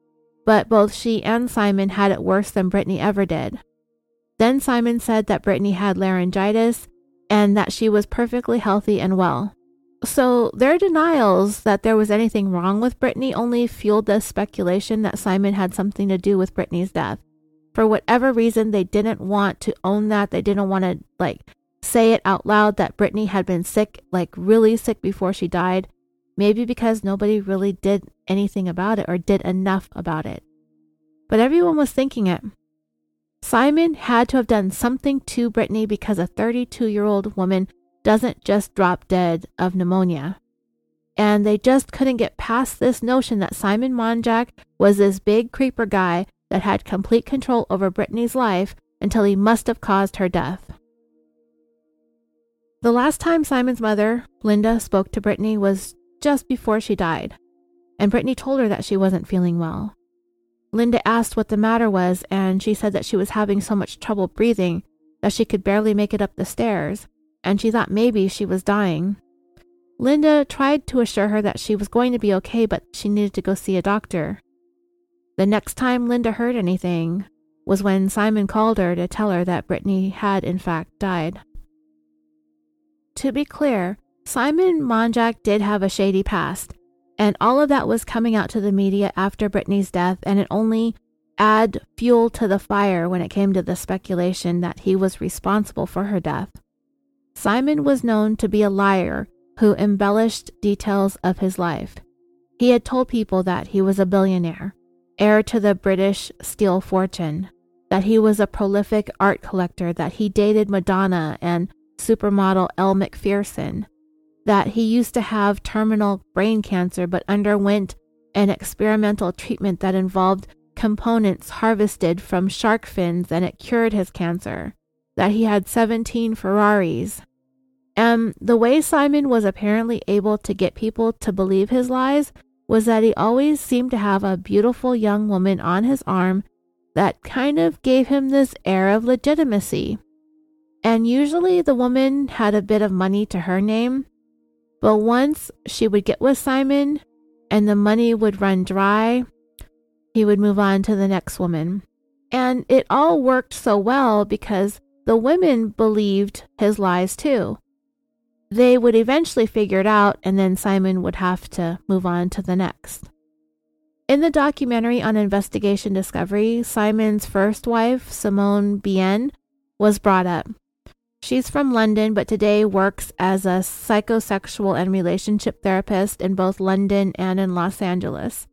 but both she and Simon had it worse than Brittany ever did. Then Simon said that Brittany had laryngitis and that she was perfectly healthy and well. So their denials that there was anything wrong with Brittany only fueled the speculation that Simon had something to do with Brittany's death. For whatever reason, they didn't want to own that. They didn't want to like say it out loud that Brittany had been sick, like really sick before she died. Maybe because nobody really did anything about it or did enough about it. But everyone was thinking it. Simon had to have done something to Brittany because a 32 year old woman doesn't just drop dead of pneumonia. And they just couldn't get past this notion that Simon Monjack was this big creeper guy that had complete control over Brittany's life until he must have caused her death. The last time Simon's mother, Linda, spoke to Brittany was just before she died, and Brittany told her that she wasn't feeling well. Linda asked what the matter was, and she said that she was having so much trouble breathing that she could barely make it up the stairs, and she thought maybe she was dying. Linda tried to assure her that she was going to be okay, but she needed to go see a doctor. The next time Linda heard anything was when Simon called her to tell her that Brittany had in fact died. To be clear, Simon Monjack did have a shady past, and all of that was coming out to the media after Brittany's death, and it only add fuel to the fire when it came to the speculation that he was responsible for her death. Simon was known to be a liar who embellished details of his life. He had told people that he was a billionaire, heir to the British steel fortune, that he was a prolific art collector, that he dated Madonna and supermodel Elle Macpherson, that he used to have terminal brain cancer but underwent an experimental treatment that involved components harvested from shark fins and it cured his cancer, that he had 17 Ferraris. And the way Simon was apparently able to get people to believe his lies was that he always seemed to have a beautiful young woman on his arm that kind of gave him this air of legitimacy. And usually the woman had a bit of money to her name. But once she would get with Simon and the money would run dry, he would move on to the next woman. And it all worked so well because the women believed his lies too. They would eventually figure it out, and then Simon would have to move on to the next. In the documentary on Investigation Discovery, Simon's first wife, Simone Bienne, was brought up. She's from London, but today works as a psychosexual and relationship therapist in both London and in Los Angeles.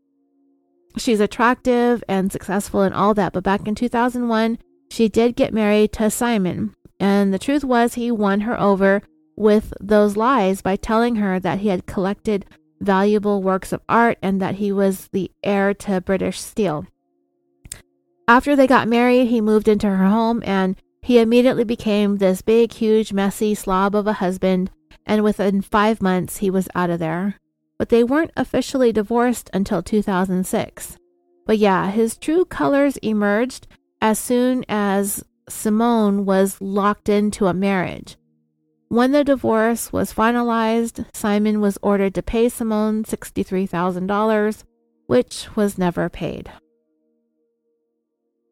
She's attractive and successful and all that, but back in 2001, she did get married to Simon. And the truth was, he won her over with those lies by telling her that he had collected valuable works of art and that he was the heir to British Steel. After they got married, he moved into her home and he immediately became this big, huge, messy slob of a husband, and within five months he was out of there. But they weren't officially divorced until 2006. But yeah, his true colors emerged as soon as Simone was locked into a marriage. When the divorce was finalized, Simon was ordered to pay Simone $63,000, which was never paid.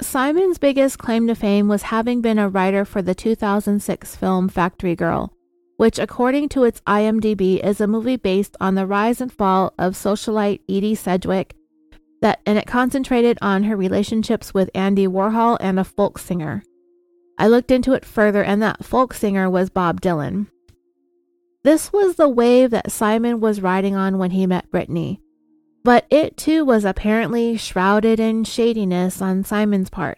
Simon's biggest claim to fame was having been a writer for the 2006 film Factory Girl, which, according to its IMDb, is a movie based on the rise and fall of socialite Edie Sedgwick, that, and it concentrated on her relationships with Andy Warhol and a folk singer. I looked into it further, and that folk singer was Bob Dylan. This was the wave that Simon was riding on when he met Brittany. But it too was apparently shrouded in shadiness on Simon's part.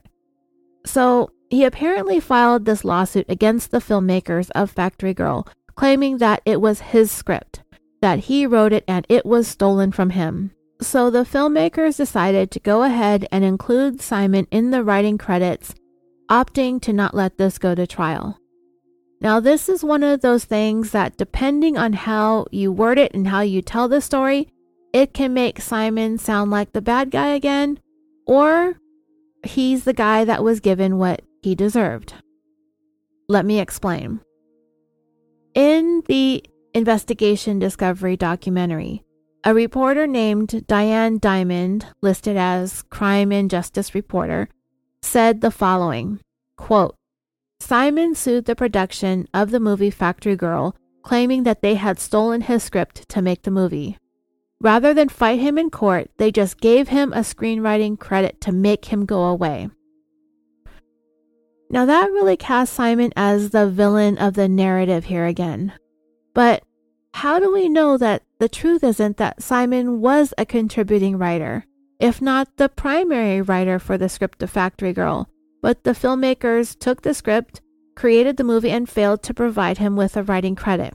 So he apparently filed this lawsuit against the filmmakers of Factory Girl, claiming that it was his script, that he wrote it and it was stolen from him. So the filmmakers decided to go ahead and include Simon in the writing credits opting to not let this go to trial. Now, this is one of those things that, depending on how you word it and how you tell the story, it can make Simon sound like the bad guy again, or he's the guy that was given what he deserved. Let me explain. In the investigation discovery documentary, a reporter named Diane Dimond, listed as crime and justice reporter, said the following quote, Simon sued the production of the movie Factory Girl, claiming that they had stolen his script to make the movie. Rather than fight him in court, they just gave him a screenwriting credit to make him go away. Now, that really casts Simon as the villain of the narrative here again. But how do we know that the truth isn't that Simon was a contributing writer, if not the primary writer for the script of Factory Girl? But the filmmakers took the script, created the movie, and failed to provide him with a writing credit.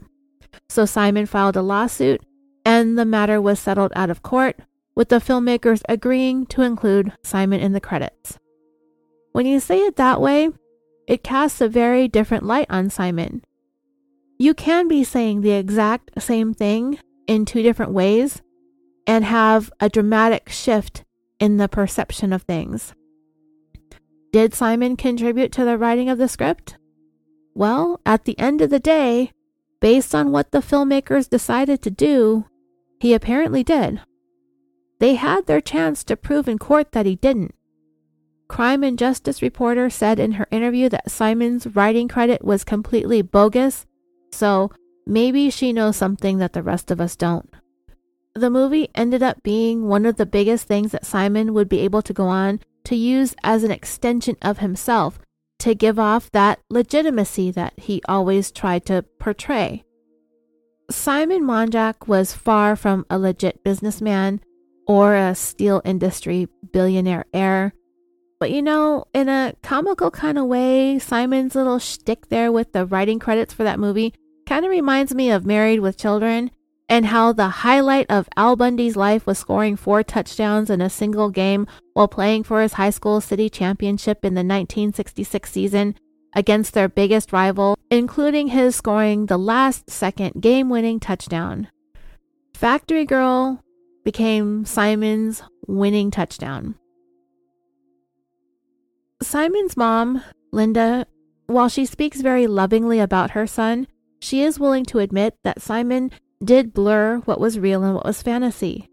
So Simon filed a lawsuit, and the matter was settled out of court, with the filmmakers agreeing to include Simon in the credits. When you say it that way, it casts a very different light on Simon. You can be saying the exact same thing in two different ways and have a dramatic shift in the perception of things. Did Simon contribute to the writing of the script? Well, at the end of the day, based on what the filmmakers decided to do, he apparently did. They had their chance to prove in court that he didn't. Crime and Justice reporter said in her interview that Simon's writing credit was completely bogus, so maybe she knows something that the rest of us don't. The movie ended up being one of the biggest things that Simon would be able to go on to use as an extension of himself to give off that legitimacy that he always tried to portray. Simon Monjack was far from a legit businessman or a steel industry billionaire heir. But you know, in a comical kind of way, Simon's little shtick there with the writing credits for that movie kind of reminds me of Married with Children and how the highlight of Al Bundy's life was scoring four touchdowns in a single game while playing for his high school city championship in the 1966 season against their biggest rival, including his scoring the last second game winning touchdown. Factory Girl became Simon's winning touchdown. Simon's mom, Linda, while she speaks very lovingly about her son, she is willing to admit that Simon did blur what was real and what was fantasy.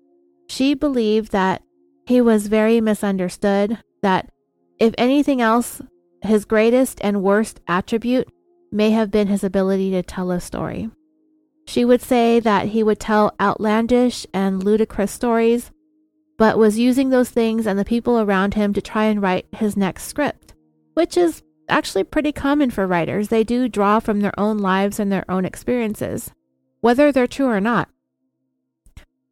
She believed that he was very misunderstood, that if anything else, his greatest and worst attribute may have been his ability to tell a story. She would say that he would tell outlandish and ludicrous stories, but was using those things and the people around him to try and write his next script, which is actually pretty common for writers. They do draw from their own lives and their own experiences, whether they're true or not.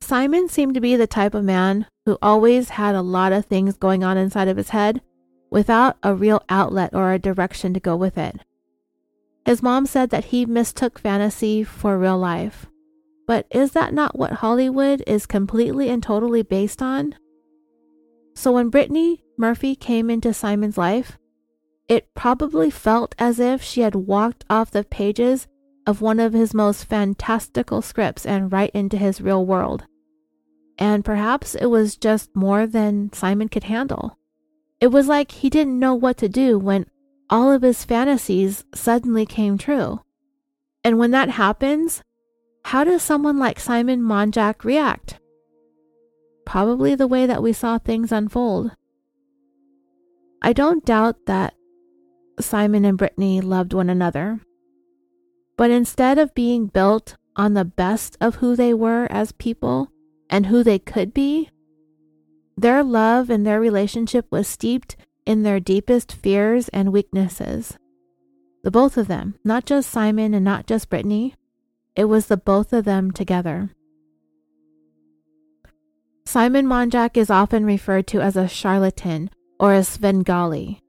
Simon seemed to be the type of man who always had a lot of things going on inside of his head without a real outlet or a direction to go with it. His mom said that he mistook fantasy for real life. But is that not what Hollywood is completely and totally based on? So when Brittany Murphy came into Simon's life, it probably felt as if she had walked off the pages of one of his most fantastical scripts and right into his real world. And perhaps it was just more than Simon could handle. It was like he didn't know what to do when all of his fantasies suddenly came true. And when that happens, how does someone like Simon Monjack react? Probably the way that we saw things unfold. I don't doubt that Simon and Brittany loved one another. But instead of being built on the best of who they were as people and who they could be, their love and their relationship was steeped in their deepest fears and weaknesses. The both of them, not just Simon and not just Brittany, it was the both of them together. Simon Monjack is often referred to as a charlatan or a Svengali.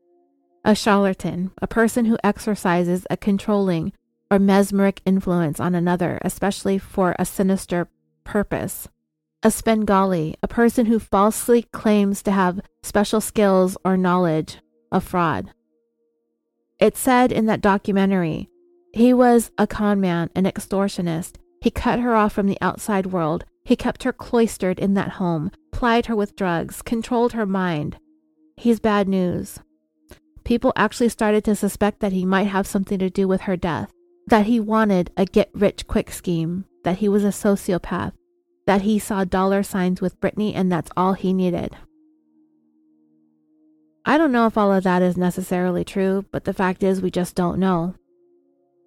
A charlatan, a person who exercises a controlling or mesmeric influence on another, especially for a sinister purpose a Svengali, a person who falsely claims to have special skills or knowledge, a fraud. It said in that documentary he was a con man, an extortionist. He cut her off from the outside world. He kept her cloistered in that home, plied her with drugs, controlled her mind. He's bad news. People actually started to suspect that he might have something to do with her death, that he wanted a get rich quick scheme, that he was a sociopath, that he saw dollar signs with Brittany and that's all he needed. I don't know if all of that is necessarily true, but the fact is, we just don't know.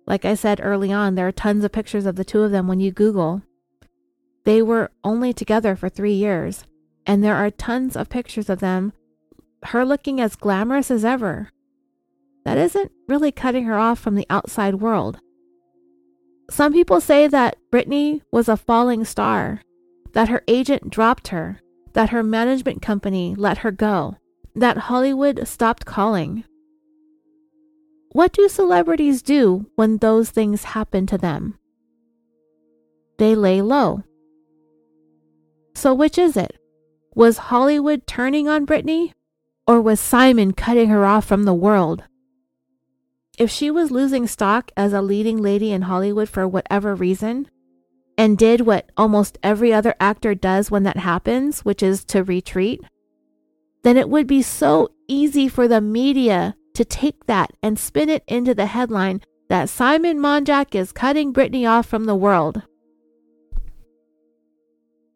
Like I said early on, there are tons of pictures of the two of them when you Google. They were only together for three years, and there are tons of pictures of them, her looking as glamorous as ever. That isn't really cutting her off from the outside world. Some people say that Brittany was a falling star, that her agent dropped her, that her management company let her go, that Hollywood stopped calling. What do celebrities do when those things happen to them? They lay low. So, which is it? Was Hollywood turning on Brittany? Or was Simon cutting her off from the world? If she was losing stock as a leading lady in Hollywood for whatever reason, and did what almost every other actor does when that happens, which is to retreat, then it would be so easy for the media to take that and spin it into the headline that Simon Monjack is cutting Brittany off from the world.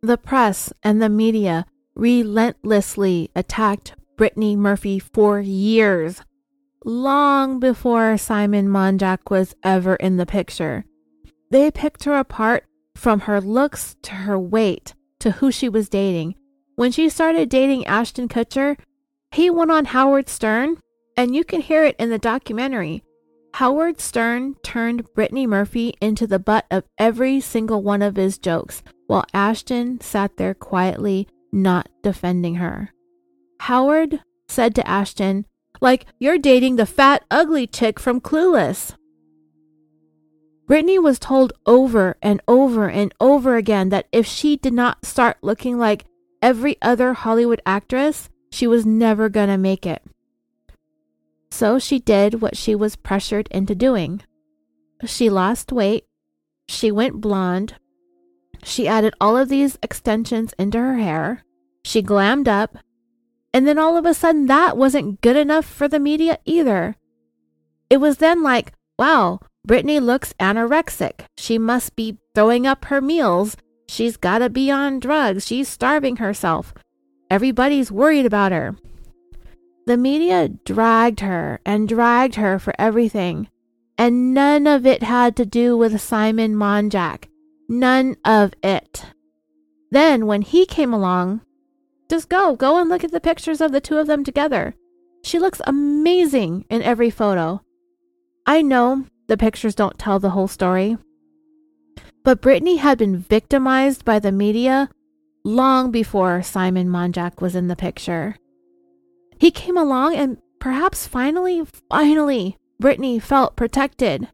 The press and the media relentlessly attacked Brittany Murphy for years, long before Simon Monjack was ever in the picture. They picked her apart from her looks to her weight to who she was dating when she started dating Ashton Kutcher, he went on Howard Stern, and you can hear it in the documentary. Howard Stern turned Brittany Murphy into the butt of every single one of his jokes, while Ashton sat there quietly, not defending her. Howard said to Ashton, like, you're dating the fat, ugly chick from Clueless. Brittany was told over and over and over again that if she did not start looking like every other Hollywood actress, she was never going to make it. So she did what she was pressured into doing. She lost weight, she went blonde, she added all of these extensions into her hair, she glammed up, and then all of a sudden that wasn't good enough for the media either. It was then like, wow, Brittany looks anorexic. She must be throwing up her meals She's gotta be on drugs. She's starving herself. Everybody's worried about her. The media dragged her and dragged her for everything, and none of it had to do with Simon Monjack. None of it. Then, when he came along, just go, go and look at the pictures of the two of them together. She looks amazing in every photo. I know the pictures don't tell the whole story, but Brittany had been victimized by the media long before Simon Monjack was in the picture. He came along and perhaps finally, finally, Brittany felt protected.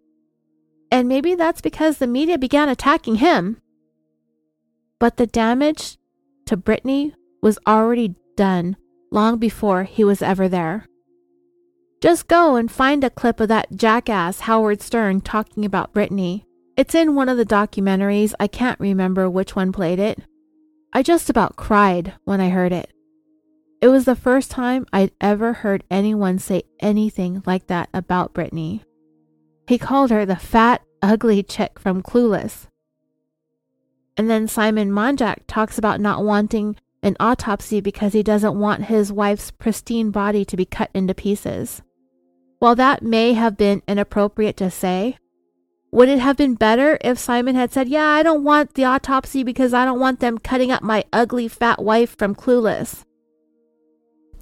And maybe that's because the media began attacking him. But the damage to Brittany was already done long before he was ever there. Just go and find a clip of that jackass Howard Stern talking about Brittany. It's in one of the documentaries. I can't remember which one played it. I just about cried when I heard it. It was the first time I'd ever heard anyone say anything like that about Brittany. He called her the fat, ugly chick from Clueless. And then Simon Monjack talks about not wanting an autopsy because he doesn't want his wife's pristine body to be cut into pieces. While that may have been inappropriate to say, would it have been better if Simon had said, Yeah, I don't want the autopsy because I don't want them cutting up my ugly fat wife from Clueless?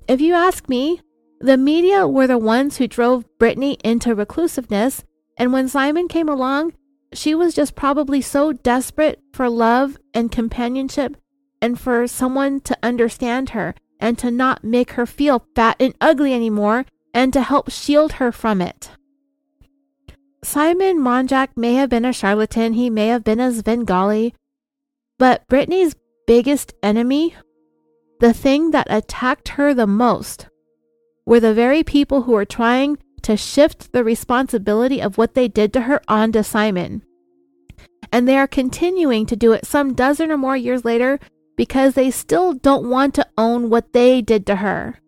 If you ask me, the media were the ones who drove Brittany into reclusiveness, and when Simon came along, she was just probably so desperate for love and companionship and for someone to understand her and to not make her feel fat and ugly anymore and to help shield her from it. Simon Monjack may have been a charlatan, he may have been a Svengali, but Brittany's biggest enemy, the thing that attacked her the most, were the very people who were trying to shift the responsibility of what they did to her onto Simon. And they are continuing to do it some dozen or more years later because they still don't want to own what they did to her.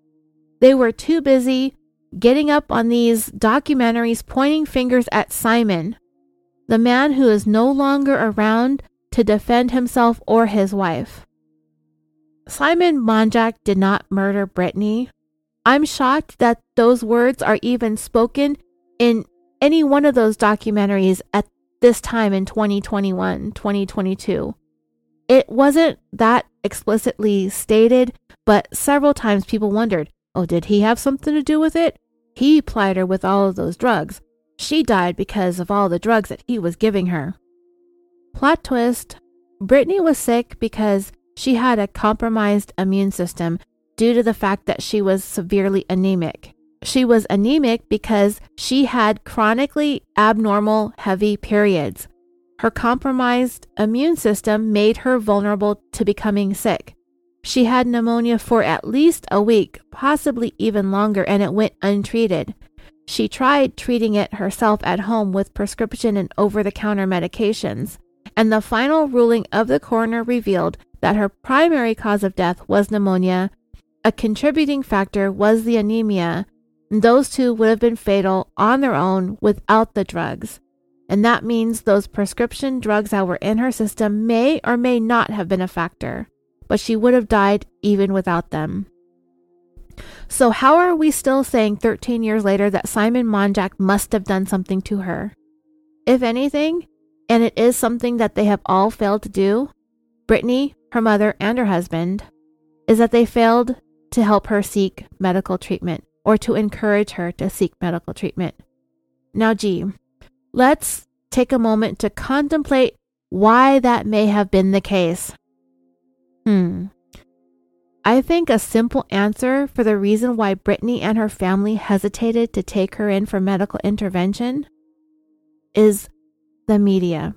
They were too busy getting up on these documentaries pointing fingers at Simon, the man who is no longer around to defend himself or his wife. Simon Monjack did not murder Brittany. I'm shocked that those words are even spoken in any one of those documentaries at this time in 2021, 2022. It wasn't that explicitly stated, but several times people wondered, oh, did he have something to do with it? He plied her with all of those drugs. She died because of all the drugs that he was giving her. Plot twist Brittany was sick because she had a compromised immune system due to the fact that she was severely anemic. She was anemic because she had chronically abnormal heavy periods. Her compromised immune system made her vulnerable to becoming sick. She had pneumonia for at least a week, possibly even longer, and it went untreated. She tried treating it herself at home with prescription and over the counter medications, and the final ruling of the coroner revealed that her primary cause of death was pneumonia. A contributing factor was the anemia. Those two would have been fatal on their own without the drugs. And that means those prescription drugs that were in her system may or may not have been a factor, but she would have died even without them. So, how are we still saying 13 years later that Simon Monjack must have done something to her? If anything, and it is something that they have all failed to do, Brittany her mother, and her husband is that they failed to help her seek medical treatment or to encourage her to seek medical treatment. Now, G, let's take a moment to contemplate why that may have been the case. Hmm. I think a simple answer for the reason why Brittany and her family hesitated to take her in for medical intervention is the media.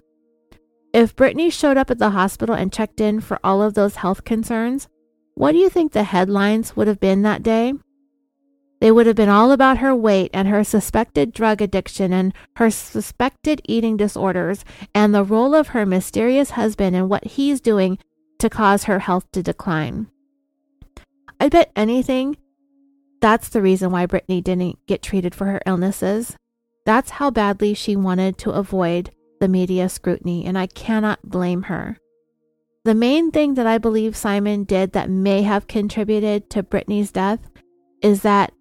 If Brittany showed up at the hospital and checked in for all of those health concerns, what do you think the headlines would have been that day? They would have been all about her weight and her suspected drug addiction and her suspected eating disorders and the role of her mysterious husband and what he's doing to cause her health to decline. I bet anything that's the reason why Brittany didn't get treated for her illnesses. That's how badly she wanted to avoid the media scrutiny, and I cannot blame her. The main thing that I believe Simon did that may have contributed to Brittany's death is that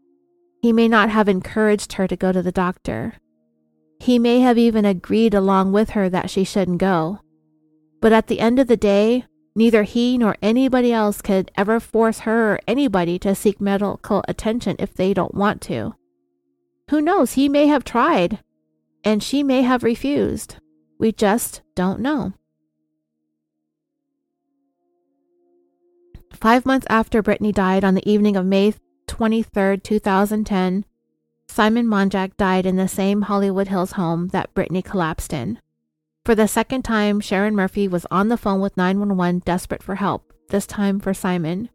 he may not have encouraged her to go to the doctor. He may have even agreed along with her that she shouldn't go. But at the end of the day, neither he nor anybody else could ever force her or anybody to seek medical attention if they don't want to. Who knows? He may have tried, and she may have refused. We just don't know. Five months after Brittany died on the evening of May 23, 2010, Simon Monjack died in the same Hollywood Hills home that Brittany collapsed in. For the second time, Sharon Murphy was on the phone with 911 desperate for help, this time for Simon.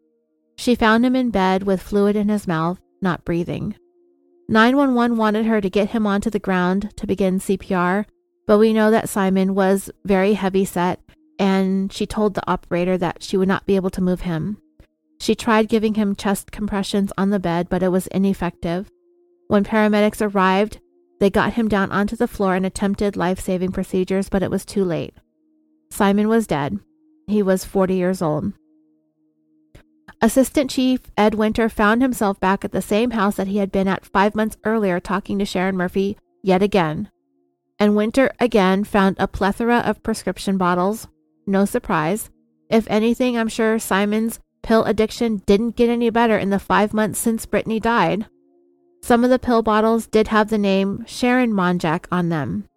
She found him in bed with fluid in his mouth, not breathing. 911 wanted her to get him onto the ground to begin CPR, but we know that Simon was very heavy set, and she told the operator that she would not be able to move him. She tried giving him chest compressions on the bed, but it was ineffective. When paramedics arrived, they got him down onto the floor and attempted life saving procedures, but it was too late. Simon was dead. He was 40 years old. Assistant Chief Ed Winter found himself back at the same house that he had been at five months earlier talking to Sharon Murphy yet again and Winter again found a plethora of prescription bottles. No surprise. If anything, I'm sure Simon's pill addiction didn't get any better in the five months since Brittany died. Some of the pill bottles did have the name Sharon Monjack on them.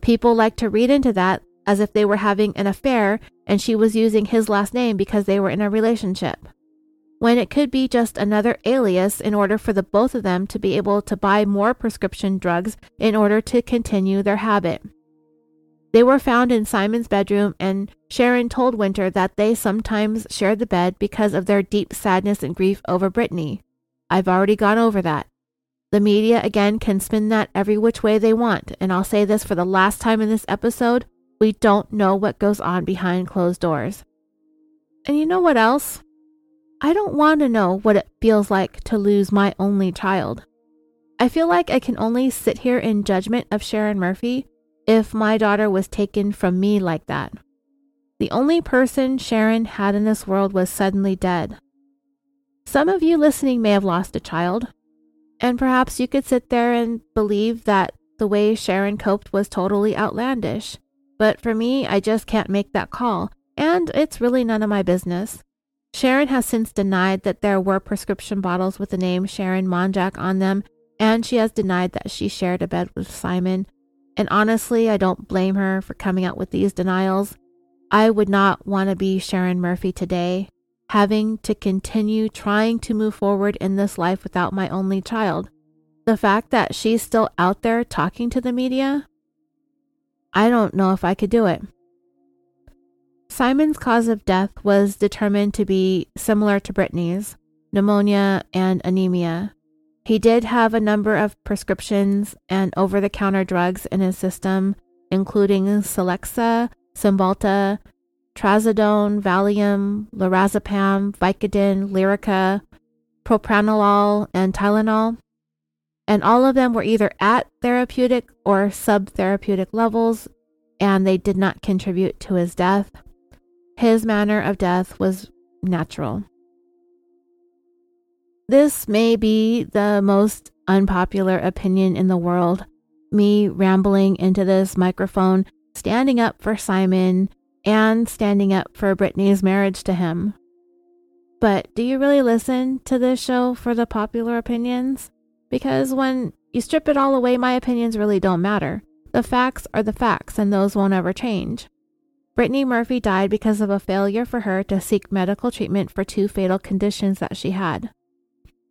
People like to read into that as if they were having an affair and she was using his last name because they were in a relationship when it could be just another alias in order for the both of them to be able to buy more prescription drugs in order to continue their habit. They were found in Simon's bedroom, and Sharon told Winter that they sometimes shared the bed because of their deep sadness and grief over Brittany. I've already gone over that. The media, again, can spin that every which way they want. And I'll say this for the last time in this episode we don't know what goes on behind closed doors. And you know what else? I don't want to know what it feels like to lose my only child. I feel like I can only sit here in judgment of Sharon Murphy if my daughter was taken from me like that. The only person Sharon had in this world was suddenly dead. Some of you listening may have lost a child, and perhaps you could sit there and believe that the way Sharon coped was totally outlandish. But for me, I just can't make that call, and it's really none of my business. Sharon has since denied that there were prescription bottles with the name Sharon Monjack on them, and she has denied that she shared a bed with Simon. And honestly, I don't blame her for coming out with these denials. I would not want to be Sharon Murphy today, having to continue trying to move forward in this life without my only child. The fact that she's still out there talking to the media I don't know if I could do it. Simon's cause of death was determined to be similar to Brittany's pneumonia and anemia. He did have a number of prescriptions and over the counter drugs in his system, including Celexa, Cymbalta, Trazodone, Valium, Lorazepam, Vicodin, Lyrica, Propranolol, and Tylenol and all of them were either at therapeutic or subtherapeutic levels, and they did not contribute to his death. His manner of death was natural. This may be the most unpopular opinion in the world, me rambling into this microphone, standing up for Simon and standing up for Brittany's marriage to him. But do you really listen to this show for the popular opinions? Because when you strip it all away, my opinions really don't matter. The facts are the facts, and those won't ever change. Brittany Murphy died because of a failure for her to seek medical treatment for two fatal conditions that she had.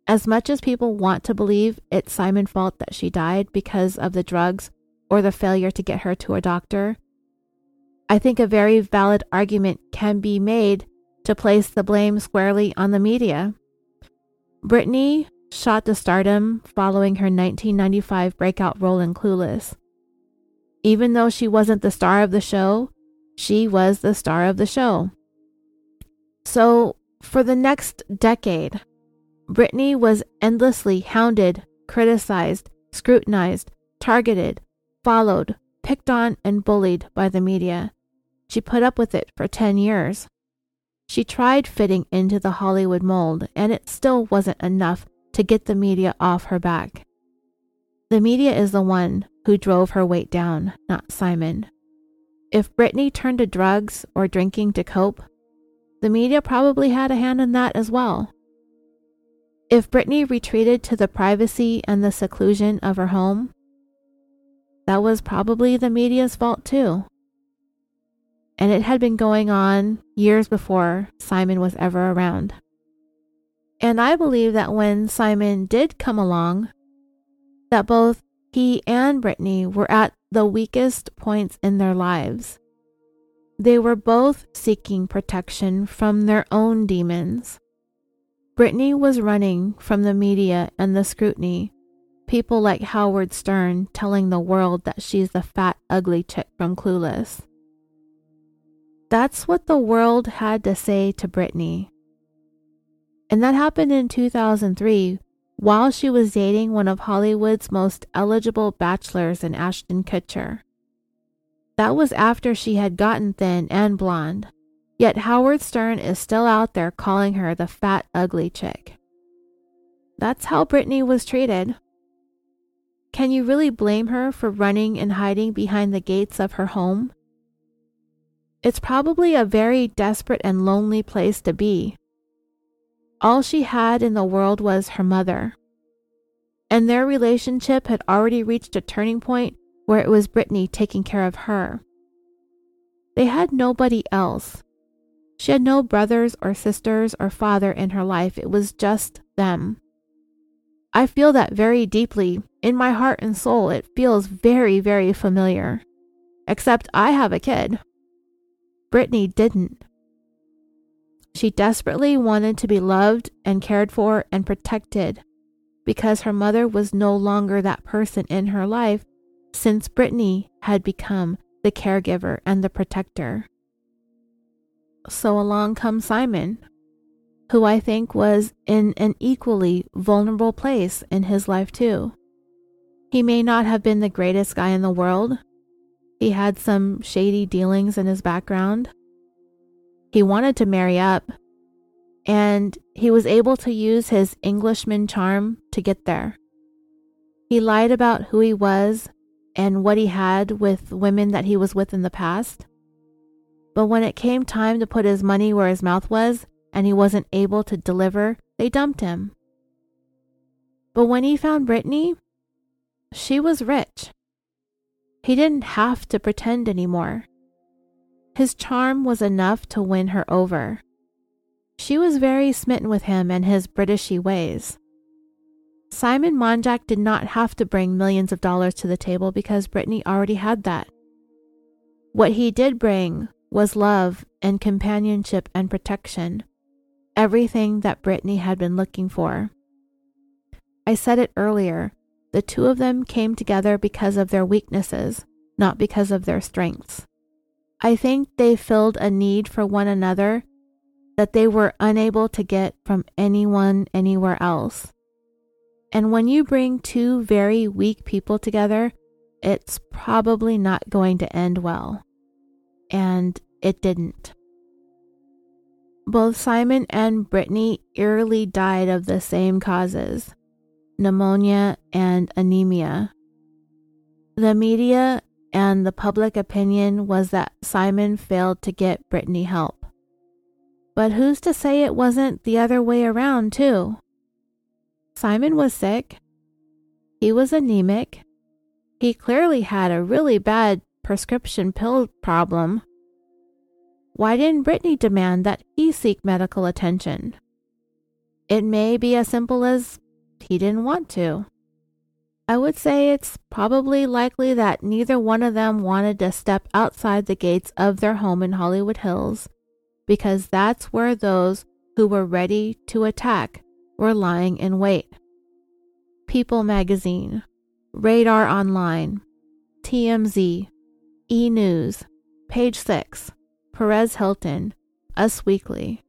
As much as people want to believe it's Simon's fault that she died because of the drugs or the failure to get her to a doctor, I think a very valid argument can be made to place the blame squarely on the media. Brittany shot to stardom following her 1995 breakout role in Clueless. Even though she wasn't the star of the show, she was the star of the show. So, for the next decade, Brittany was endlessly hounded, criticized, scrutinized, targeted, followed, picked on, and bullied by the media. She put up with it for 10 years. She tried fitting into the Hollywood mold, and it still wasn't enough to get the media off her back. The media is the one who drove her weight down, not Simon. If Brittany turned to drugs or drinking to cope, the media probably had a hand in that as well. If Brittany retreated to the privacy and the seclusion of her home, that was probably the media's fault too. And it had been going on years before Simon was ever around. And I believe that when Simon did come along, that both he and Brittany were at the weakest points in their lives. They were both seeking protection from their own demons. Brittany was running from the media and the scrutiny, people like Howard Stern telling the world that she's the fat, ugly chick from Clueless. That's what the world had to say to Brittany. And that happened in 2003 while she was dating one of Hollywood's most eligible bachelors in Ashton Kutcher. That was after she had gotten thin and blonde. Yet Howard Stern is still out there calling her the fat, ugly chick. That's how Brittany was treated. Can you really blame her for running and hiding behind the gates of her home? It's probably a very desperate and lonely place to be. All she had in the world was her mother. And their relationship had already reached a turning point where it was Brittany taking care of her. They had nobody else. She had no brothers or sisters or father in her life. It was just them. I feel that very deeply. In my heart and soul, it feels very, very familiar. Except I have a kid. Brittany didn't. She desperately wanted to be loved and cared for and protected, because her mother was no longer that person in her life since Brittany had become the caregiver and the protector. So along comes Simon, who I think was in an equally vulnerable place in his life, too. He may not have been the greatest guy in the world. He had some shady dealings in his background. He wanted to marry up, and he was able to use his Englishman charm to get there. He lied about who he was and what he had with women that he was with in the past. But when it came time to put his money where his mouth was, and he wasn't able to deliver, they dumped him. But when he found Brittany, she was rich. He didn't have to pretend anymore. His charm was enough to win her over. She was very smitten with him and his Britishy ways. Simon Monjack did not have to bring millions of dollars to the table because Brittany already had that. What he did bring was love and companionship and protection, everything that Brittany had been looking for. I said it earlier the two of them came together because of their weaknesses, not because of their strengths. I think they filled a need for one another that they were unable to get from anyone anywhere else. And when you bring two very weak people together, it's probably not going to end well. And it didn't. Both Simon and Brittany eerily died of the same causes pneumonia and anemia. The media and the public opinion was that Simon failed to get Brittany help. But who's to say it wasn't the other way around, too? Simon was sick. He was anemic. He clearly had a really bad prescription pill problem. Why didn't Brittany demand that he seek medical attention? It may be as simple as he didn't want to. I would say it's probably likely that neither one of them wanted to step outside the gates of their home in Hollywood Hills because that's where those who were ready to attack were lying in wait. People Magazine, Radar Online, TMZ, E News, Page 6, Perez Hilton, Us Weekly.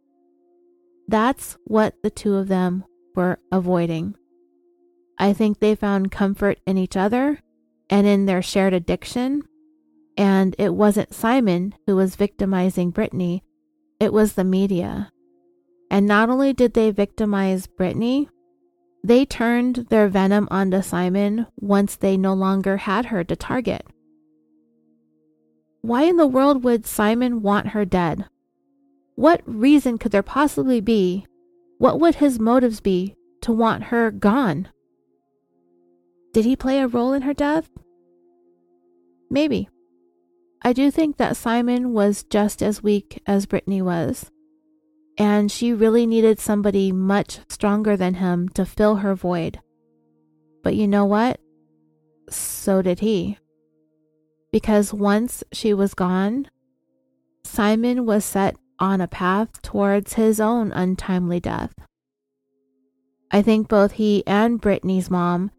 That's what the two of them were avoiding. I think they found comfort in each other and in their shared addiction. And it wasn't Simon who was victimizing Brittany, it was the media. And not only did they victimize Brittany, they turned their venom onto Simon once they no longer had her to target. Why in the world would Simon want her dead? What reason could there possibly be? What would his motives be to want her gone? Did he play a role in her death? Maybe. I do think that Simon was just as weak as Brittany was, and she really needed somebody much stronger than him to fill her void. But you know what? So did he. Because once she was gone, Simon was set on a path towards his own untimely death. I think both he and Brittany's mom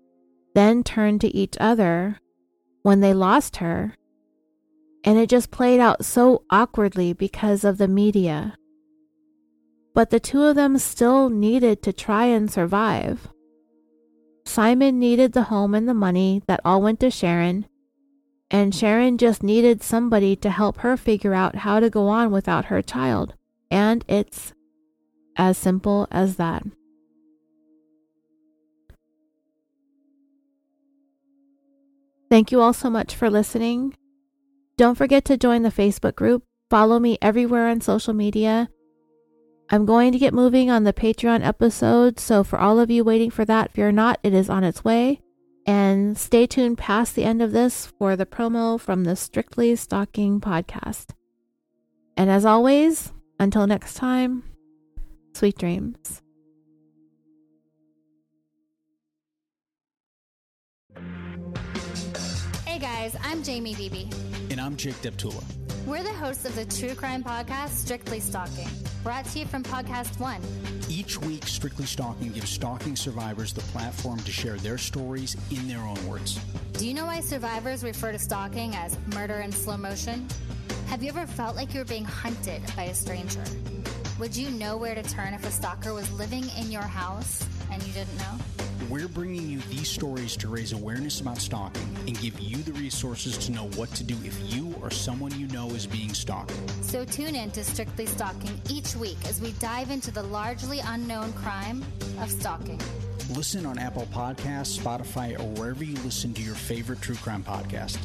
then turned to each other when they lost her. And it just played out so awkwardly because of the media. But the two of them still needed to try and survive. Simon needed the home and the money that all went to Sharon, and Sharon just needed somebody to help her figure out how to go on without her child. And it's as simple as that. Thank you all so much for listening. Don't forget to join the Facebook group. Follow me everywhere on social media. I'm going to get moving on the Patreon episode, so for all of you waiting for that, fear not, it is on its way. And stay tuned past the end of this for the promo from the Strictly Stalking podcast. And as always, until next time, sweet dreams. Guys, I'm Jamie Beebe. And I'm Jake Deptula. We're the hosts of the true crime podcast, Strictly Stalking, brought to you from Podcast One. Each week, Strictly Stalking gives stalking survivors the platform to share their stories in their own words. Do you know why survivors refer to stalking as murder in slow motion? Have you ever felt like you were being hunted by a stranger? Would you know where to turn if a stalker was living in your house and you didn't know? We're bringing you these stories to raise awareness about stalking and give you the resources to know what to do if you or someone you know is being stalked. So tune in to Strictly Stalking each week as we dive into the largely unknown crime of stalking. Listen on Apple Podcasts, Spotify, or wherever you listen to your favorite true crime podcast.